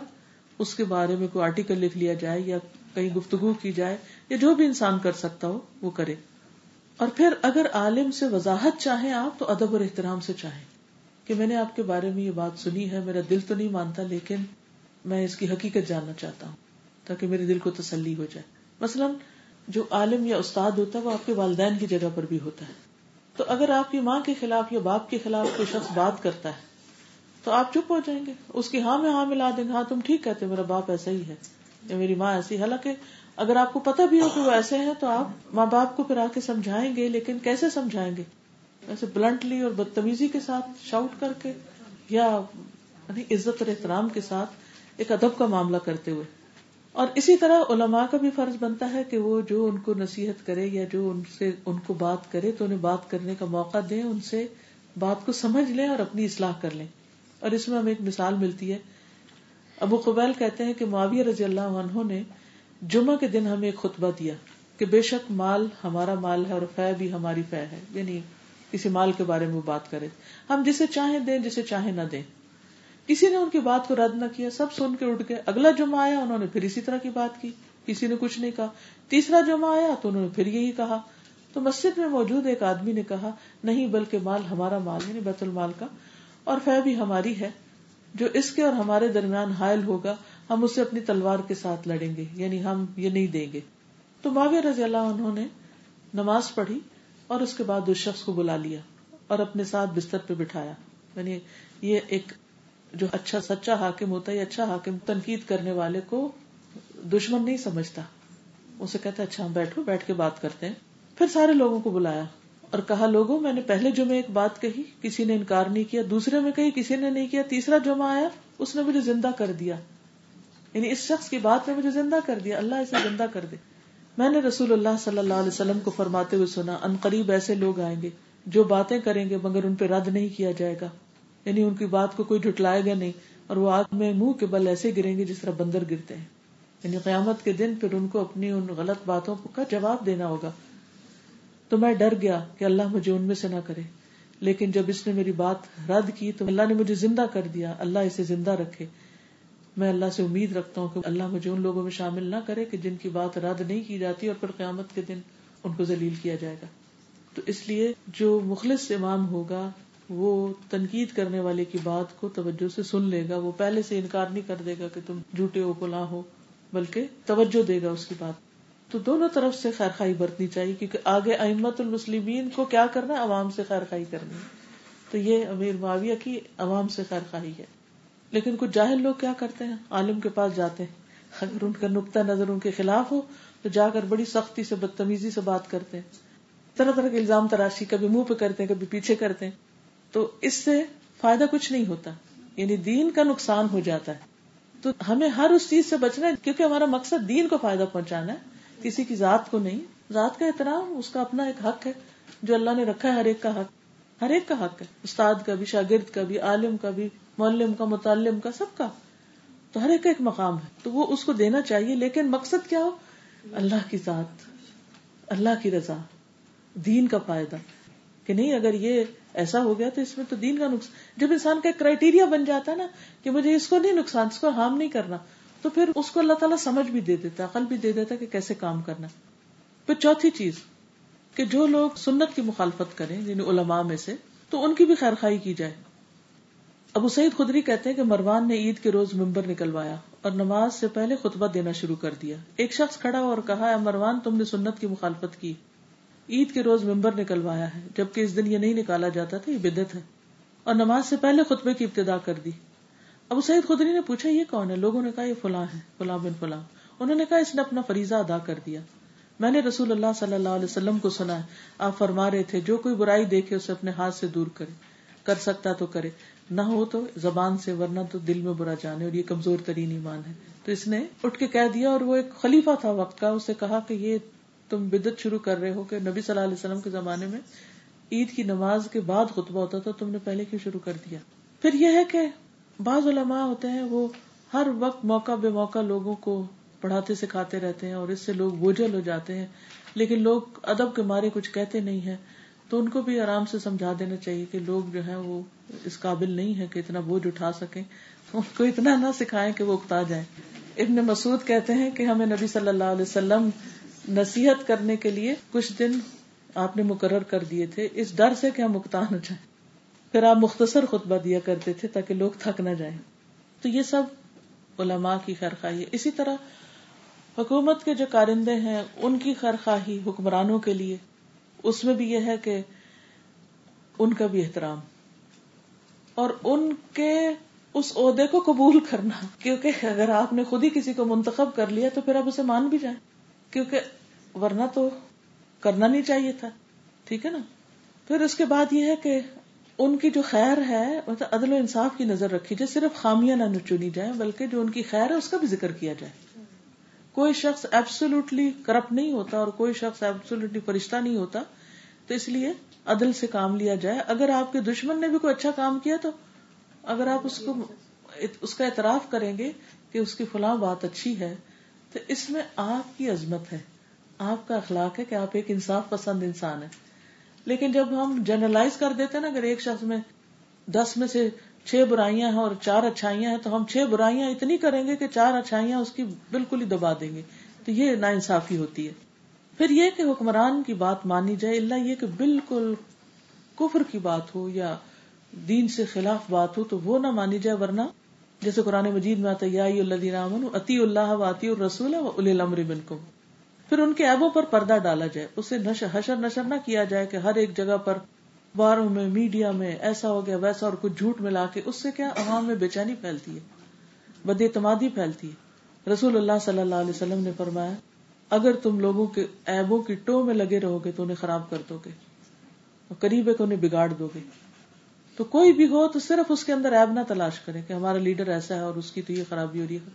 اس کے بارے میں کوئی آرٹیکل لکھ لیا جائے یا کہیں گفتگو کی جائے یا جو بھی انسان کر سکتا ہو وہ کرے۔ اور پھر اگر عالم سے وضاحت چاہیں آپ تو ادب اور احترام سے چاہیں کہ میں نے آپ کے بارے میں یہ بات سنی ہے، میرا دل تو نہیں مانتا لیکن میں اس کی حقیقت جاننا چاہتا ہوں۔ تاکہ میرے دل کو تسلی ہو جائے۔ مثلاً جو عالم یا استاد ہوتا ہے وہ آپ کے والدین کی جگہ پر بھی ہوتا ہے۔ تو اگر آپ کی ماں کے خلاف یا باپ کے خلاف کوئی شخص بات کرتا ہے، تو آپ چپ ہو جائیں گے۔ اس کی ہاں میں ہاں ملا دیں گے ہاں تم ٹھیک کہتے میرا باپ ایسا ہی ہے، یا میری ماں ایسی۔ حالانکہ اگر آپ کو پتا بھی ہو کہ وہ ایسے ہیں، تو آپ ماں باپ کو پھر آ کے سمجھائیں گے، لیکن کیسے سمجھائیں گے؟ ایسے بلنٹلی اور بدتمیزی کے ساتھ شاؤٹ کر کے، یا یعنی عزت اور احترام کے ساتھ ایک ادب کا معاملہ کرتے ہوئے۔ اور اسی طرح علماء کا بھی فرض بنتا ہے کہ وہ جو ان کو نصیحت کرے یا جو ان سے ان کو بات کرے تو انہیں بات کرنے کا موقع دیں، ان سے بات کو سمجھ لیں اور اپنی اصلاح کر لیں۔ اور اس میں ہمیں ایک مثال ملتی ہے۔ ابو قبیل کہتے ہیں کہ معاویہ رضی اللہ عنہ نے جمعہ کے دن ہمیں ایک خطبہ دیا کہ بے شک مال ہمارا مال ہے اور فہ بھی ہماری فہ ہے یعنی کسی مال کے بارے میں بات کرے۔ ہم جسے چاہیں دیں، جسے چاہیں نہ دیں۔ کسی نے ان کی بات کو رد نہ کیا، سب سن کے اٹھ گئے۔ اگلا جمعہ آیا، انہوں نے پھر اسی طرح کی بات کی۔ کسی نے کچھ نہیں کہا۔ تیسرا جمعہ آیا تو انہوں نے پھر یہی کہا۔ تو مسجد میں موجود ایک آدمی نے کہا، نہیں، بلکہ مال ہمارا مال یعنی بیت المال کا۔ اور فہ بھی ہماری ہے، جو اس کے اور ہمارے درمیان حائل ہوگا، ہم اسے اپنی تلوار کے ساتھ لڑیں گے یعنی ہم یہ نہیں دیں گے۔ تو معاویہ رضی اللہ انہوں نے نماز پڑھی اور اس کے بعد اس شخص کو بلا لیا اور اپنے ساتھ بستر پہ بٹھایا۔ یعنی یہ ایک جو اچھا سچا حاکم ہوتا ہے اچھا حاکم تنقید کرنے والے کو دشمن نہیں سمجھتا۔ اسے کہتا اچھا ہم بیٹھو، بیٹھ کے بات کرتے ہیں۔ پھر سارے لوگوں کو بلایا اور کہا، لوگوں، میں نے پہلے جمعے ایک بات کہی، کسی نے انکار نہیں کیا، دوسرے میں کہی، کسی نے نہیں کیا، تیسرا جمعہ آیا، اس نے مجھے زندہ کر دیا۔ یعنی اس شخص کی بات نے مجھے زندہ کر دیا، اللہ اسے زندہ کر دے۔ میں نے رسول اللہ صلی اللہ علیہ وسلم کو فرماتے ہوئے سنا، ان قریب ایسے لوگ آئیں گے جو باتیں کریں گے مگر ان پہ رد نہیں کیا جائے گا۔ یعنی ان کی بات کو کوئی جھٹلائے گا نہیں اور وہ آگ میں منہ کے بل ایسے گریں گے جس طرح بندر گرتے ہیں۔ یعنی قیامت کے دن پھر ان کو اپنی ان غلط باتوں کا جواب دینا ہوگا۔ تو میں ڈر گیا کہ اللہ مجھے ان میں سے نہ کرے۔ لیکن جب اس نے میری بات رد کی تو اللہ نے مجھے زندہ کر دیا۔ اللہ اسے زندہ رکھے۔ میں اللہ سے امید رکھتا ہوں کہ اللہ مجھے ان لوگوں میں شامل نہ کرے کہ جن کی بات رد نہیں کی جاتی اور پھر قیامت کے دن ان کو ذلیل کیا جائے گا۔ تو اس لیے جو مخلص امام ہوگا وہ تنقید کرنے والے کی بات کو توجہ سے سن لے گا۔ وہ پہلے سے انکار نہیں کر دے گا کہ تم جھوٹے ہو پلا ہو، بلکہ توجہ دے گا اس کی بات۔ تو دونوں طرف سے خیر خائی برتنی چاہیے، کیونکہ آگے احمد المسلمین کو کیا کرنا ہے؟ عوام سے خیر خائی کرنی تو یہ امیر معاویہ کی عوام سے خیر خائی ہے۔ لیکن کچھ جاہل لوگ کیا کرتے ہیں؟ عالم کے پاس جاتے ہیں۔ اگر ان کا نقطۂ نظر ان کے خلاف ہو، تو جا کر بڑی سختی سے، بدتمیزی سے بات کرتے ہیں۔ طرح طرح کے الزام تراشی کبھی منہ پہ کرتے ہیں، کبھی پیچھے کرتے ہیں۔ تو اس سے فائدہ کچھ نہیں ہوتا۔ یعنی دین کا نقصان ہو جاتا ہے۔ تو ہمیں ہر اس چیز سے بچنا ہے کیونکہ ہمارا مقصد دین کو فائدہ پہنچانا ہے۔ کسی کی ذات کو نہیں۔ ذات کا احترام، اس کا اپنا ایک حق ہے۔ جو اللہ نے رکھا ہے ہر ایک کا حق۔ ہر ایک کا حق ہے۔ استاد کا بھی، شاگرد کا بھی، عالم کا بھی، معلم کا، متعلم کا، سب کا۔ تو ہر ایک کا ایک مقام ہے۔ تو وہ اس کو دینا چاہیے۔ لیکن مقصد کیا ہو؟ اللہ کی ذات۔ اللہ کی رضا۔ دین کا فائدہ۔ کہ نہیں، اگر یہ ایسا ہو گیا تو اس میں تو دین کا نقصان جب انسان کا کرائٹیریا بن جاتا ہے نا کہ مجھے اس کو نہیں نقصان، اس کو ہارم نہیں کرنا، تو پھر اس کو اللہ تعالیٰ سمجھ بھی دے دیتا عقل بھی دے دیتا کہ کیسے کام کرنا پھر چوتھی چیز، کہ جو لوگ سنت کی مخالفت کریں یعنی علماء میں سے، تو ان کی بھی خیر خائی کی جائے۔ ابو سعید خدری کہتے ہیں کہ مروان نے عید کے روز ممبر نکلوایا اور نماز سے پہلے خطبہ دینا شروع کر دیا۔ ایک شخص کھڑا اور کہا مروان، تم نے سنت کی مخالفت کی۔ عید کے روز ممبر نکلوایا ہے، جبکہ اس دن یہ نہیں نکالا جاتا تھا، یہ بدت ہے۔ اور نماز سے پہلے خطبے کی ابتدا کر دی۔ ابو سعید خدری نے پوچھا، یہ کون ہے؟ لوگوں نے کہا، یہ فلاں ہے فلاں بن فلاں۔ انہوں نے کہا، اس نے اپنا فریضہ ادا کر دیا۔ میں نے رسول اللہ صلی اللہ علیہ وسلم کو سنا ہے، آپ فرما رہے تھے، جو کوئی برائی دیکھے، اسے اپنے ہاتھ سے دور کرے۔ کر سکتا تو کرے، نہ ہو تو زبان سے، ورنہ تو دل میں برا جانے، اور یہ کمزور ترین ایمان ہے۔ تو اس نے اٹھ کے کہہ دیا، اور وہ ایک خلیفہ تھا وقت کا، اسے کہا کہ یہ تم بدت شروع کر رہے ہو کہ نبی صلی اللہ علیہ وسلم کے زمانے میں عید کی نماز کے بعد خطبہ ہوتا تھا، تم نے پہلے کیوں شروع کر دیا؟ پھر یہ ہے کہ بعض علماء ہوتے ہیں، وہ ہر وقت موقع بے موقع لوگوں کو پڑھاتے، سکھاتے رہتے ہیں اور اس سے لوگ بوجھل ہو جاتے ہیں۔ لیکن لوگ ادب کے مارے کچھ کہتے نہیں ہیں، تو ان کو بھی آرام سے سمجھا دینا چاہیے کہ لوگ جو ہے وہ اس قابل نہیں ہے کہ اتنا بوجھ اٹھا سکیں۔ ان کو اتنا نہ سکھائیں کہ وہ اکتا جائیں۔ ابن مسعود کہتے ہیں کہ ہمیں نبی صلی اللہ علیہ وسلم نصیحت کرنے کے لیے کچھ دن آپ نے مقرر کر دیے تھے۔ اس ڈر سے کہ ہم اکتا نہ جائیں۔ پھر آپ مختصر خطبہ دیا کرتے تھے تاکہ لوگ تھک نہ جائیں۔ تو یہ سب علماء کی خیر خواہی ہے۔ اسی طرح حکومت کے جو کارندے ہیں، ان کی خیر حکمرانوں کے لیے۔ اس میں بھی یہ ہے کہ ان کا بھی احترام۔ اور ان کے اس عہدے کو قبول کرنا۔ کیونکہ اگر آپ نے خود ہی کسی کو منتخب کر لیا تو پھر آپ اسے مان بھی جائیں۔ کیونکہ ورنہ تو کرنا نہیں چاہیے تھا، ٹھیک ہے نا؟ پھر اس کے بعد یہ ہے کہ ان کی جو خیر ہے مطلب عدل و انصاف کی نظر رکھی جائے، صرف خامیاں نہ چنی جائیں، بلکہ جو ان کی خیر ہے، اس کا بھی ذکر کیا جائے۔ کوئی شخص ایبسولوٹلی کرپٹ نہیں ہوتا اور کوئی شخص ایبسولوٹلی فرشتہ نہیں ہوتا، تو اس لیے عدل سے کام لیا جائے۔ اگر آپ کے دشمن نے بھی کوئی اچھا کام کیا تو اگر آپ اس کو اس کا اعتراف کریں گے کہ اس کی فلاں بات اچھی ہے تو اس میں آپ کی عظمت ہے۔ آپ کا اخلاق ہے کہ آپ ایک انصاف پسند انسان ہے لیکن جب ہم جنرلائز کر دیتے ہیں نا، اگر ایک شخص میں دس میں سے چھ برائیاں ہیں اور چار اچھائیاں ہیں، تو ہم چھ برائیاں اتنی کریں گے کہ چار اچھائیاں اس کی بالکل ہی دبا دیں گے۔ تو یہ نا انصافی ہوتی ہے۔ پھر یہ کہ حکمران کی بات مانی جائے، اللہ یہ کہ بالکل کفر کی بات ہو یا دین سے خلاف بات ہو، تو وہ نہ مانی جائے، ورنہ جیسے قرآن مجید میں آتا اللہ عطی اللہ و عطی الرسول و الامر منکم۔ پھر ان کے ایبوں پر پردہ ڈالا جائے، اسے حشر نشر نہ کیا جائے کہ ہر ایک جگہ پر باروں میں، میڈیا میں ایسا ہو گیا، ویسا اور کچھ جھوٹ ملا کے اس سے کیا عوام میں بے چینی پھیلتی ہے، بد اعتمادی پھیلتی ہے۔ رسول اللہ صلی اللہ علیہ وسلم نے فرمایا، اگر تم لوگوں کے ایبوں کی ٹو میں لگے رہو گے تو انہیں خراب کر دو گے اور قریب ہے کہ انہیں بگاڑ دو گے۔ تو کوئی بھی ہو تو صرف اس کے اندر ایب نہ تلاش کرے کہ ہمارا لیڈر ایسا ہے اور اس کی تو یہ خرابی ہو رہی ہے۔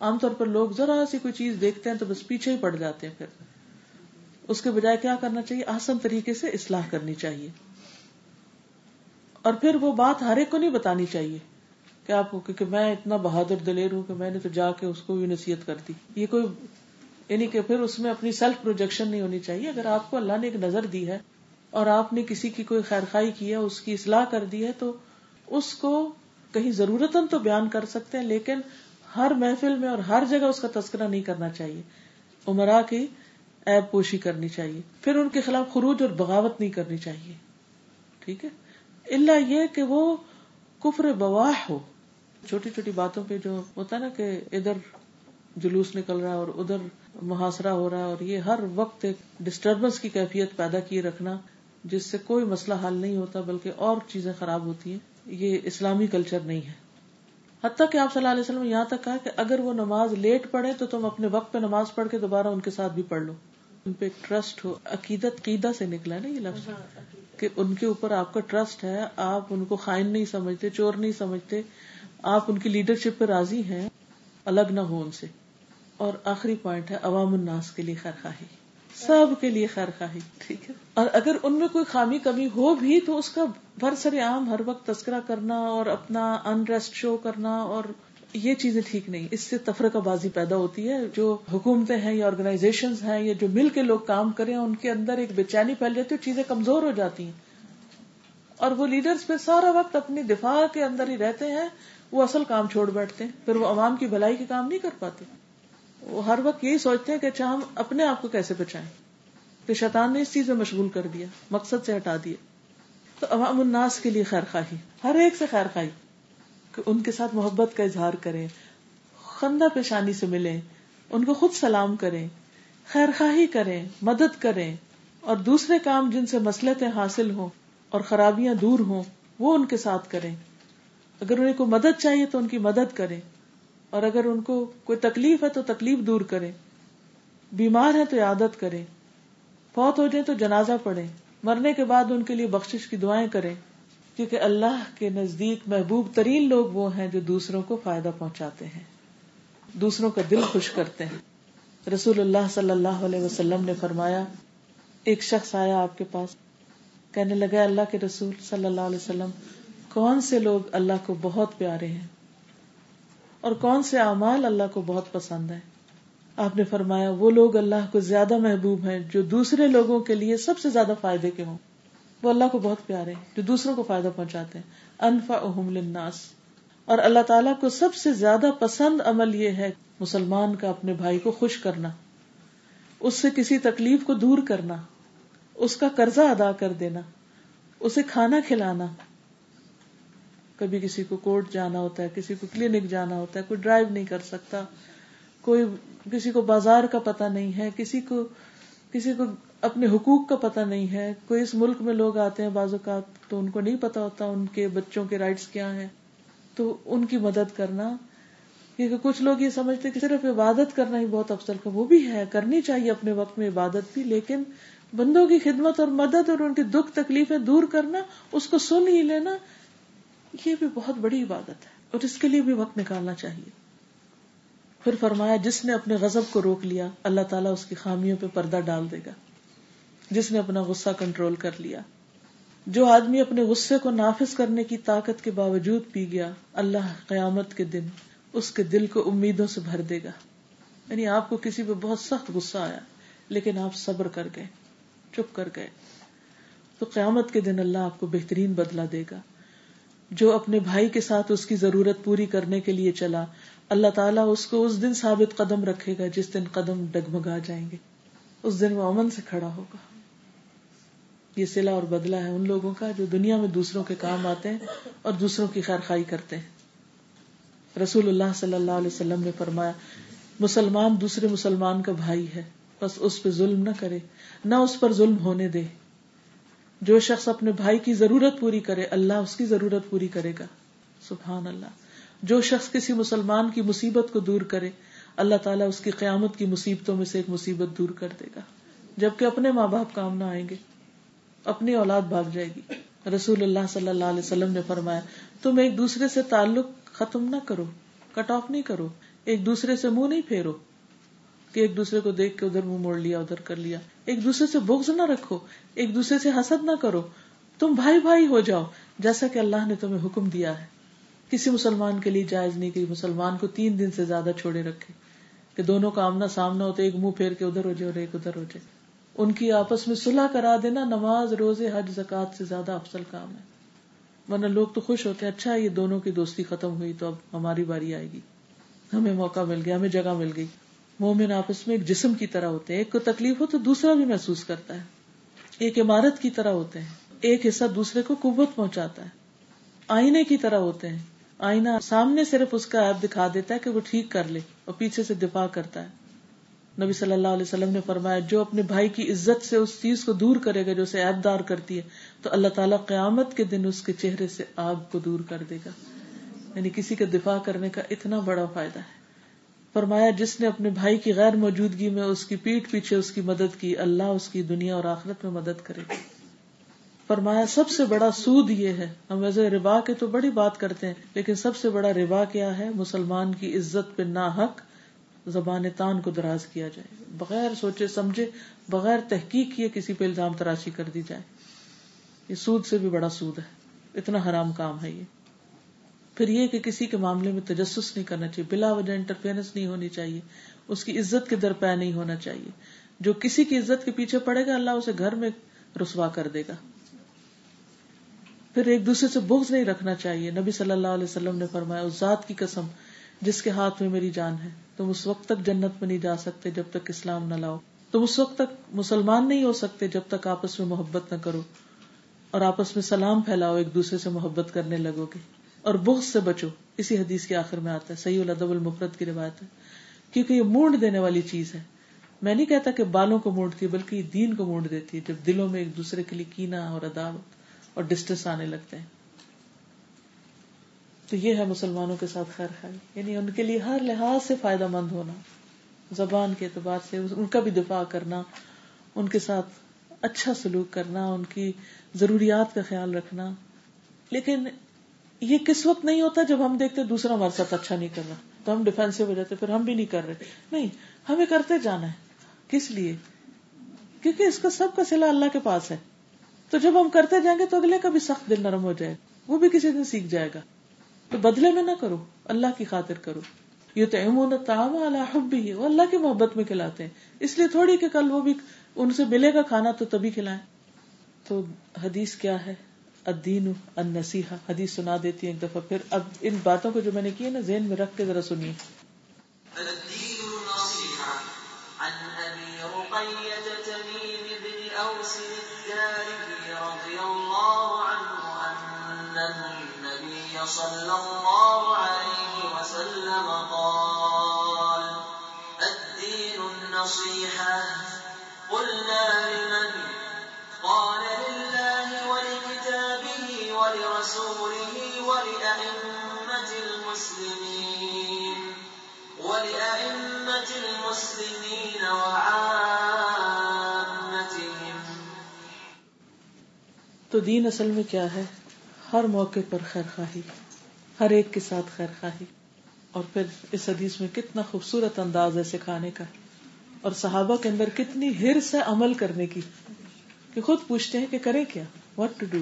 عام طور پر لوگ ذرا سی کوئی چیز دیکھتے ہیں تو بس پیچھے ہی پڑ جاتے ہیں پھر۔ اس کے بجائے کیا کرنا چاہیے؟ آسان طریقے سے اصلاح کرنی چاہیے۔ اور پھر وہ بات ہر ایک کو نہیں بتانی چاہیے کہ آپ کو کیونکہ میں اتنا بہادر دلیر ہوں کہ میں نے تو جا کے اس کو بھی نصیحت کر دی۔ یہ کوئی یعنی کہ پھر اس میں اپنی سیلف پروجیکشن نہیں ہونی چاہیے۔ اگر آپ کو اللہ نے ایک نظر دی ہے اور آپ نے کسی کی کوئی خیر خائی کی ہے، اس کی اصلاح کر دی ہے، تو اس کو کہیں ضرورت تو بیان کر سکتے ہیں، لیکن ہر محفل میں اور ہر جگہ اس کا تذکرہ نہیں کرنا چاہیے۔ عمرا کی ایب پوشی کرنی چاہیے۔ پھر ان کے خلاف خروج اور بغاوت نہیں کرنی چاہیے۔ ٹھیک ہے؟ اللہ یہ کہ وہ کفر بواہ ہو۔ چھوٹی چھوٹی باتوں پہ جو ہوتا ہے نا کہ ادھر جلوس نکل رہا ہے اور ادھر محاصرہ ہو رہا ہے اور یہ ہر وقت ایک ڈسٹربنس کی کیفیت پیدا کیے رکھنا۔ جس سے کوئی مسئلہ حل نہیں ہوتا بلکہ اور چیزیں خراب ہوتی ہیں یہ اسلامی کلچر نہیں ہے۔ حتیٰ کہ آپ صلی اللہ علیہ وسلم یہاں تک کہا کہ اگر وہ نماز لیٹ پڑھے تو تم اپنے وقت پہ نماز پڑھ کے دوبارہ ان کے ساتھ بھی پڑھ لو۔ ان پہ ٹرسٹ ہو عقیدت قیدا سے نکلا نا یہ لفظ۔ کہ ان کے اوپر آپ کا ٹرسٹ ہے آپ ان کو خائن نہیں سمجھتے چور نہیں سمجھتے آپ ان کی لیڈرشپ پہ راضی ہیں الگ نہ ہو ان سے۔ اور آخری پوائنٹ ہے عوام الناس کے لیے خیر خواہی۔ سب کے لیے خیر خواہی۔ ٹھیک ہے۔ اور اگر ان میں کوئی خامی کمی ہو بھی تو اس کا برسر عام ہر وقت تذکرہ کرنا اور اپنا انریسٹ شو کرنا اور یہ چیزیں ٹھیک نہیں۔ اس سے تفرقہ بازی پیدا ہوتی ہے۔ جو حکومتیں ہیں یا آرگنائزیشن ہیں یا جو مل کے لوگ کام کریں ان کے اندر ایک بے چینی پھیل جاتی ہے چیزیں کمزور ہو جاتی ہیں۔ اور وہ لیڈرز پھر سارا وقت اپنی دفاع کے اندر ہی رہتے ہیں۔ وہ اصل کام چھوڑ بیٹھتے ہیں۔ پھر وہ عوام کی بھلائی کے کام نہیں کر پاتے۔ وہ ہر وقت یہی سوچتے ہیں کہ اچھا ہم اپنے آپ کو کیسے بچائیں؟ کہ شیطان نے اس چیز میں مشغول کر دیا، مقصد سے ہٹا دیا۔ تو عوام الناس کے لیے خیر خواہی، ہر ایک سے خیر خواہی۔ کہ ان کے ساتھ محبت کا اظہار کریں، خندہ پیشانی سے ملیں، ان کو خود سلام کریں، خیر خواہی کریں، مدد کریں۔ اور دوسرے کام جن سے مسلطیں حاصل ہوں اور خرابیاں دور ہوں، وہ ان کے ساتھ کریں۔ اگر انہیں کو مدد چاہیے تو ان کی مدد کریں۔ اور اگر ان کو کوئی تکلیف ہے تو تکلیف دور کرے بیمار ہے تو عادت کرے فوت ہو جائے تو جنازہ پڑھے مرنے کے بعد ان کے لیے بخش کی دعائیں کریں۔ کیونکہ اللہ کے نزدیک محبوب ترین لوگ وہ ہیں جو دوسروں کو فائدہ پہنچاتے ہیں۔ دوسروں کا دل خوش کرتے ہیں۔ رسول اللہ صلی اللہ علیہ وسلم نے فرمایا، ایک شخص آیا آپ کے پاس۔ کہنے لگا اللہ کے رسول صلی اللہ علیہ وسلم، کون سے لوگ اللہ کو بہت پیارے ہیں؟ اور کون سے اعمال اللہ کو بہت پسند ہیں؟ آپ نے فرمایا، وہ لوگ اللہ کو زیادہ محبوب ہیں جو دوسرے لوگوں کے لیے سب سے زیادہ فائدے کے ہوں۔ وہ اللہ کو بہت پیارے ہیں جو دوسروں کو فائدہ پہنچاتے ہیں۔ انفا للناس۔ اور اللہ تعالیٰ کو سب سے زیادہ پسند عمل یہ ہے مسلمان کا اپنے بھائی کو خوش کرنا۔ اس سے کسی تکلیف کو دور کرنا۔ اس کا قرضہ ادا کر دینا۔ اسے کھانا کھلانا۔ کبھی کسی کو کورٹ جانا ہوتا ہے، کسی کو کلینک جانا ہوتا ہے، کوئی ڈرائیو نہیں کر سکتا، کوئی کسی کو بازار کا پتا نہیں ہے، کسی کو کسی کو اپنے حقوق کا پتا نہیں ہے۔ کوئی اس ملک میں لوگ آتے ہیں، بعض اوقات تو ان کو نہیں پتا ہوتا ان کے بچوں کے رائٹس کیا ہیں۔ تو ان کی مدد کرنا، کیونکہ کچھ لوگ یہ سمجھتے کہ صرف عبادت کرنا ہی بہت افسر کا وہ بھی ہے، کرنی چاہیے اپنے وقت میں عبادت بھی، لیکن بندوں کی خدمت اور مدد اور ان کی دکھ تکلیفیں دور کرنا، اس کو سن ہی لینا یہ بھی بہت بڑی عبادت ہے اور اس کے لیے بھی وقت نکالنا چاہیے۔ پھر فرمایا، جس نے اپنے غزب کو روک لیا، اللہ تعالیٰ اس کی خامیوں پہ پردہ ڈال دے گا۔ جس نے اپنا غصہ کنٹرول کر لیا۔ جو آدمی اپنے غصے کو نافذ کرنے کی طاقت کے باوجود پی گیا، اللہ قیامت کے دن اس کے دل کو امیدوں سے بھر دے گا۔ یعنی آپ کو کسی پہ بہت سخت غصہ آیا، لیکن آپ صبر کر گئے، چپ کر گئے۔ تو قیامت کے دن اللہ آپ کو بہترین بدلا دے گا۔ جو اپنے بھائی کے ساتھ اس کی ضرورت پوری کرنے کے لیے چلا، اللہ تعالیٰ اس کو اس دن ثابت قدم رکھے گا جس دن قدم ڈگمگا جائیں گے۔ اس دن وہ امن سے کھڑا ہوگا۔ یہ سلا اور بدلا ہے ان لوگوں کا جو دنیا میں دوسروں کے کام آتے ہیں اور دوسروں کی خیر خائی کرتے ہیں۔ رسول اللہ صلی اللہ علیہ وسلم نے فرمایا، مسلمان دوسرے مسلمان کا بھائی ہے، بس اس پہ ظلم نہ کرے، نہ اس پر ظلم ہونے دے۔ جو شخص اپنے بھائی کی ضرورت پوری کرے، اللہ اس کی ضرورت پوری کرے گا۔ سبحان اللہ۔ جو شخص کسی مسلمان کی مصیبت کو دور کرے، اللہ تعالیٰ اس کی قیامت کی مصیبتوں میں سے ایک مصیبت دور کر دے گا۔ جبکہ اپنے ماں باپ کام نہ آئیں گے، اپنی اولاد بھاگ جائے گی۔ رسول اللہ صلی اللہ علیہ وسلم نے فرمایا، تم ایک دوسرے سے تعلق ختم نہ کرو، کٹ آف نہیں کرو، ایک دوسرے سے منہ نہیں پھیرو۔ کہ ایک دوسرے کو دیکھ کے ادھر منہ موڑ لیا، ادھر کر لیا۔ ایک دوسرے سے بغض نہ رکھو، ایک دوسرے سے حسد نہ کرو۔ تم بھائی بھائی ہو جاؤ، جیسا کہ اللہ نے تمہیں حکم دیا ہے۔ کسی مسلمان کے لیے جائز نہیں کہ مسلمان کو تین دن سے زیادہ چھوڑے رکھے، کہ دونوں کا آمنا سامنا ہوتا ایک منہ پھیر کے ادھر ہو جائے اور ایک ادھر ہو جائے۔ ان کی آپس میں صلح کرا دینا، نماز، روزے، حج زکات سے زیادہ افضل کام ہے۔ ورنہ لوگ تو خوش ہوتے ہیں اچھا یہ دونوں کی دوستی ختم ہوئی تو اب ہماری باری آئے گی۔ ہمیں موقع مل گیا، ہمیں جگہ مل گئی۔ مومن آپس میں ایک جسم کی طرح ہوتے ہیں، ایک کو تکلیف ہو تو دوسرا بھی محسوس کرتا ہے۔ ایک عمارت کی طرح ہوتے ہیں، ایک حصہ دوسرے کو قوت پہنچاتا ہے۔ آئینے کی طرح ہوتے ہیں۔ آئینہ سامنے صرف اس کا ایپ دکھا دیتا ہے کہ وہ ٹھیک کر لے اور پیچھے سے دفاع کرتا ہے۔ نبی صلی اللہ علیہ وسلم نے فرمایا، جو اپنے بھائی کی عزت سے اس چیز کو دور کرے گا جو اسے ایپ دار کرتی ہے، تو اللہ تعالیٰ قیامت کے دن اس کے چہرے سے آگ کو دور کر دے گا۔ یعنی کسی کا دفاع کرنے کا اتنا بڑا فائدہ ہے۔ فرمایا، جس نے اپنے بھائی کی غیر موجودگی میں اس کی پیٹ پیچھے اس کی مدد کی، اللہ اس کی دنیا اور آخرت میں مدد کرے فرمایا، سب سے بڑا سود یہ ہے۔ ہم ویسے ربا کے تو بڑی بات کرتے ہیں، لیکن سب سے بڑا ربا کیا ہے؟ مسلمان کی عزت پہ نا حق زبان تان کو دراز کیا جائے۔ بغیر سوچے سمجھے، بغیر تحقیق کیے کسی پہ الزام تراشی کر دی جائے۔ یہ سود سے بھی بڑا سود ہے۔ اتنا حرام کام ہے یہ۔ پھر یہ کہ کسی کے معاملے میں تجسس نہیں کرنا چاہیے، بلا وجہ انٹرفیئرنس نہیں ہونی چاہیے، اس کی عزت کے در پہ نہیں ہونا چاہیے۔ جو کسی کی عزت کے پیچھے پڑے گا، اللہ اسے گھر میں رسوا کر دے گا۔ پھر ایک دوسرے سے بغض نہیں رکھنا چاہیے۔ نبی صلی اللہ علیہ وسلم نے فرمایا، اس ذات کی قسم جس کے ہاتھ میں میری جان ہے، تم اس وقت تک جنت میں نہیں جا سکتے جب تک اسلام نہ لاؤ۔ تم اس وقت تک مسلمان نہیں ہو سکتے جب تک آپس میں محبت نہ کرو اور آپس میں سلام پھیلاؤ، ایک دوسرے سے محبت کرنے لگو گے۔ اور بغض سے بچو اسی حدیث کے آخر میں آتا ہے، صحیح الدب المفرت کی روایت ہے، کیونکہ یہ مونڈ دینے والی چیز ہے۔ میں نہیں کہتا کہ بالوں کو مونڈتی بلکہ یہ دین کو مونڈ دیتی ہے، جب دلوں میں ایک دوسرے کے لیے کینا اور عداوت اور ڈسٹینس آنے لگتے ہیں۔ تو یہ ہے مسلمانوں کے ساتھ خیر خیر یعنی ان کے لیے ہر لحاظ سے فائدہ مند ہونا، زبان کے اعتبار سے، ان کا بھی دفاع کرنا، ان کے ساتھ اچھا سلوک کرنا، ان کی ضروریات کا خیال رکھنا۔ لیکن یہ کس وقت نہیں ہوتا جب ہم دیکھتے دوسرا ہمارے ساتھ اچھا نہیں کر رہا تو ہم ڈیفینسو ہو جاتے، پھر ہم بھی نہیں کر رہے۔ نہیں، ہمیں کرتے جانا ہے۔ کس لیے؟ کیونکہ اس کا سب کا سلا اللہ کے پاس ہے۔ تو جب ہم کرتے جائیں گے تو اگلے کا بھی سخت دل نرم ہو جائے وہ بھی کسی دن سیکھ جائے گا۔ تو بدلے میں نہ کرو، اللہ کی خاطر کرو۔ یہ تو امون تعام اللہ بھی ہے وہ اللہ کی محبت میں کھلاتے ہیں۔ اس لیے تھوڑی کہ کل وہ بھی، ان سے ملے گا کھانا تو تبھی کھلائیں۔ تو حدیث کیا ہے؟ الدین النصیحہ، حدیث سنا دیتی ہے ایک دفعہ۔ پھر اب ان باتوں کو جو میں نے کی ہے نا، ذہن میں رکھ کے ذرا سنیے۔ الدين النصيحة عن أبي رقية تميم بن أوس الداري رضي الله عنه أن النبي صلى الله عليه وسلم قال الدين النصيحة تو دین اصل میں کیا ہے؟ ہر موقع پر خیر خواہی، ہر ایک کے ساتھ خیر خواہی۔ اور پھر اس حدیث میں کتنا خوبصورت انداز ہے سکھانے کا۔ اور صحابہ کے اندر کتنی ہرس ہے عمل کرنے کی کہ خود پوچھتے ہیں کہ کریں کیا؟ واٹ ٹو ڈو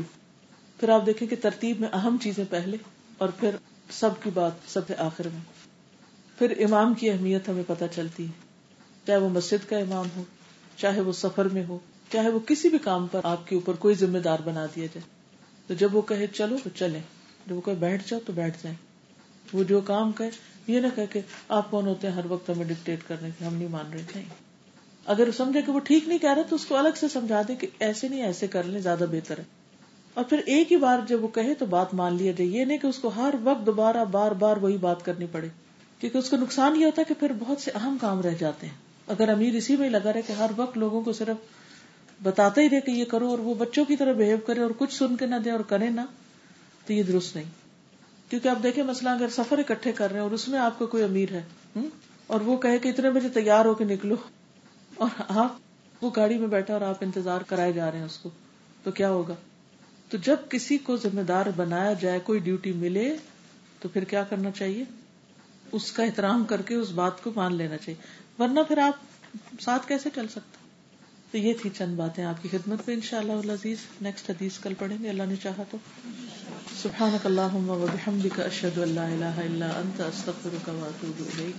پھر آپ دیکھیں کہ ترتیب میں اہم چیزیں پہلے اور پھر سب کی بات، سب سے آخر میں۔ پھر امام کی اہمیت ہمیں پتہ چلتی ہے۔ چاہے وہ مسجد کا امام ہو، چاہے وہ سفر میں ہو چاہے وہ کسی بھی کام پر آپ کے اوپر کوئی ذمہ دار بنا دیا جائے۔ تو جب وہ کہے چلو تو چلیں، جب وہ کہے بیٹھ جاؤ تو بیٹھ جائیں۔ وہ جو کام کہے، یہ نہ کہ کہ آپ کون ہوتے ہیں ہر وقت ہمیں ڈکٹیٹ کرنے کے ہم نہیں مان رہے۔ نہیں۔ اگر سمجھے کہ وہ ٹھیک نہیں کہہ رہا تو اس کو الگ سے سمجھا دے کہ ایسے نہیں، ایسے کر لیں، زیادہ بہتر ہے۔ اور پھر ایک ہی بار جب وہ کہے تو بات مان لیا جائے۔ یہ نہیں کہ اس کو ہر وقت دوبارہ بار بار وہی بات کرنی پڑے، کیونکہ اس کو نقصان یہ ہوتا ہے کہ پھر بہت سے اہم کام رہ جاتے ہیں۔ اگر امیر اسی میں لگا رہے کہ ہر وقت لوگوں کو صرف بتاتا ہی دے کہ یہ کرو اور وہ بچوں کی طرح بہیو کرے اور کچھ سن کے نہ دے اور کرے نہ، تو یہ درست نہیں۔ کیونکہ آپ دیکھیں مسئلہ اگر سفر اکٹھے کر رہے ہیں اور اس میں آپ کا کوئی امیر ہے اور وہ کہے کہ اتنے بجے تیار ہو کے نکلو، اور آپ وہ گاڑی میں بیٹھا اور آپ انتظار کرائے جا رہے ہیں اس کو، تو کیا ہوگا؟ تو جب کسی کو ذمہ دار بنایا جائے، کوئی ڈیوٹی ملے، تو پھر کیا کرنا چاہیے؟ اس کا احترام کر کے اس بات کو مان لینا چاہیے۔ ورنہ پھر آپ ساتھ کیسے چل سکتے؟ تو یہ تھی چند باتیں آپ کی خدمت میں، انشاءاللہ شاء اللہ عزیز نیکسٹ حدیث کل پڑھیں گے، اللہ نے چاہا تو۔ سبحانک اللہم و بحمدک، اشہد اللہ الہ الا انت، استغفرک و اتوب الیک۔